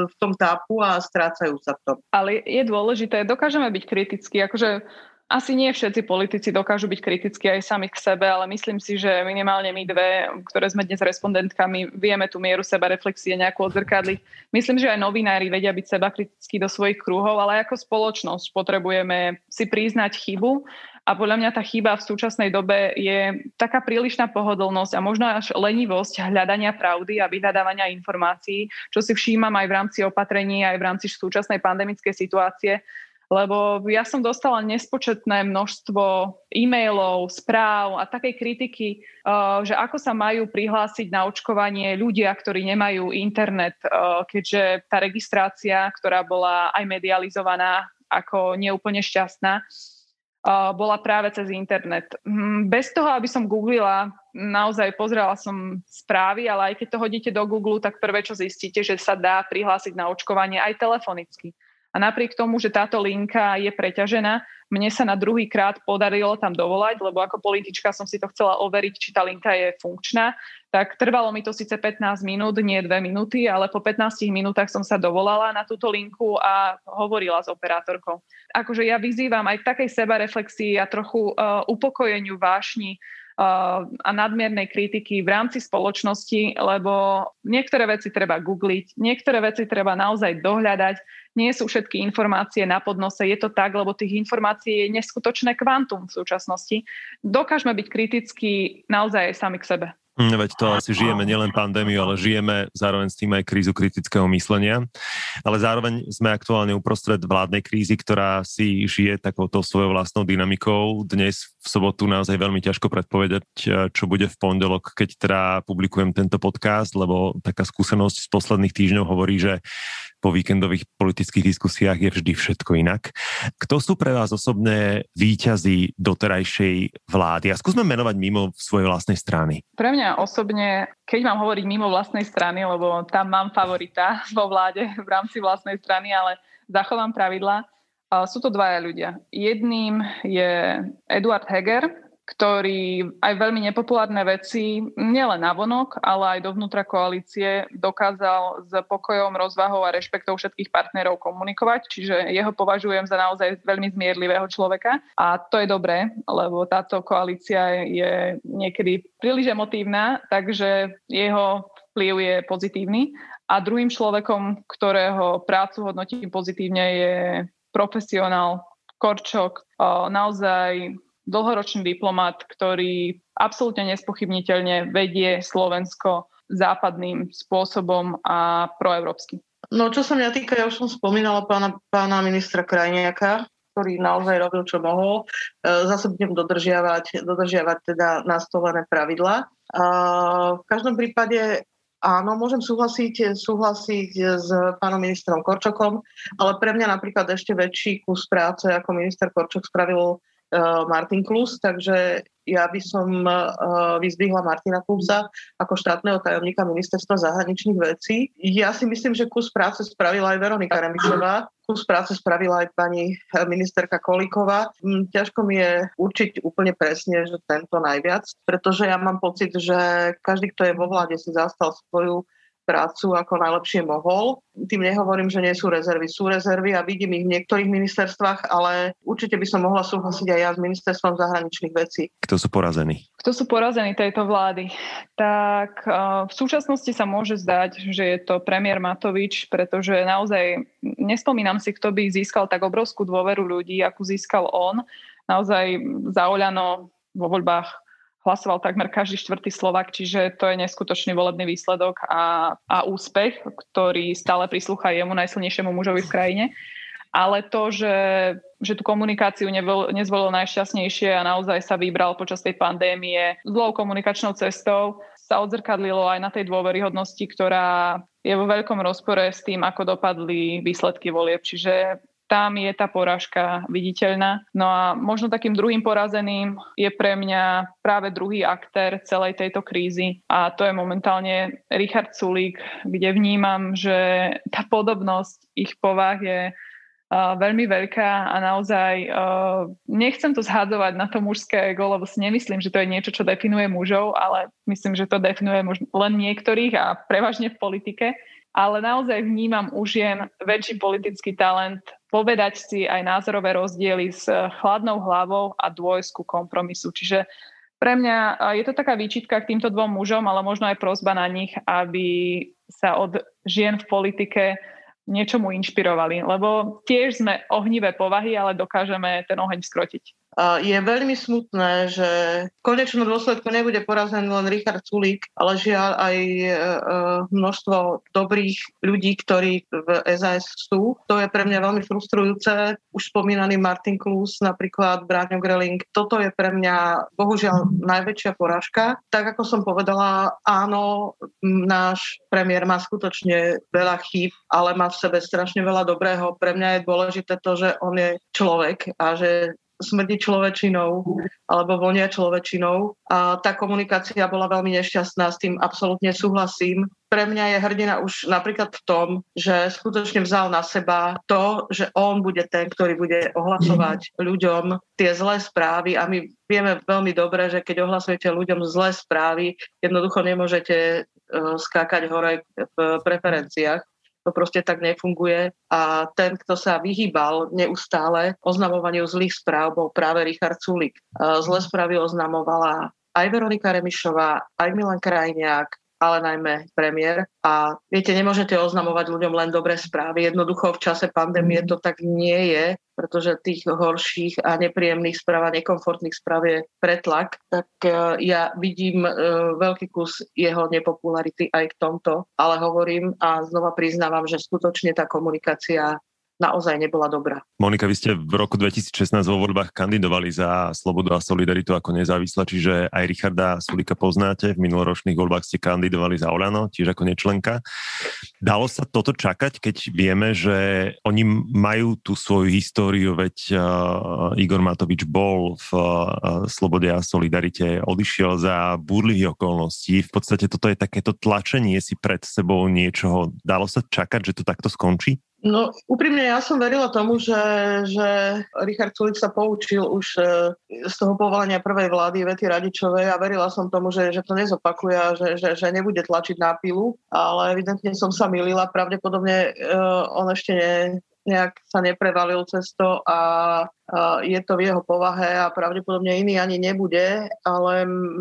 v tom tápu a strácajú sa v tom. Ale je dôležité, dokážeme byť kritickí, akože asi nie všetci politici dokážu byť kritickí aj sami k sebe, ale myslím si, že minimálne my dve, ktoré sme dnes respondentkami, vieme tú mieru seba reflexie nejako odzrkadliť. Myslím, že aj novinári vedia byť seba kritickí do svojich kruhov, ale ako spoločnosť potrebujeme si priznať chybu a podľa mňa tá chyba v súčasnej dobe je taká prílišná pohodlnosť a možno až lenivosť hľadania pravdy a vyhľadávania informácií, čo si všímam aj v rámci opatrení, aj v rámci súčasnej pandemickej situácie, lebo ja som dostala nespočetné množstvo e-mailov, správ a takej kritiky, eh, že ako sa majú prihlásiť na očkovanie ľudia, ktorí nemajú internet, eh, keďže tá registrácia, ktorá bola aj medializovaná ako neúplne šťastná, eh, bola práve cez internet. Hm, bez toho, aby som googlila, naozaj pozrela som správy, ale aj keď to hodíte do Google, tak prvé, čo zistíte, že sa dá prihlásiť na očkovanie aj telefonicky. A napriek tomu, že táto linka je preťažená, mne sa na druhý krát podarilo tam dovolať, lebo ako politička som si to chcela overiť, či tá linka je funkčná. Tak trvalo mi to síce 15 minút, nie 2 minúty, ale po 15 minútach som sa dovolala na túto linku a hovorila s operátorkou. Akože ja vyzývam aj k takej sebareflexii a trochu uh, upokojeniu vášni a nadmiernej kritiky v rámci spoločnosti, lebo niektoré veci treba googliť, niektoré veci treba naozaj dohľadať, nie sú všetky informácie na podnose. Je to tak, lebo tých informácií je neskutočné kvantum v súčasnosti. Dokážeme byť kritickí naozaj sami k sebe. Hm, veď to asi žijeme nielen pandémiu, ale žijeme zároveň s tým aj krízu kritického myslenia. Ale zároveň sme aktuálne uprostred vládnej krízy, ktorá si žije takouto svojou vlastnou dynamikou. Dnes v sobotu naozaj veľmi ťažko predpovedať, čo bude v pondelok, keď teda publikujem tento podcast, lebo taká skúsenosť z posledných týždňov hovorí, že po víkendových politických diskusiách je vždy všetko inak. Kto sú pre vás osobné výťazí doterajšej vlády? A skúsme menovať mimo svojej vlastnej strany. Pre mňa osobne, keď mám hovoriť mimo vlastnej strany, lebo tam mám favorita vo vláde v rámci vlastnej strany, ale zachovám pravidla, sú to dvaja ľudia. Jedným je Eduard Heger, ktorý aj veľmi nepopulárne veci nielen vonok, ale aj dovnútra koalície dokázal s pokojom, rozvahou a rešpektou všetkých partnerov komunikovať, čiže jeho považujem za naozaj veľmi zmierlivého človeka. A to je dobré, lebo táto koalícia je niekedy príliš emotívna, takže jeho vplyv je pozitívny. A druhým človekom, ktorého prácu hodnotím pozitívne, je profesionál Korčok, naozaj dlhoročný diplomat, ktorý absolútne nespochybniteľne vedie Slovensko západným spôsobom a proeurópsky. No čo sa mňa týka, ja už som spomínala pána, pána ministra Krajniaka, ktorý naozaj robil, čo mohol. E, zase budem dodržiavať, dodržiavať teda nastolené pravidla. v každom prípade áno, môžem súhlasiť, súhlasiť s pánom ministrom Korčokom, ale pre mňa napríklad ešte väčší kus práce ako minister Korčok spravil Martin Klus, takže ja by som uh, vyzdvihla Martina Klusa ako štátneho tajomníka ministerstva zahraničných vecí. Ja si myslím, že kus práce spravila aj Veronika Remišová, kus práce spravila aj pani ministerka Kolíková. Hm, ťažko mi je určiť úplne presne, že tento najviac, pretože ja mám pocit, že každý, kto je vo vláde, si zastal svoju prácu ako najlepšie mohol. Tým nehovorím, že nie sú rezervy. Sú rezervy a vidím ich v niektorých ministerstvách, ale určite by som mohla súhlasiť aj ja s ministerstvom zahraničných vecí. Kto sú porazení? Kto sú porazení tejto vlády? Tak v súčasnosti sa môže zdať, že je to premiér Matovič, pretože naozaj nespomínam si, kto by získal tak obrovskú dôveru ľudí, akú získal on. Naozaj zaoľano vo voľbách hlasoval takmer každý štvrtý Slovak, čiže to je neskutočný volebný výsledok a, a úspech, ktorý stále prislúcha jemu najsilnejšiemu mužovi v krajine. Ale to, že, že tú komunikáciu nebol, nezvolil najšťastnejšie a naozaj sa vybral počas tej pandémie zlou komunikačnou cestou, sa odzrkadlilo aj na tej dôveryhodnosti, ktorá je vo veľkom rozpore s tým, ako dopadli výsledky volieb. Čiže tam je tá porážka viditeľná. No a možno takým druhým porazeným je pre mňa práve druhý aktér celej tejto krízy a to je momentálne Richard Sulík, kde vnímam, že tá podobnosť ich povah je Uh, veľmi veľká a naozaj uh, nechcem to zhádzovať na to mužské ego, lebo si nemyslím, že to je niečo, čo definuje mužov, ale myslím, že to definuje len niektorých a prevažne v politike. Ale naozaj vnímam u žien väčší politický talent povedať si aj názorové rozdiely s chladnou hlavou a dôjsť ku kompromisu. Čiže pre mňa je to taká výčitka k týmto dvom mužom, ale možno aj prozba na nich, aby sa od žien v politike niečomu inšpirovali, lebo tiež sme ohnivé povahy, ale dokážeme ten oheň skrotiť. Je veľmi smutné, že v konečnom dôsledku nebude porazený len Richard Sulík, ale žiaľ aj e, e, množstvo dobrých ľudí, ktorí v SAS sú. To je pre mňa veľmi frustrujúce. Už spomínaný Martin Klus, napríklad Bráňo Greling. Toto je pre mňa bohužiaľ najväčšia porážka. Tak ako som povedala, áno, náš premiér má skutočne veľa chýb, ale má v sebe strašne veľa dobrého. Pre mňa je dôležité to, že on je človek a že smrdí človečinou alebo vonia človečinou. A tá komunikácia bola veľmi nešťastná, s tým absolútne súhlasím. Pre mňa je hrdina už napríklad v tom, že skutočne vzal na seba to, že on bude ten, ktorý bude ohlasovať ľuďom tie zlé správy a my vieme veľmi dobre, že keď ohlasujete ľuďom zlé správy, jednoducho nemôžete uh, skákať hore v preferenciách to proste tak nefunguje a ten, kto sa vyhýbal neustále oznamovaniu zlých správ, bol práve Richard Sulik. Zlé správy oznamovala aj Veronika Remišová, aj Milan Krajniak, ale najmä premiér. A viete, nemôžete oznamovať ľuďom len dobré správy. Jednoducho v čase pandémie to tak nie je, pretože tých horších a nepríjemných správ a nekomfortných správ je pretlak. Tak e, ja vidím e, veľký kus jeho nepopularity aj v tomto, ale hovorím a znova priznávam, že skutočne tá komunikácia naozaj nebola dobrá. Monika, vy ste v roku 2016 vo voľbách kandidovali za Slobodu a Solidaritu ako nezávislá, čiže aj Richarda Sulika poznáte. V minuloročných voľbách ste kandidovali za Olano, tiež ako nečlenka. Dalo sa toto čakať, keď vieme, že oni majú tú svoju históriu, veď uh, Igor Matovič bol v uh, Slobode a Solidarite, odišiel za búrlivých okolností. V podstate toto je takéto tlačenie si pred sebou niečoho. Dalo sa čakať, že to takto skončí? No úprimne ja som verila tomu, že, že Richard Sulik sa poučil už e, z toho povolenia prvej vlády Vety Radičovej a verila som tomu, že, že to nezopakuje a že, že, že nebude tlačiť na pilu, ale evidentne som sa milila. Pravdepodobne uh, on ešte ne, nejak sa neprevalil cez to a, a je to v jeho povahe a pravdepodobne iný ani nebude, ale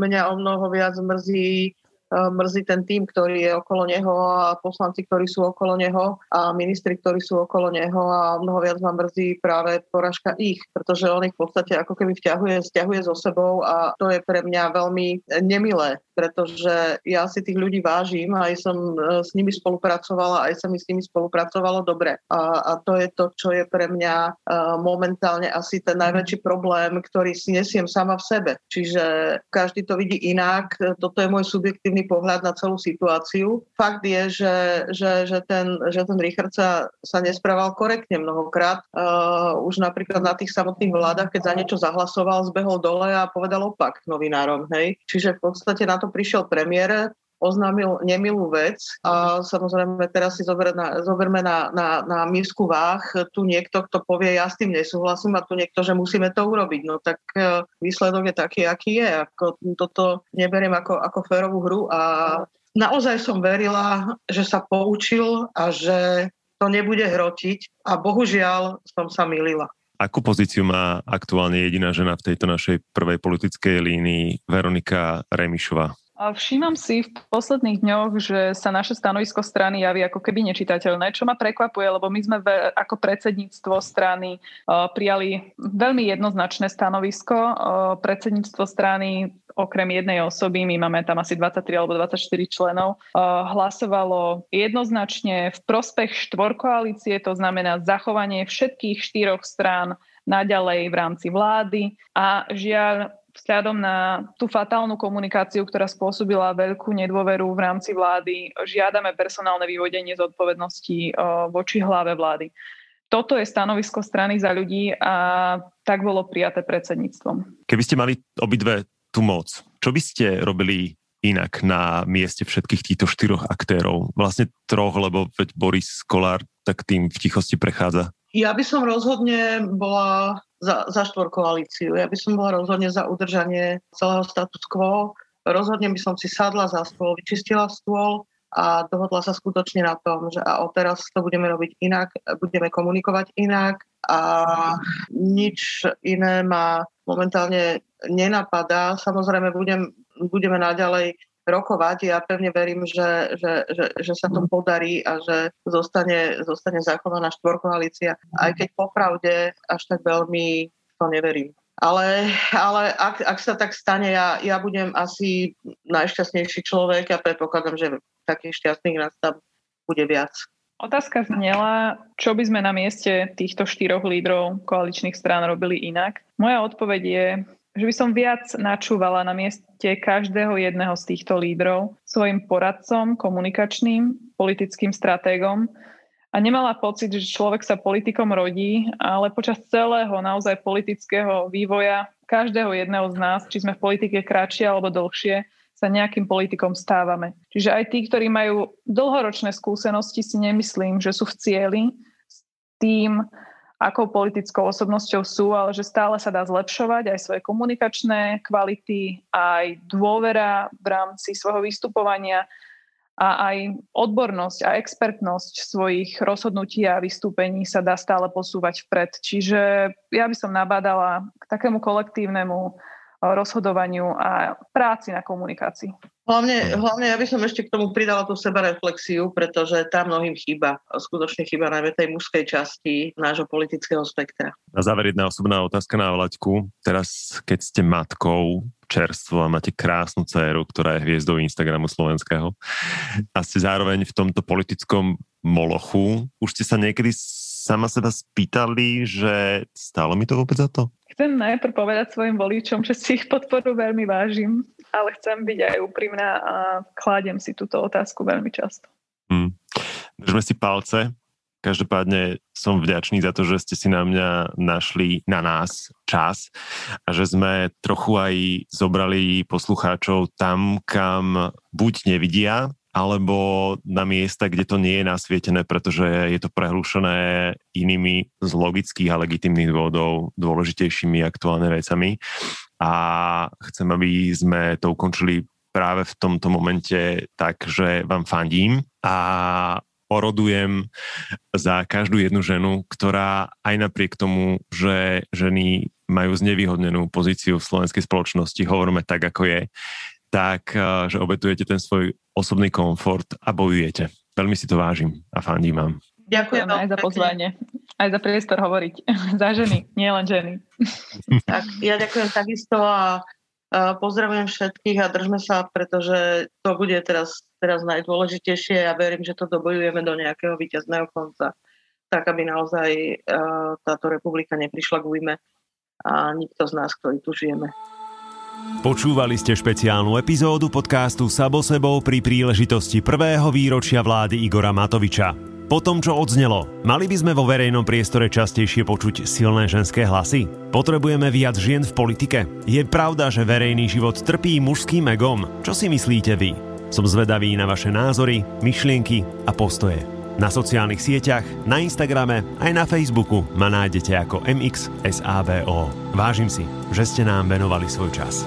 mňa o mnoho viac mrzí mrzí ten tým, ktorý je okolo neho a poslanci, ktorí sú okolo neho a ministri, ktorí sú okolo neho a mnoho viac ma mrzí práve poražka ich, pretože on ich v podstate ako keby vťahuje, stiahuje so sebou a to je pre mňa veľmi nemilé, pretože ja si tých ľudí vážim aj som e, s nimi spolupracovala, aj sa mi s nimi spolupracovalo dobre. A, a to je to, čo je pre mňa e, momentálne asi ten najväčší problém, ktorý si nesiem sama v sebe. Čiže každý to vidí inak, toto je môj subjektívny pohľad na celú situáciu. Fakt je, že, že, že, ten, že ten Richard sa, sa nesprával korektne mnohokrát. Uh, už napríklad na tých samotných vládach, keď za niečo zahlasoval, zbehol dole a povedal opak novinárom. Hej? Čiže v podstate na to prišiel premiér, oznámil nemilú vec a samozrejme teraz si zober na, zoberme na, na, na misku váh tu niekto, kto povie, ja s tým nesúhlasím a tu niekto, že musíme to urobiť. No tak e, výsledok je taký, aký je. Ako, toto neberiem ako, ako férovú hru a naozaj som verila, že sa poučil a že to nebude hrotiť a bohužiaľ som sa milila. Akú pozíciu má aktuálne jediná žena v tejto našej prvej politickej línii Veronika Remišová? Všímam si v posledných dňoch, že sa naše stanovisko strany javí ako keby nečitateľné, čo ma prekvapuje, lebo my sme ako predsedníctvo strany prijali veľmi jednoznačné stanovisko. Predsedníctvo strany okrem jednej osoby, my máme tam asi 23 alebo 24 členov, hlasovalo jednoznačne v prospech štvorkoalície, to znamená zachovanie všetkých štyroch strán naďalej v rámci vlády a žiaľ vzhľadom na tú fatálnu komunikáciu, ktorá spôsobila veľkú nedôveru v rámci vlády, žiadame personálne vyvodenie zodpovednosti voči hlave vlády. Toto je stanovisko strany za ľudí a tak bolo prijaté predsedníctvom. Keby ste mali obidve tú moc, čo by ste robili inak na mieste všetkých týchto štyroch aktérov? Vlastne troch, lebo veď Boris Kolár tak tým v tichosti prechádza. Ja by som rozhodne bola za, za štvorkoalíciu. Ja by som bola rozhodne za udržanie celého status quo. Rozhodne by som si sadla za stôl, vyčistila stôl a dohodla sa skutočne na tom, že a teraz to budeme robiť inak, budeme komunikovať inak a nič iné ma momentálne nenapadá. Samozrejme budem, budeme naďalej rokovať. Ja pevne verím, že, že, že, že sa to podarí a že zostane, zostane zachovaná štvorkoalícia, aj keď popravde až tak veľmi to neverím. Ale, ale ak, ak sa tak stane, ja, ja budem asi najšťastnejší človek a predpokladám, že takých šťastných nás tam bude viac. Otázka znela, čo by sme na mieste týchto štyroch lídrov koaličných strán robili inak. Moja odpoveď je, že by som viac načúvala na mieste každého jedného z týchto lídrov svojim poradcom, komunikačným, politickým stratégom a nemala pocit, že človek sa politikom rodí, ale počas celého naozaj politického vývoja každého jedného z nás, či sme v politike kratšie alebo dlhšie, sa nejakým politikom stávame. Čiže aj tí, ktorí majú dlhoročné skúsenosti, si nemyslím, že sú v cieli s tým, akou politickou osobnosťou sú, ale že stále sa dá zlepšovať aj svoje komunikačné kvality, aj dôvera v rámci svojho vystupovania a aj odbornosť a expertnosť svojich rozhodnutí a vystúpení sa dá stále posúvať vpred. Čiže ja by som nabádala k takému kolektívnemu rozhodovaniu a práci na komunikácii. Hlavne, hlavne ja by som ešte k tomu pridala tú sebareflexiu, pretože tá mnohým chýba. Skutočne chýba najmä tej mužskej časti nášho politického spektra. Na záver jedna osobná otázka na Vlaďku. Teraz, keď ste matkou čerstvo a máte krásnu dceru, ktorá je hviezdou Instagramu slovenského a ste zároveň v tomto politickom molochu, už ste sa niekedy sama seba spýtali, že stále mi to vôbec za to? Chcem najprv povedať svojim voličom, že si ich podporu veľmi vážim, ale chcem byť aj úprimná a kládem si túto otázku veľmi často. Hmm. Držme si palce. Každopádne som vďačný za to, že ste si na mňa našli na nás čas a že sme trochu aj zobrali poslucháčov tam, kam buď nevidia, alebo na miesta, kde to nie je nasvietené, pretože je to prehlušené inými z logických a legitimných dôvodov dôležitejšími aktuálne vecami. A chcem, aby sme to ukončili práve v tomto momente tak, že vám fandím a orodujem za každú jednu ženu, ktorá aj napriek tomu, že ženy majú znevýhodnenú pozíciu v slovenskej spoločnosti, hovoríme tak, ako je, tak, eh, že obetujete ten svoj osobný komfort a bojujete. Veľmi si to vážim a fandím vám. Ďakujem aj za pozvanie, aj za priestor hovoriť. *laughs* za ženy, nie len ženy. *laughs* tak, ja ďakujem takisto a pozdravujem všetkých a držme sa, pretože to bude teraz, teraz najdôležitejšie a ja verím, že to dobojujeme do nejakého víťazného konca, tak aby naozaj táto republika neprišla k újme a nikto z nás, ktorí tu žijeme. Počúvali ste špeciálnu epizódu podcastu Sabo sebou pri príležitosti prvého výročia vlády Igora Matoviča. Po tom, čo odznelo, mali by sme vo verejnom priestore častejšie počuť silné ženské hlasy? Potrebujeme viac žien v politike? Je pravda, že verejný život trpí mužským egom? Čo si myslíte vy? Som zvedavý na vaše názory, myšlienky a postoje. Na sociálnych sieťach, na Instagrame aj na Facebooku ma nájdete ako MXSABO. Vážim si, že ste nám venovali svoj čas.